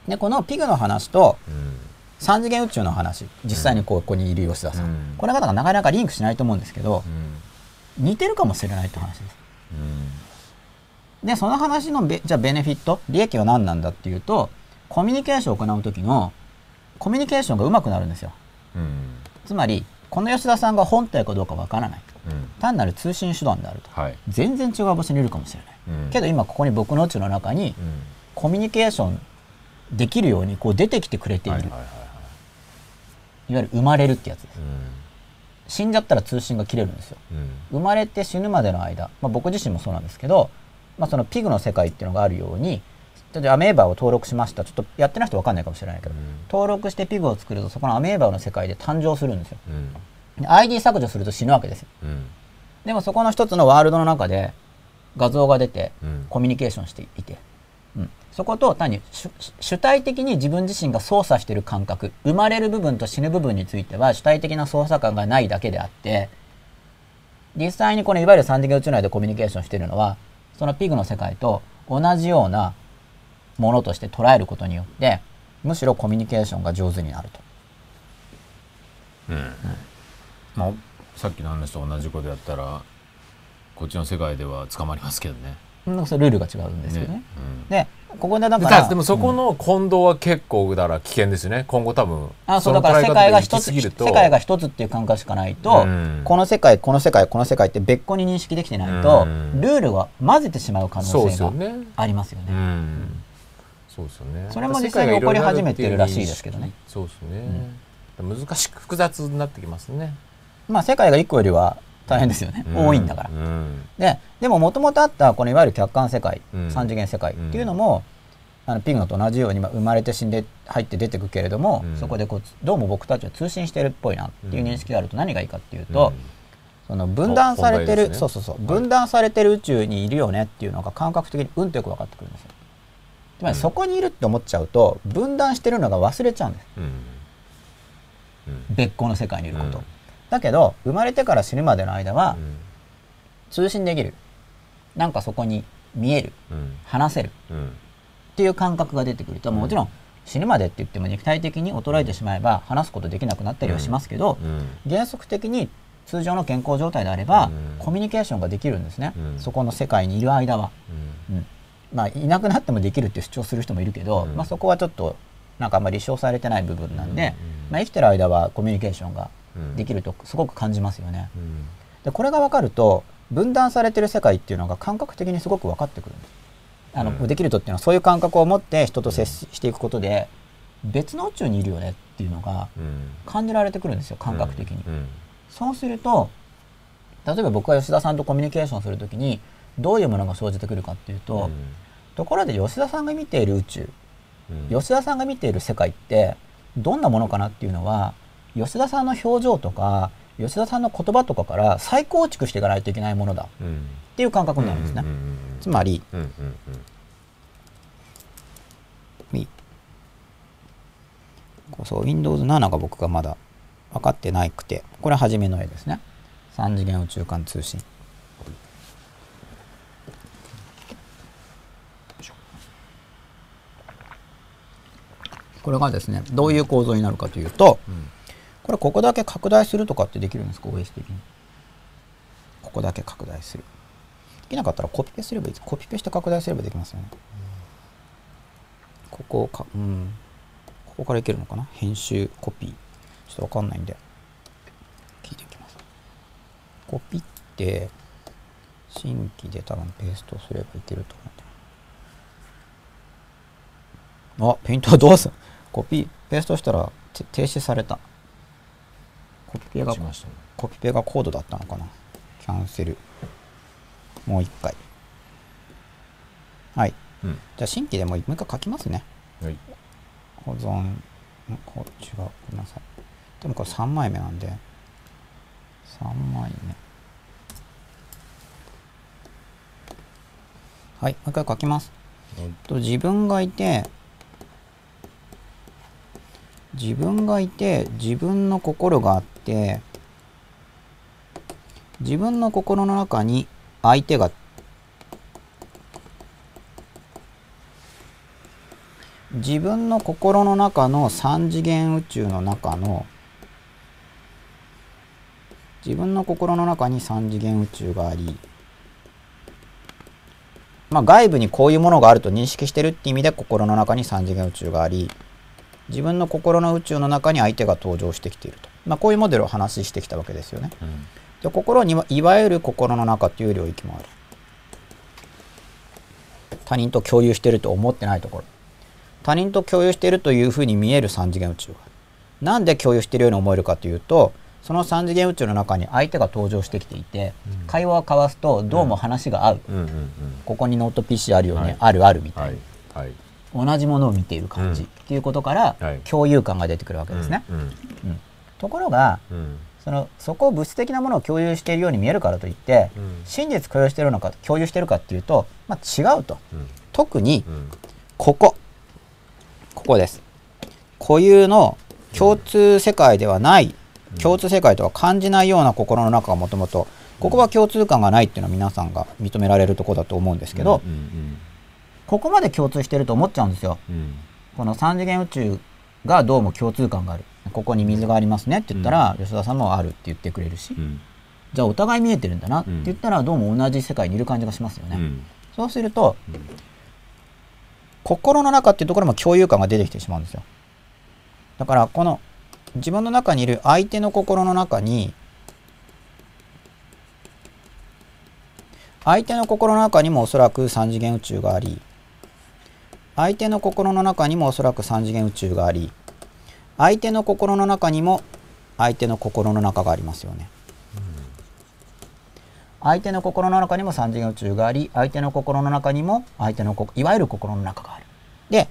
でこのピグの話とうん。三次元宇宙の話実際にこうここにいる吉田さん、うん。これ方がなかなかリンクしないと思うんですけどうん似てるかもしれないって話です。うん。でその話のベじゃあベネフィット利益は何なんだっていうとコミュニケーションを行う時のコミュニケーションが上手くなるんですよ。うん。つまりこの吉田さんが本体かどうかわからない。うん。単なる通信手段であると。はい。全然違う場所にいるかもしれない、うん。けど今ここに僕の宇宙の中にうん。コミュニケーションできるようにこう出てきてくれている、いわゆる生まれるってやつです。うん死んじゃったら通信が切れるんですよ。うん。生まれて死ぬまでの間、まあ、僕自身もそうなんですけど、まあ、そのピグの世界っていうのがあるようにちょっとアメーバを登録しました。ちょっとやってない人分かんないかもしれないけど、うん。登録してピグを作るとそこのアメーバの世界で誕生するんですよ。うん。で ID 削除すると死ぬわけですよ。うん。でもそこの一つのワールドの中で画像が出てうん。コミュニケーションしていて、うん、そこと単に主主体的に自分自身が操作している感覚生まれる部分と死ぬ部分については主体的な操作感がないだけであって実際にこのいわゆる三次元宇宙内でコミュニケーションしているのはそのピグの世界と同じようなものとして捉えることによってむしろコミュニケーションが上手になると。まあさっきの話と同じことやったらこっちの世界では捕まりますけどねなんかそれルールが違うんですけどね。うんでここでだでからでもそこの混同は結構だから危険ですね。今後多分あそうだのから世界が一つ世界が一つっていう感覚しかないと、うん。この世界この世界この世界って別個に認識できてないと、うん。ルールが混ぜてしまう可能性がありますよね。うんそうですよね。それも実際に起こり始めてるらしいですけどね。そうですね、難しく複雑になってきますね。まあ世界が一個よりは大変ですよね、多いんだから。うん。ででももともとあったこのいわゆる客観世界、うん。三次元世界っていうのも、あのピグノと同じようにまあ生まれて死んで入って出てくけれども、うん。そこでこうどうも僕たちは通信してるっぽいなっていう認識があると何がいいかっていうと、その分断されてる、ね。そうそうそう、はい。分断されてる宇宙にいるよねっていうのが感覚的にうんとよく分かってくるんですよ。つまりそこにいるって思っちゃうと分断してるのが忘れちゃうんです。うん。うん。別個の世界にいること、うんだけど生まれてから死ぬまでの間はうん。通信できる。なんかそこに見える。うん。話せる。うん。っていう感覚が出てくるともちろん死ぬまでって言っても肉体的に衰えてしまえば話すことできなくなったりはしますけど、うん。原則的に通常の健康状態であれば、うん。コミュニケーションができるんですね、うん。そこの世界にいる間は、うん。うん。まあ、いなくなってもできるって主張する人もいるけど、うん。まあ、そこはちょっとなんかあんまり立証されてない部分なんで、うん。まあ、生きてる間はコミュニケーションがうんできるとすごく感じますよね。うん。でこれが分かると分断されてる世界っていうのが感覚的にすごく分かってくるんです。あの、うん。できるとっていうのはそういう感覚を持って人と接ししていくことで別の宇宙にいるよねっていうのがうん。感じられてくるんですよ感覚的に、うん。そうすると例えば僕が吉田さんとコミュニケーションするときにどういうものが生じてくるかっていうと、ところで吉田さんが見ている宇宙うん。吉田さんが見ている世界ってどんなものかなっていうのは吉田さんの表情とか吉田さんの言葉とかから再構築していかないといけないものだ。うんっていう感覚になるんですね。つまり、うんうんうそう Windows 7が僕がまだ分かってなくてこれは初めの絵ですね。3次元宇宙間通信。これがですねどういう構造になるかというとうんこれここだけ拡大するとかってできるんですか？OS 的に。ここだけ拡大する。できなかったらコピペすればいいです。コピペして拡大すればできますよね。ここかうん。ここからいけるのかな？編集コピー。ちょっとわかんないんで。聞いていきます。コピって新規で多分ペーストすればいけると思うんだよなあペイントはどうすん？コピーペーストしたら停止された。コピペがね。コピペがコードだったのかな。キャンセル。もう一回。はい。うん。じゃあ新規でもう一回書きますね。はい。保存。んこ違うごめんなさい。でもこれ3枚目なんで。3枚目。はい。もう一回書きます。と自分がいて自分がいて自分の心があって自分の心の中に相手が自分の心の中の三次元宇宙の中の自分の心の中に三次元宇宙がありまあ外部にこういうものがあると認識してるって意味で心の中に三次元宇宙があり。自分の心の宇宙の中に相手が登場してきていると、まあ、こういうモデルを話してきたわけですよね。うん。で心にはいわゆる心の中という領域もある。他人と共有していると思ってないところ。他人と共有しているというふうに見える三次元宇宙がある。なんで共有しているように思えるかというとその三次元宇宙の中に相手が登場してきていて、うん。会話を交わすとどうも話が合う、うんうんうん。ここにノート PC あるよね、はい。あるあるみたいな、はい。はい同じものを見ている感じ、うん。っていうことから、はい。共有感が出てくるわけですね、うん。うん。ところがうん。そのそこを物質的なものを共有しているように見えるからといって、うん。真実共有しているのか共有しているかっていうと、まあ、違うと。うん。特にうん。ここ。ここです。固有の共通世界ではない、共通世界とは感じないような心の中がもともとここは共通感がないっていうのは皆さんが認められるところだと思うんですけど、うんここまで共通してると思っちゃうんですよ。うん。うんこの三次元宇宙がどうも共通感がある。ここに水がありますねって言ったら、吉田さんもあるって言ってくれるし、うん。じゃあお互い見えてるんだなって言ったらどうも同じ世界にいる感じがしますよね。うん。そうすると、心の中っていうところも共有感が出てきてしまうんですよ。だからこの自分の中にいる相手の心の中に相手の心の中にもおそらく3次元宇宙があり相手の心の中にもおそらく3次元宇宙があり相手の心の中にも相手の心の中がありますよね。相手の心の中にも三次元宇宙があり相手の心の中にも相手のこいわゆる心の中がある。で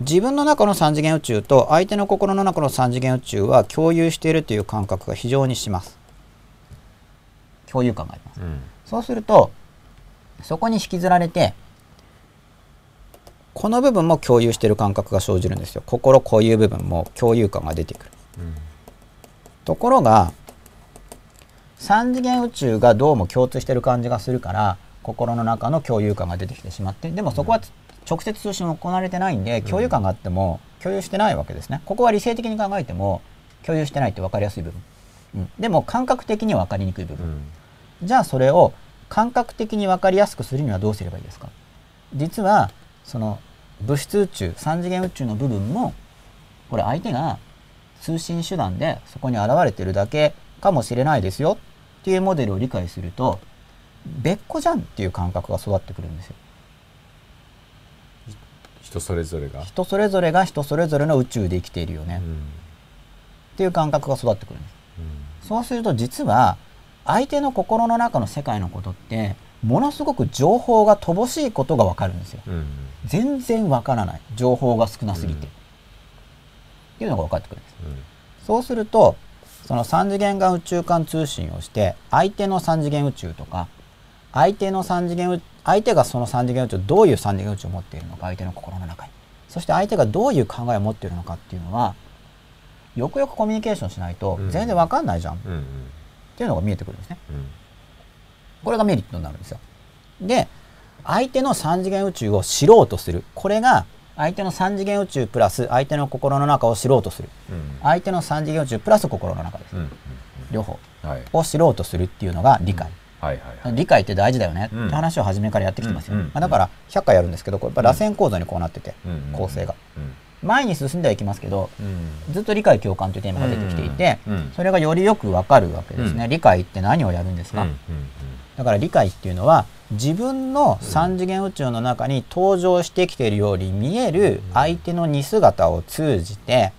自分の中の三次元宇宙と相手の心の中の三次元宇宙は共有しているという感覚が非常にします。共有感があります。うんそうするとそこに引きずられてこの部分も共有している感覚が生じるんですよ。心こういう部分も共有感が出てくる。うん。ところが3次元宇宙がどうも共通してる感じがするから心の中の共有感が出てきてしまってでもそこはつ直接通信行われてないんで共有感があっても共有してないわけですね。ここは理性的に考えても共有してないって分かりやすい部分、うん、でも感覚的には分かりにくい部分、うん。じゃあそれを感覚的に分かりやすくするにはどうすればいいですか？実はその物質宇宙3次元宇宙の部分もこれ相手が通信手段でそこに現れてるだけかもしれないですよっていうモデルを理解すると別個じゃんっていう感覚が育ってくるんですよ。人それぞれが人それぞれが人それぞれの宇宙で生きているよねうんっていう感覚が育ってくるんです。うんそうすると実は相手の心の中の世界のことってものすごく情報が乏しいことがわかるんですよ。うん。全然わからない。情報が少なすぎて、うん。っていうのが分かってくるんです。うん。そうするとその3次元間宇宙間通信をして相手の3次元宇宙とか相手の3次元宇相手がその3次元宇宙どういう3次元宇宙を持っているのか相手の心の中に。そして相手がどういう考えを持っているのかっていうのはよくよくコミュニケーションしないとうん。全然わかんないじゃん。っうんうん。ていうのが見えてくるんですね。うんこれがメリットになるんですよ。で相手の3次元宇宙を知ろうとする。これが相手の3次元宇宙プラス相手の心の中を知ろうとする。うん。相手の3次元宇宙プラス心の中です、うんうん両方はい。を知ろうとするっていうのが理解、はいはいはい。理解って大事だよね。ってうん話を初めからやってきてますよ、うんうんまあ、だから100回やるんですけどこれやっぱ螺旋構造にこうなってて、うんうん構成が。うん。前に進んではいきますけどうん。ずっと理解共感というテーマが出てきていて、うんうんそれがよりよくわかるわけですね、うん。理解って何をやるんですか、うんうんだから理解っていうのは自分の3次元宇宙の中に登場してきているように見える相手の似姿を通じて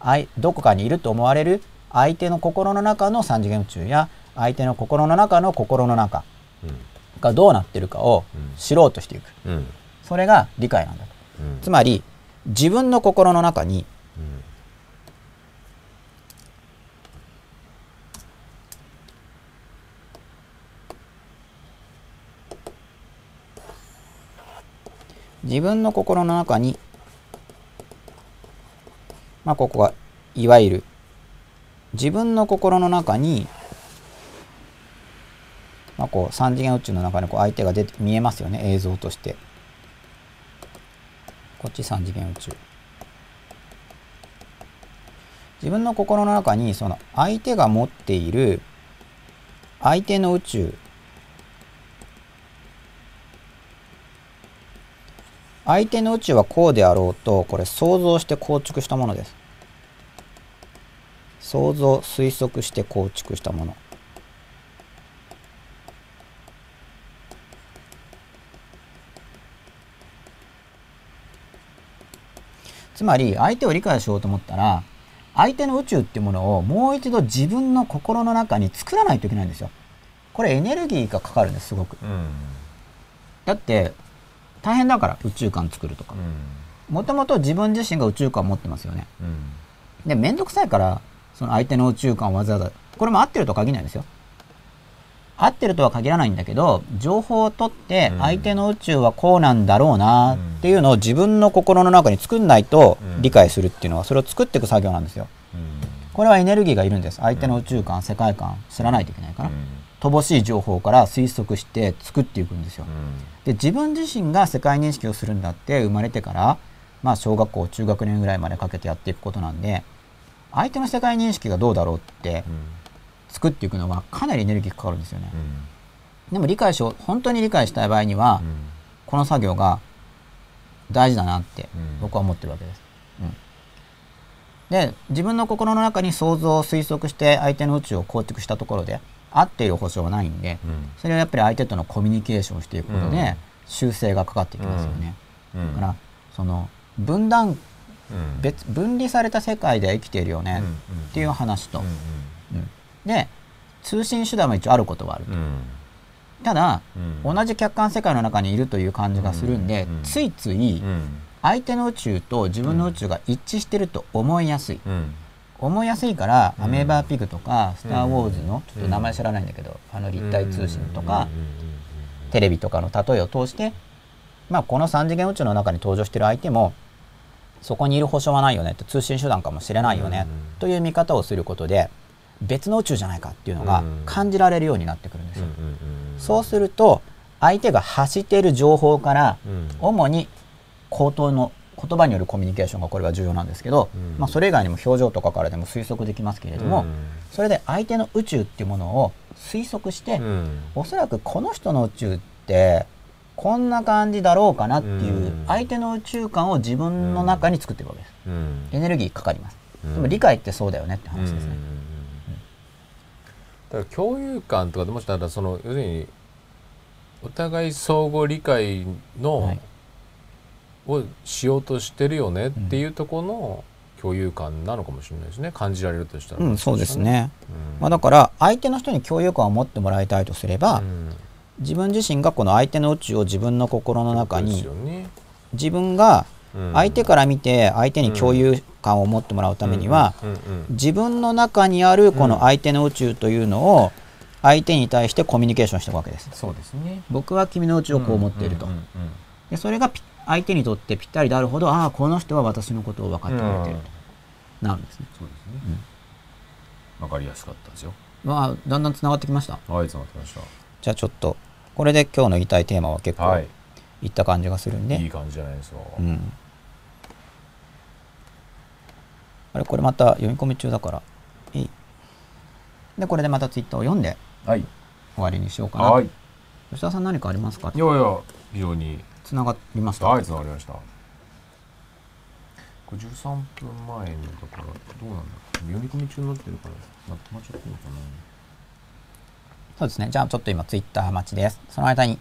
あいどこかにいると思われる相手の心の中の3次元宇宙や相手の心の中の心の中うん。がどうなってるかをうん。知ろうとしていく。うん。それが理解なんだと。うん。つまり自分の心の中にうん自分の心の中にまあここはいわゆる自分の心の中にまあこう3次元宇宙の中にこう相手が出て見えますよね映像として。こっち3次元宇宙。自分の心の中にその相手が持っている相手の宇宙相手の宇宙はこうであろうとこれ想像して構築したものです。想像推測して構築したもの。つまり相手を理解しようと思ったら相手の宇宙っていうものをもう一度自分の心の中に作らないといけないんですよ。これエネルギーがかかるんですすごく。うん。だって大変だから宇宙観作るとか。うん。もともと自分自身が宇宙観を持ってますよね。うん。で面倒くさいからその相手の宇宙観をわざわざこれも合ってるとは限らないんですよ。合ってるとは限らないんだけど情報を取ってうん。相手の宇宙はこうなんだろうなっていうのを自分の心の中に作んないとうん。理解するっていうのはそれを作っていく作業なんですよ。うん。これはエネルギーがいるんです。相手の宇宙観世界観知らないといけないから乏しい情報から推測して作っていくんですよ。で自分自身が世界認識をするんだって生まれてからまあ小学校中学年ぐらいまでかけてやっていくことなんで相手の世界認識がどうだろうって作っていくのはかなりエネルギーかかるんですよね。う。ん。でも理解しよう本当に理解したい場合には、うん。この作業が大事だなってうん。僕は思ってるわけです。うん。で自分の心の中に想像を推測して相手の宇宙を構築したところで合っている保証はないんでうん。それはやっぱり相手とのコミュニケーションをしていくことうん。で修正がかかってきますよね。うん。だからその分断うん。別分離された世界で生きているよねっていう話と、うん。うん。で通信手段も一応あることはあると。うん。ただうん。同じ客観世界の中にいるという感じがするんで、ついついうん。相手の宇宙と自分の宇宙が一致してると思いやすい、うん思いやすいから、うん。アメーバーピグとか「スター・ウォーズ」のうん。ちょっと名前知らないんだけど、あの立体通信とか、テレビとかの例えを通して、まあ、この3次元宇宙の中に登場してる相手もそこにいる保証はないよねって通信手段かもしれないよね、うん。という見方をすることで別の宇宙じゃないかっていうのがうん。感じられるようになってくるんですよ。そうすると相手が発している情報からうん。主に口頭の言葉によるコミュニケーションがこれは重要なんですけど、うん。まあ、それ以外にも表情とかからでも推測できますけれども、うん。それで相手の宇宙っていうものを推測して、うん。おそらくこの人の宇宙ってこんな感じだろうかなっていううん。相手の宇宙観を自分の中に作ってるわけです。うん。エネルギーかかります。うん。でも理解ってそうだよねって話ですね。だから共有感とかでもしたらその要するにお互い相互理解の、はいをしようとしてるよねっていうところの共有感なのかもしれないですね。感じられるとしたら、うん、そうですね。うん。まあ、だから相手の人に共有感を持ってもらいたいとすれば、うん。自分自身がこの相手の宇宙を自分の心の中そうですによね。自分がうん。相手から見て相手に共有感を持ってもらうためには自分の中にあるこの相手の宇宙というのを相手に対してコミュニケーションしていくわけです。そうですね。僕は君の宇宙をこう思っていると。うん。うんでそれがピ相手にとってぴったりであるほどああこの人は私のことを分かってくれてると。なるんですね。そうですね。わかりやすかったですよ。まあだんだんつながってきました。はいつながってましじゃあちょっとこれで今日の言いたいテーマは結構たはい。いった感じがするんで、いい感じじゃないですか。うん、あれこれまた読み込み中だから。いい。でこれでまたツイッターを読んではい。終わりにしようかな、はい。吉田さん何かありますか？いやいや非常につながりました、はいつながりました。これ13分前のだからどうなんだ？読み込み中になってるからま止まっちゃってるのかそうですね。じゃあちょっと今ツイッター待ちです。その間に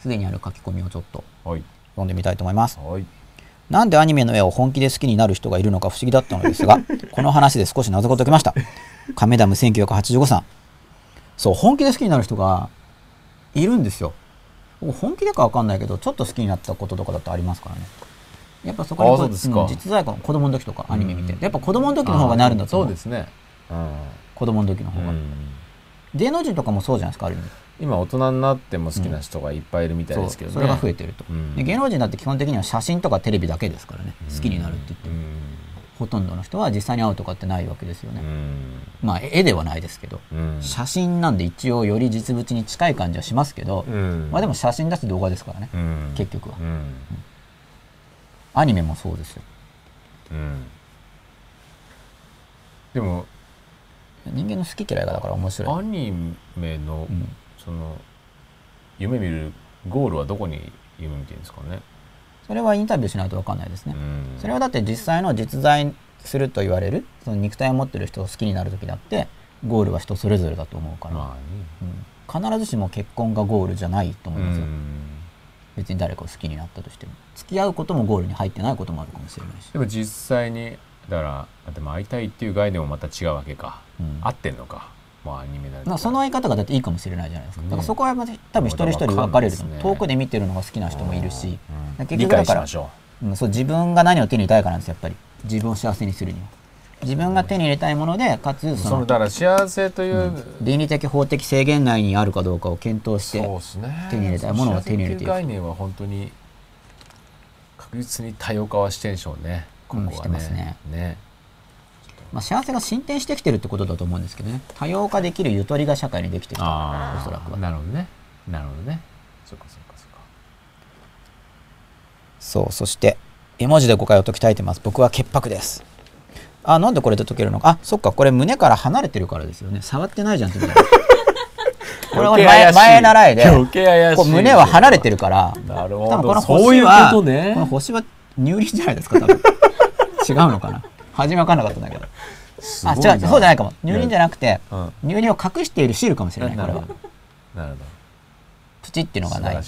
すでにある書き込みをちょっとなはい。読んでみたいと思います。はい。なんでアニメの絵を本気で好きになる人がいるのか不思議だったのですが この話で少し謎が解けました。亀ダム1985さんそう本気で好きになる人がいるんですよ。僕本気でかわかんないけどちょっと好きになったこととかだってありますからね。やっぱそこにあこそう実在感子供の時とかアニメ見て、うん。やっぱ子供の時の方がなるんだと思うそうですね。子供の時の方が、うん。芸能人とかもそうじゃないですかある意味。今大人になっても好きな人がいっぱいいるみたいですけどね。そうそれが増えてると、うん。で芸能人だって基本的には写真とかテレビだけですからね。好きになるって言っても、うんほとんどの人は実際に会うとかってないわけですよね、うん。まあ絵ではないですけど、うん。写真なんで一応より実物に近い感じはしますけど、うん。まあでも写真だし動画ですからね、うん。結局は。うん。アニメもそうですよ。うん。でも人間の好き嫌いがだから面白い、アニメのうん。その夢見るゴールはどこに夢見てるんですかねそれはインタビューしないと分かんないですね、うん。それはだって実際の実在すると言われるその肉体を持ってる人を好きになる時だってゴールは人それぞれだと思うから、まあね。うん。必ずしも結婚がゴールじゃないと思いますよ、うん。別に誰かを好きになったとしても。付き合うこともゴールに入ってないこともあるかもしれないし。でも実際にだからあでも会いたいっていう概念もまた違うわけか、うん。合ってんのかまあアニメなんてまあその相方がだっていいかもしれないじゃないですか。ね。だからそこは多分一人一人分かれるとね遠くで見てるのが好きな人もいるし、うん。結局だからそう自分が何を手に入れたいかなんですよやっぱり。自分を幸せにするには。自分が手に入れたいものでかつうそのだから幸せという、倫理的法的制限内にあるかどうかを検討してね。手に入れたいものを手に入れていく。概念は本当に確実に多様化はしてんでしょうね。ここはね,、うんしてますね。ねまあ、幸せが進展してきてるってことだと思うんですけどね。多様化できるゆとりが社会にできてるおそらくは。なるほどね。なるほどね。そっかそっかそっか。そうそして絵文字で誤解を解きたいてます。僕は潔白です。あなんでこれで解けるのか？あそっか。これ胸から離れてるからですよね。触ってないじゃんって これは前前習いで 余計怪しい。こう胸は離れてるから。なる多分このほどそういう星はことね。この星は乳輪じゃないですか多分。違うのかな初め分かんなかったんだけど。あ違うそうじゃないかも。乳輪じゃなくてうん。乳輪を隠しているシールかもしれないこれは。なるほプチっていうのがない、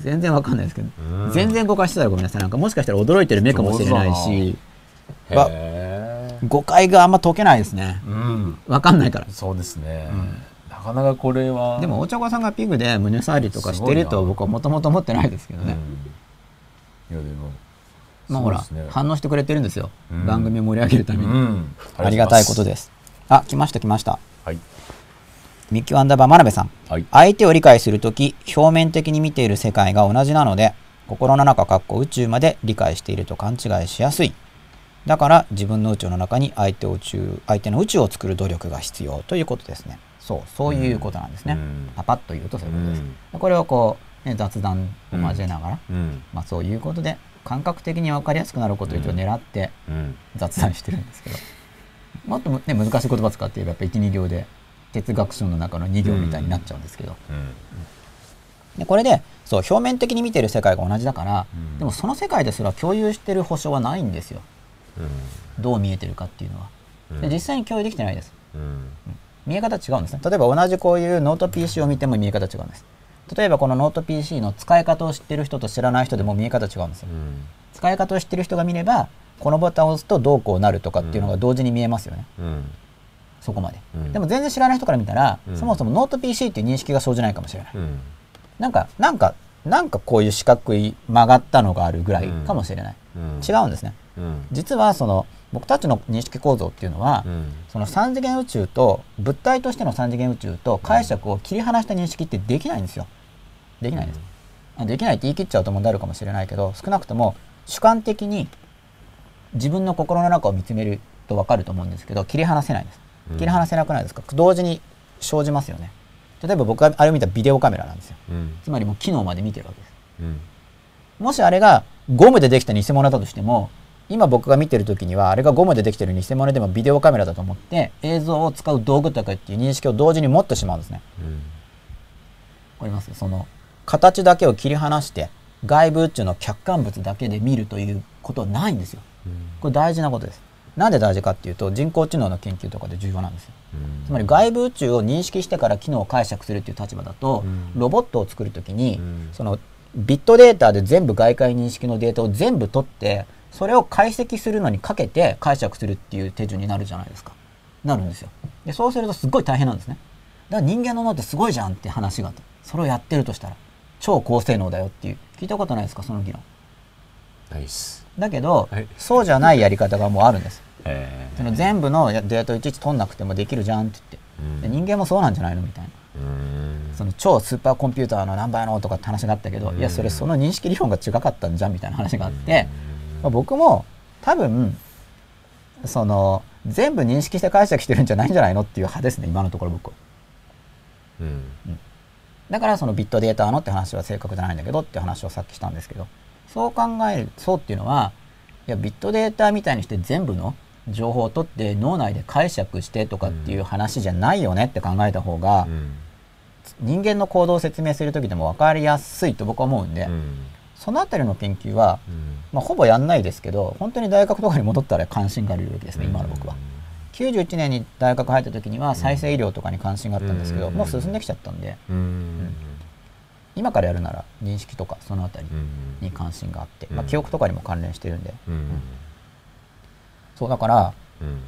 全然わかんないですけどうん。全然誤解してたらごめんなさい。なんかもしかしたら驚いてる目かもし。れな。いし誤解があんま解けないですね。うん。わかんないから。そうですね。なかなかこれは。でもお茶子さんがピグで胸触りとかしてると僕はもともと思ってないですけどね、うん。いやでもまあほら、ね。反応してくれてるんですよ、うん。番組を盛り上げるために、うん。ありがたいことです。あ来ました来ました。はい。ミキュアンダーバー真鍋さん。はい。相手を理解するとき表面的に見ている世界が同じなので心の中かっこ宇宙まで理解していると勘違いしやすい。だから自分の宇宙の中に相手を宇宙相手の宇宙を作る努力が必要ということですね。そうそういうことなんですね、うん。パパッと言うとそういうことです、うん。これをこう、ね、雑談を交えながら、うん。まあ、そういうことで感覚的に分かりやすくなることを一応狙ってうん。雑談してるんですけど、もっと、ね、難しい言葉使って言えばやっぱ12行で哲学書の中の2行みたいになっちゃうんですけど、でこれでそう表面的に見てる世界が同じだから、うん。でもその世界ですら共有してる保証はないんですよ。うん。どう見えてるかっていうのは。で実際に共有できてないです。うん。見え方違うんですね。例えば同じこういうノート PC を見ても見え方違うんです例えばこのノート PC の使い方を知ってる人と知らない人でも見え方違うんですよ。うん。使い方を知ってる人が見ればこのボタンを押すとどうこうなるとかっていうのが同時に見えますよね、うん。そこまで、うん。でも全然知らない人から見たら、うん。そもそもノート PC っていう認識が生じないかもしれない、うん。なんかなんかなんかこういう四角い曲がったのがあるぐらいかもしれない、うん。違うんですね。うん。実はその僕たちの認識構造っていうのは、うん。その3次元宇宙と物体としての3次元宇宙と解釈を切り離した認識ってできないんですよできないんです、あできないって言い切っちゃうと問題あるかもしれないけど少なくとも主観的に自分の心の中を見つめると分かると思うんですけど切り離せないんです。うん。切り離せなくないですか？同時に生じますよね。例えば僕があれを見たビデオカメラなんですよ。うん。つまりもう機能まで見てるわけです。うん。もしあれがゴムでできた偽物だとしても今僕が見てる時にはあれがゴムでできてる偽物でもビデオカメラだと思って映像を使う道具とかっていう認識を同時に持ってしまうんですね。うん。わかります？その形だけを切り離して外部宇宙の客観物だけで見るということはないんですよ。これ大事なことです。なんで大事かっていうと人工知能の研究とかで重要なんですよ。うん。つまり外部宇宙を認識してから機能を解釈するっていう立場だと、うん。ロボットを作るときに、うん。そのビットデータで全部外界認識のデータを全部取ってそれを解析するのにかけて解釈するっていう手順になるじゃないですか。なるんですよ。でそうするとすっごい大変なんですね。だから人間の脳ってすごいじゃんって話があってそれをやってるとしたら超高性能だよっていう。聞いたことないですか？その議論ナイスだけど、はい。そうじゃないやり方がもうあるんです。えその全部のデータをいちいち取んなくてもできるじゃんって言って、で人間もそうなんじゃないの？みたいな。うん。その超スーパーコンピューターの何倍のとかって話があったけど、うん。いやそれその認識理論が違かったんじゃんみたいな話があって、まあ、僕も多分その全部認識して解釈してるんじゃないんじゃないのっていう派ですね今のところ僕は。うんだからそのビットデータのって話は正確じゃないんだけどって話をさっきしたんですけどそう考えるそうっていうのはいやビットデータみたいにして全部の情報を取って脳内で解釈してとかっていう話じゃないよねって考えた方が、うん。人間の行動を説明する時でも分かりやすいと僕は思うんで、うん。そのあたりの研究は、うん。まあ、ほぼやんないですけど本当に大学とかに戻ったら関心がある領域ですね、うん。今の僕は。91年に大学入った時には再生医療とかに関心があったんですけど、うん。もう進んできちゃったんで。うん。今からやるなら認識とかそのあたりうんに関心があって、うん。まあ、記憶とかにも関連してるんで、うん。そうだからうん。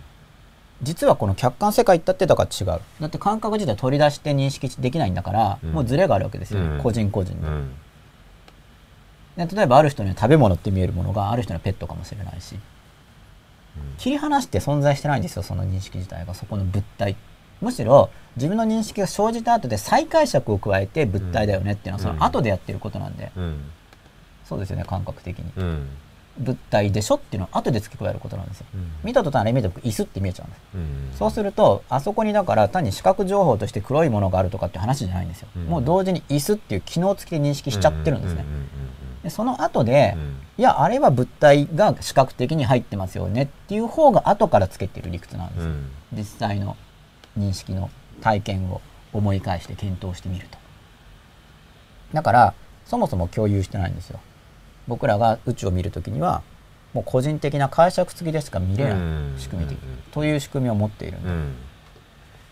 実はこの客観世界って言ってたから違う。だって感覚自体取り出して認識できないんだから、うん。もうズレがあるわけですよ、うん。個人個人でうん。で例えばある人には食べ物って見えるものがある人にはペットかもしれないし切り離して存在してないんですよその認識自体がそこの物体。むしろ自分の認識が生じた後で再解釈を加えて物体だよねっていうのはその後でやってることなんで、うん。そうですよね感覚的に。うん。物体でしょっていうのは後で付け加えることなんですよ。うん。見た途端あれ見た時椅子って見えちゃうんですうん。そうするとあそこにだから単に視覚情報として黒いものがあるとかって話じゃないんですよ、うん。もう同時に椅子っていう機能付きで認識しちゃってるんですね、でその後で、うん。いやあれは物体が視覚的に入ってますよねっていう方が後からつけてる理屈なんですよ、うん。実際の認識の体験を思い返して検討してみると。だからそもそも共有してないんですよ。僕らが宇宙を見るときにはもう個人的な解釈付きでしか見れないうん。仕組み的という仕組みを持っているんだ、っうん。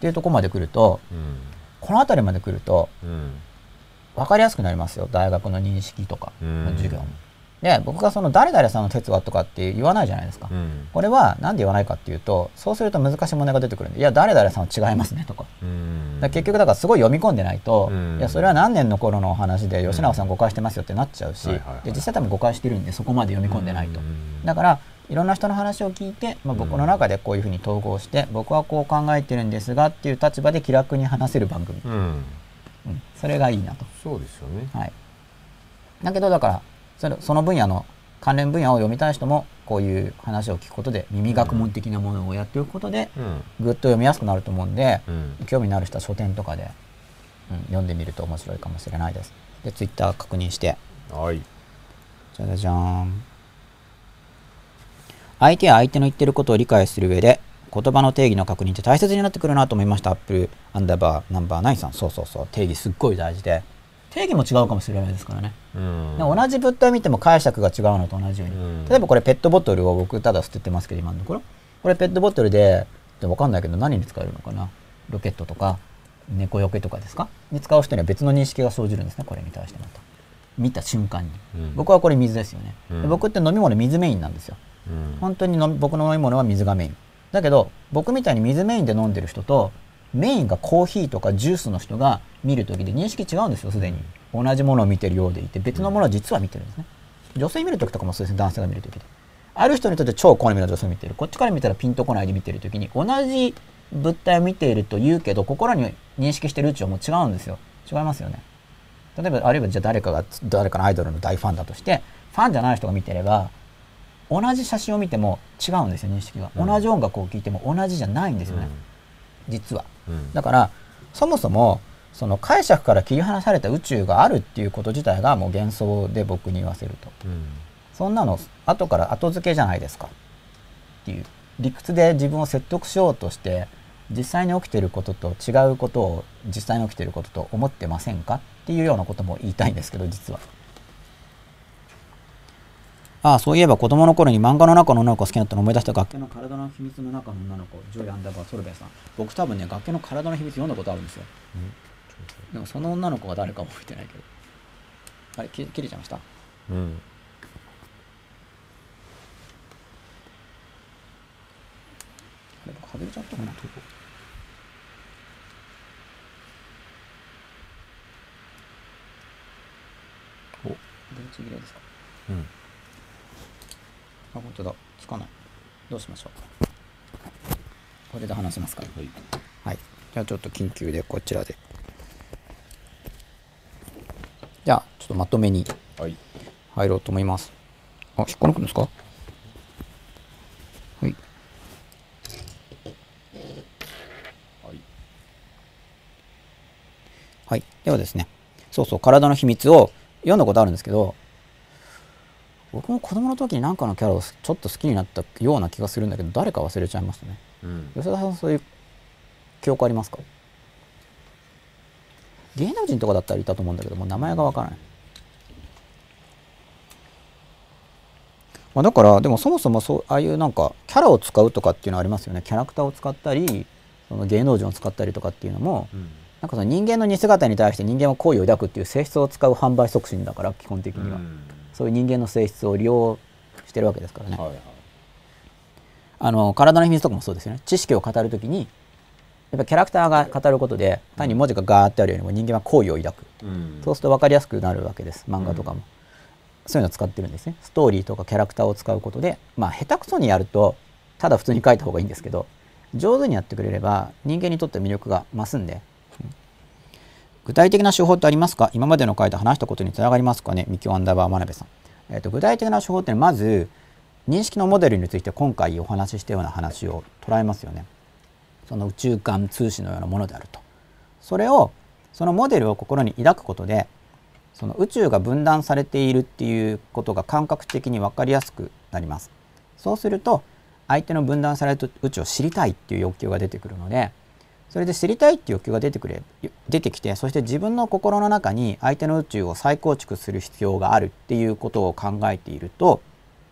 ていうところまで来るとうん。この辺りまで来るとうん分かりやすくなりますよ。大学の認識とか授業。も。で僕がその誰々さんの哲学とかって言わないじゃないですか。うん。これは何で言わないかっていうとそうすると難しい問題が出てくるんでいや誰々さんは違いますねとか。から結局だからすごい読み込んでないと、うん。いやそれは何年の頃のお話で吉永さん誤解してますよってなっちゃうし、で実際多分誤解してるんでそこまで読み込んでないと、うんだからいろんな人の話を聞いて、まあ、僕の中でこういうふうに統合して、僕はこう考えてるんですがっていう立場で気楽に話せる番組、うんうんそれがいいなと。そうですよねはい、だけどだからそれその分野の関連分野を読みたい人もこういう話を聞くことで耳学問的なものをやっておくことでうんぐっと読みやすくなると思うんで、うん興味のある人は書店とかで、うん、読んでみると面白いかもしれないです。で、ツイッター確認して、はいじゃじゃじゃーん。相手や相手の言ってることを理解する上で、言葉の定義の確認って大切になってくるなと思いました。アップルアンダーバーナンバーナインさん。そうそうそう。定義すっごい大事で。定義も違うかもしれないですからね。うんで同じ物体を見ても解釈が違うのと同じように。うん例えばこれペットボトルを僕ただ捨ててますけど、今のところ。これペットボトルで、でわかんないけど何に使えるのかなロケットとか猫よけとかですか？に使う人には別の認識が生じるんですねこれに対してまた見た瞬間に、うん僕はこれ水ですよね、僕って飲み物水メインなんですようん本当に僕の飲み物は水がメインだけど僕みたいに水メインで飲んでる人とメインがコーヒーとかジュースの人が見るときで認識違うんですよすでに。同じものを見てるようでいて別のものは実は見てるんですね。女性見るときとかもそうですね男性が見るときで。ある人にとって超好みの女性を見てる。こっちから見たらピンとこないで見てるときに同じ物体を見ていると言うけど心に認識してる宇宙はもう違うんですよ。違いますよね。例えばあるいはじゃあ誰かが誰かのアイドルの大ファンだとしてファンじゃない人が見てれば同じ写真を見ても違うんですよ認識が、うん。同じ音楽を聴いても同じじゃないんですよね、実は。うん。だからそもそもその解釈から切り離された宇宙があるっていうこと自体がもう幻想で僕に言わせると。うん。そんなの後から後付けじゃないですか。っていう。理屈で自分を説得しようとして実際に起きていることと違うことを実際に起きていることと思ってませんか？っていうようなことも言いたいんですけど実は。ああそういえば子供の頃に漫画の中の女の子が好きだったのを思い出した学家の体の秘密の中の女の子ジョイアンダーバーソルベイさん。僕多分ね学家の体の秘密読んだことあるんですよ。でもその女の子が誰かも覚えてないけど。あれき切れちゃいました？うん。あれ外れちゃったかな。お。電池切れですか？うんあ本当だ。つかない。どうしましょう。これで話せますからはい。はい。じゃあちょっと緊急でこちらで。じゃあちょっとまとめにはい。入ろうと思います。あ引っこ抜くんですか？はい。はい。はい。ではですね、そうそう、体の秘密を読んだことあるんですけど、僕も子供の時に何かのキャラをちょっと好きになったような気がするんだけど、誰か忘れちゃいましたね。うん吉田さん、そういう記憶ありますか？芸能人とかだったらいたと思うんだけども、名前がわからない。まあ、だから、でもそもそもそう、ああいうなんか、キャラを使うとかっていうのはありますよね。キャラクターを使ったり、その芸能人を使ったりとかっていうのも、うんなんかその人間の似姿に対して人間は好意を抱くっていう性質を使う販売促進だから基本的には、うんそういう人間の性質を利用してるわけですからね、はいはい。あの体の秘密とかもそうですよね。知識を語るときにやっぱキャラクターが語ることで単に文字がガーってあるよりも人間は好意を抱く、うん。そうすると分かりやすくなるわけです。漫画とかも、そういうのを使ってるんですね。ストーリーとかキャラクターを使うことでまあ下手くそにやるとただ普通に書いた方がいいんですけど上手にやってくれれば人間にとって魅力が増すんで具体的な手法ってありますか？今までの回で話したことにつながりますかね？みきおアンダーバー真鍋さん。えー、と具体的な手法ってまず認識のモデルについて今回お話ししたような話を捉えますよね。その宇宙間通信のようなものであると。それをそのモデルを心に抱くことでその宇宙が分断されているっていうことが感覚的に分かりやすくなりますそうすると相手の分断された宇宙を知りたいっていう欲求が出てくるのでそれで知りたいっていう欲求が出てくれ出てきてそして自分の心の中に相手の宇宙を再構築する必要があるっていうことを考えていると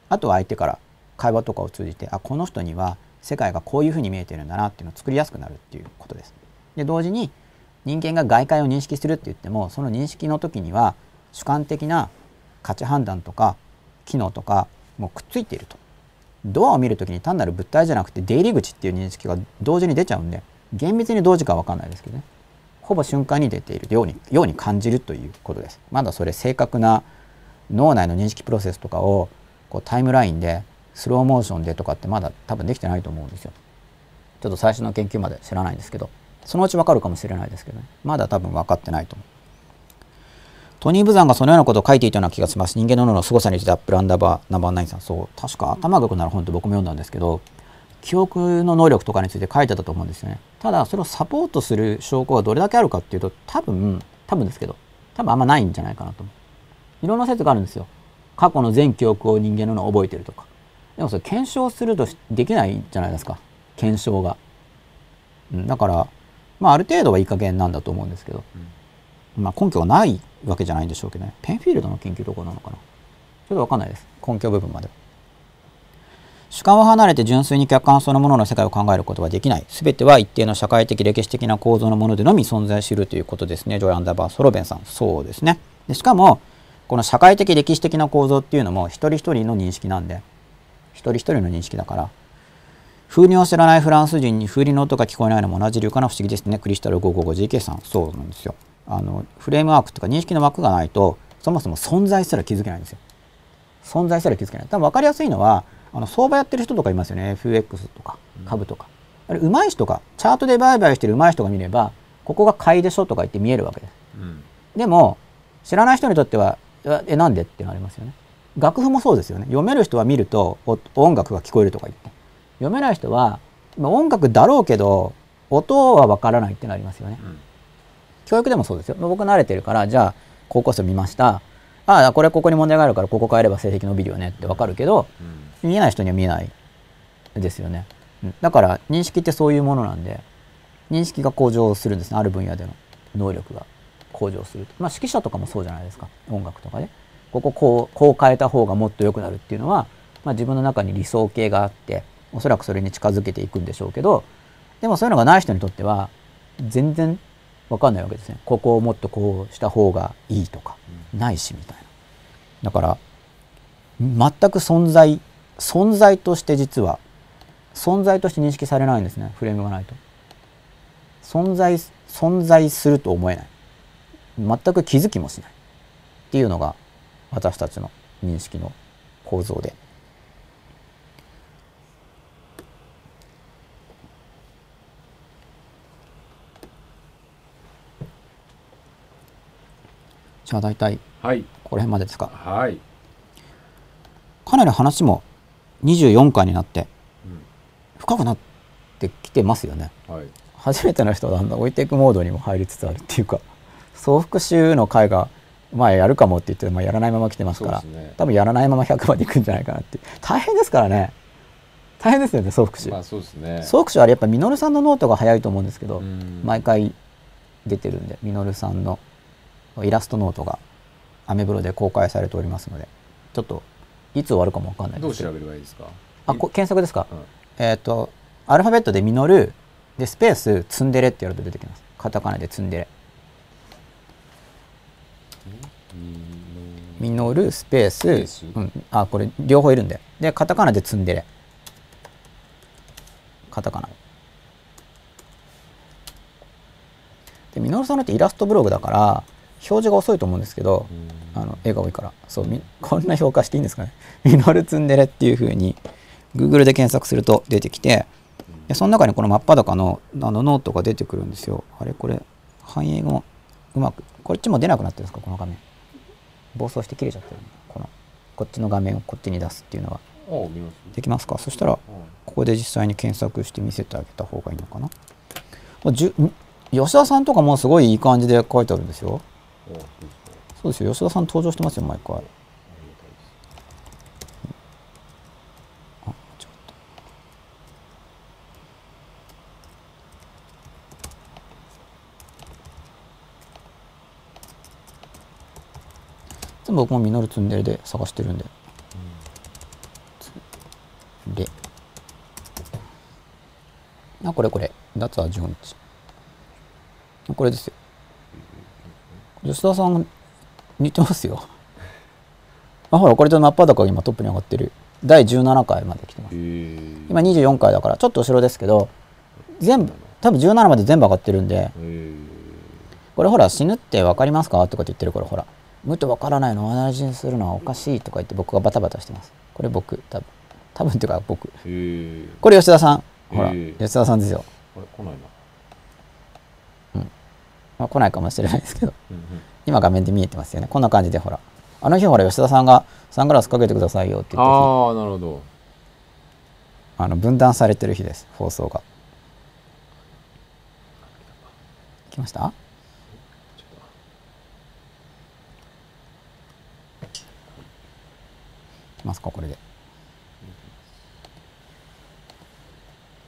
あとは相手から会話とかを通じてあこの人には世界がこういうふうに見えてるんだなっていうのを作りやすくなるっていうことです。で同時に人間が外界を認識するって言ってもその認識の時には主観的な価値判断とか機能とかもうくっついているとドアを見る時に単なる物体じゃなくて出入り口っていう認識が同時に出ちゃうんで厳密に同時かは分かんないですけどね。ほぼ瞬間に出ているようにように感じるということです。まだそれ正確な脳内の認識プロセスとかをこうタイムラインでスローモーションでとかってまだ多分できてないと思うんですよ。ちょっと最初の研究まで知らないんですけど。そのうちわかるかもしれないですけどね。まだ多分分かってないと思う。トニー・ブザンがそのようなことを書いていたような気がします。人間の脳の凄さについてアップルアンダーバーナンバーナインさん。そう。確か頭が良くなる本って僕も読んだんですけど記憶の能力とかについて書いてたと思うんですよね。ただそれをサポートする証拠がどれだけあるかっていうと多分多分ですけど多分あんまないんじゃないかなと思う。いろんな説があるんですよ。過去の全記憶を人間の脳覚えてるとか。でもそれ検証するとできないじゃないですか。検証が、うん、だからまあある程度はいい加減なんだと思うんですけど、まあ根拠がないわけじゃないんでしょうけどね。ペンフィールドの研究どこなのかな。ちょっとわかんないです。根拠部分まで主観を離れて純粋に客観そのものの世界を考えることはできない。すべては一定の社会的歴史的な構造のもとでのみ存在しうるということですね。ジョイ・アンダーバー・ソロベンさん。そうですね。でしかも、この社会的歴史的な構造っていうのも一人一人の認識なんで、一人一人の認識だから、風鈴を知らないフランス人に風鈴の音が聞こえないのも同じ理由かな不思議ですね。クリスタル 555GK さん。そうなんですよ。あの、フレームワークとか認識の枠がないと、そもそも存在すら気づけないんですよ。存在すら気づけない。多分分かりやすいのは、あの相場やってる人とかいますよね。FX とか株とか、あれ上手い人がチャートで売買してる上手い人が見ればここが買いでしょとか言って見えるわけです、うん。でも知らない人にとってはえなんでってなりますよね。楽譜もそうですよね。読める人は見るとお音楽が聞こえるとか言って。読めない人はまあ音楽だろうけど音はわからないってなりますよね、うん。教育でもそうですよ。僕慣れてるからじゃあ高校生見ました。ああこれここに問題があるからここ変えれば成績伸びるよねってわかるけど、うん見えない人には見えないですよね。うんだから認識ってそういうものなんで認識が向上するんですねある分野での能力が向上する。まあ指揮者とかもそうじゃないですか音楽とかで。こここうこう変えた方がもっと良くなるっていうのは、まあ、自分の中に理想形があっておそらくそれに近づけていくんでしょうけどでもそういうのがない人にとっては全然わかんないわけですね。ここをもっとこうした方がいいとかないしみたいな。だから全く存在存在として実は存在として認識されないんですね。フレームがないと。存在存在すると思えない。全く気づきもしない。っていうのが私たちの認識の構造で。じゃあ大体はい。この辺までですか？はい、かなり話も24回になってうん。深くなってきてますよね。はい、初めての人はだんだん置いていくモードにも入りつつあるっていうか総復習の回が前やるかもって言って、まあ、やらないまま来てますからね。多分やらないまま100までいくんじゃないかなって。大変ですからね。大変ですよね総復習、まあそうですね。総復習あれやっぱみのるさんのノートが早いと思うんですけど、うん。毎回出てるんでみのるさんのイラストノートがアメブロで公開されておりますのでちょっといつ終わるかもわかんないど。う調べればいいですか？あこ検索ですか、うん。えっ、とアルファベットで「ミノル」でスペース「ツンデレ」ってやると出てきます。カタカナで「ツンデレ」ミノルスペースース。うん、あこれ両方いるんで。でカタカナで「ツンデレ」カタカナ。でミノルさんのってイラストブログだから表示が遅いと思うんですけど、あの絵が多いから。そうみ こんな評価していいんですかね「ミノルツンデレ」っていうふうに Google で検索すると出てきてでその中にこの真っ裸のあのノートが出てくるんですよあれこれ反映もうまくこっちも出なくなってるんですかこの画面暴走して切れちゃってるこのこっちの画面をこっちに出すっていうのはできますかそしたらここで実際に検索して見せてあげた方がいいのかな吉田さんとかもすごいいい感じで書いてあるんですよそうですよ。吉田さん登場してますよ毎回。あちょっと。全部僕もミノルツンデレで探してるんで、であこれこれ。脱味音痴これですよ。吉田さん似てますよ。あほらこれと真っ裸が今トップに上がってる。第17回まで来てます。今24回だからちょっと後ろですけど全部多分17まで全部上がってるんでこれほら死ぬって分かりますか？とかって言ってるからほら無と分からないのを同じにするのはおかしいとか言って僕がバタバタしてます。これ僕多分多分っていうか僕。これ吉田さん。ほら吉田さんですよ、あれ来ないなまあ、来ないかもしれないですけど。うんうん。今画面で見えてますよね。こんな感じでほら。あの日ほら吉田さんがサングラスかけてくださいよって言った日。ああなるほど。あの分断されてる日です。放送が。来ました？来ますかこれで。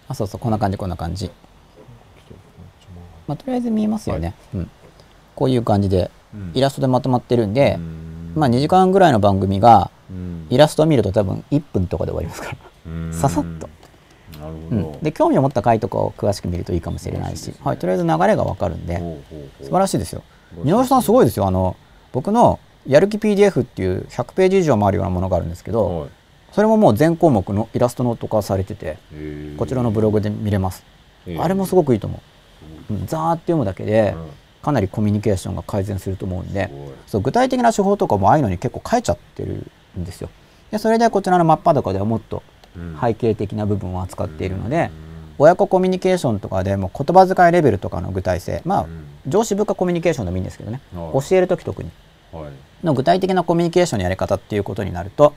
あそうそうこんな感じこんな感じまあとりあえず見えますよね、うん、こういう感じでうん。イラストでまとまってるんで、うん。まあ2時間ぐらいの番組がうん。イラストを見ると多分1分とかで終わりますから。うん。ささっと。なるうん。で興味を持った回とかを詳しく見るといいかもしれないし、はい、とりあえず流れがわかるんでほうほう素晴らしいですよ。ごい。箕輪さんすごいですよ。あの僕のやる気 PDF っていう100ページ以上もあるようなものがあるんですけどはい。それももう全項目のイラストノート化されててこちらのブログで見れます。あれもすごくいいと思う。うんザーって読むだけでうん。かなりコミュニケーションが改善すると思うんでそう具体的な手法とかもああいうのに結構書いちゃってるんですよ。でそれでこちらの真っ裸ではもっとうん。背景的な部分を扱っているのでうん。親子コミュニケーションとかでも言葉遣いレベルとかの具体性まあうん。上司部下コミュニケーションでもいいんですけどねはい。教える時特に。はい。の具体的なコミュニケーションのやり方っていうことになると、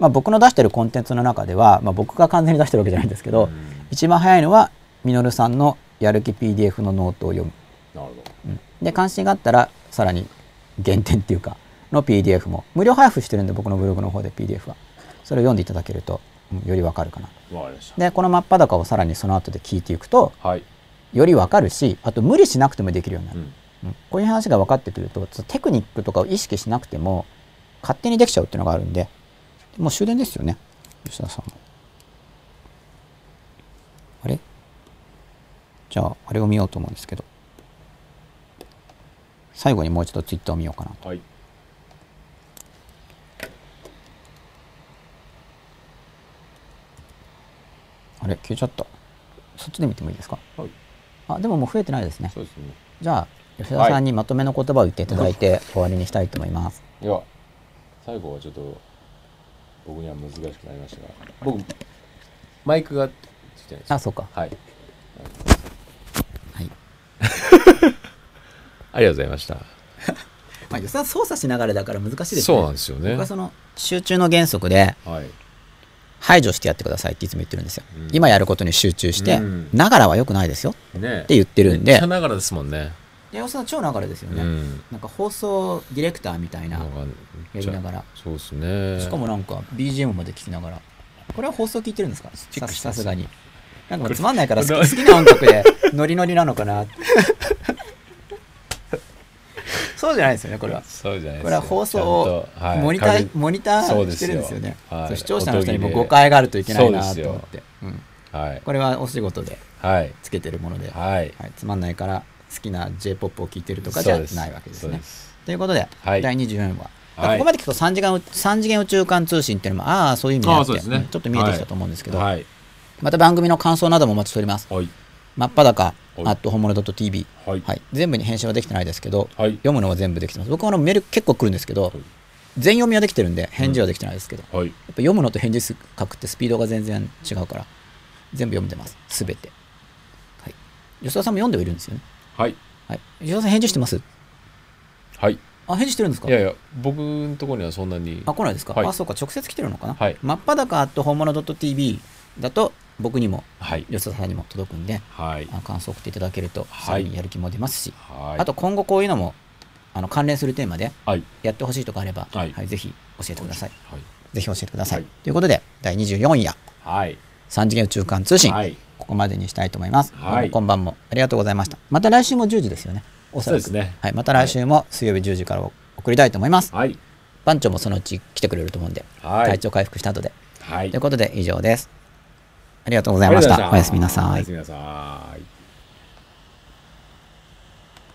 まあ、僕の出してるコンテンツの中では、まあ、僕が完全に出してるわけじゃないんですけど、うん。一番早いのはみのるさんのやる気 PDF のノートを読む、なるほど。うん。で関心があったらさらに原典っていうかの PDF も無料配布してるんで僕のブログの方で PDF は。それを読んでいただけると、うんよりわかるかな。わかりました。でこの真っ裸をさらにその後で聞いていくとはい。よりわかるしあと無理しなくてもできるようになる、うん。うん。こういう話が分かってくるとテクニックとかを意識しなくても勝手にできちゃうっていうのがあるんでもう終電ですよね吉田さんもあれじゃああれを見ようと思うんですけど。最後にもう一度ツイッターを見ようかなと。はい。あれ消えちゃった。そっちで見てもいいですか？はい。あでももう増えてないですね。そうですね。じゃあ吉田さんにまとめの言葉を言っていただいて 終わりにしたいと思います。いや最後はちょっと僕には難しくなりましたが僕マイクがついてないです。あそうか。はいはい ありがとうございました。まあ、吉田さん操作しながらだから難しいですね。そうなんですよね。僕はその集中の原則ではい。排除してやってくださいっていつも言ってるんですよ。うん。今やることに集中して、うん。ながらは良くないですよ。ね。って言ってるんで。めっちゃ、ながらですもんね。で吉田さん超ながらですよね。うん。なんか放送ディレクターみたいなやりながら、そうですね。しかもなんか BGM まで聞きながら、これは放送聞いてるんですか？さすがに。なんかつまんないから 好きな音楽でノリノリなのかな。そうじゃないですよね、これは。そうじゃないこれは放送をモニター、モニターしてるんですよね。視聴者の人にも誤解があるといけないなと思って、うん。はい。これはお仕事ではい。つけてるもので、はい。はい。つまんないから好きな j p o p を聴いてるとかじゃないわけですね。ということで、はい。第24話、は。い。ここまで聞くと3次元三次元宇宙間通信っていうのもああそういう意味であってね。んちょっと見えてきたと思うんですけど、はいまた番組の感想などもお待ちしております。はい。真っ裸、はい。あと本物 .tv、はい。はい、全部に返信はできてないですけど、はい。読むのは全部できてます。僕はあのメール結構来るんですけど、全読みはできてるんで返事はできてないですけど、はい。やっぱ読むのと返事書くってスピードが全然違うから全部読んでます。すべて。はい。吉田さんも読んではいるんですよね？はい。はい。吉田さん返事してます？はい。あ返事してるんですか？いやいや僕のところにはそんなに。あ来ないですか、はい。あそうか。直接来てるのかな、はい。真っ裸と本物 .tv だと僕にもはい。吉田さんにも届くんではい。あ感想送っていただけるとはい。やる気も出ますし、はい。あと今後こういうのもあの関連するテーマではい。やってほしいとかあれば、はい。ぜひ教えてください。はい。ぜひ教えてください。はい。ということで、第24夜、はい。3次元宇宙間通信、はい。ここまでにしたいと思います。はい。ばんもありがとうございました。また来週も10時ですよね。おそらくそうですね。はい、また来週も水曜日10時から送りたいと思います。はい。番長もそのうち来てくれると思うんで、はい。体調回復した後で。はい。ということで以上です。ありがとうございました。おやすみなさいおやす。みなさい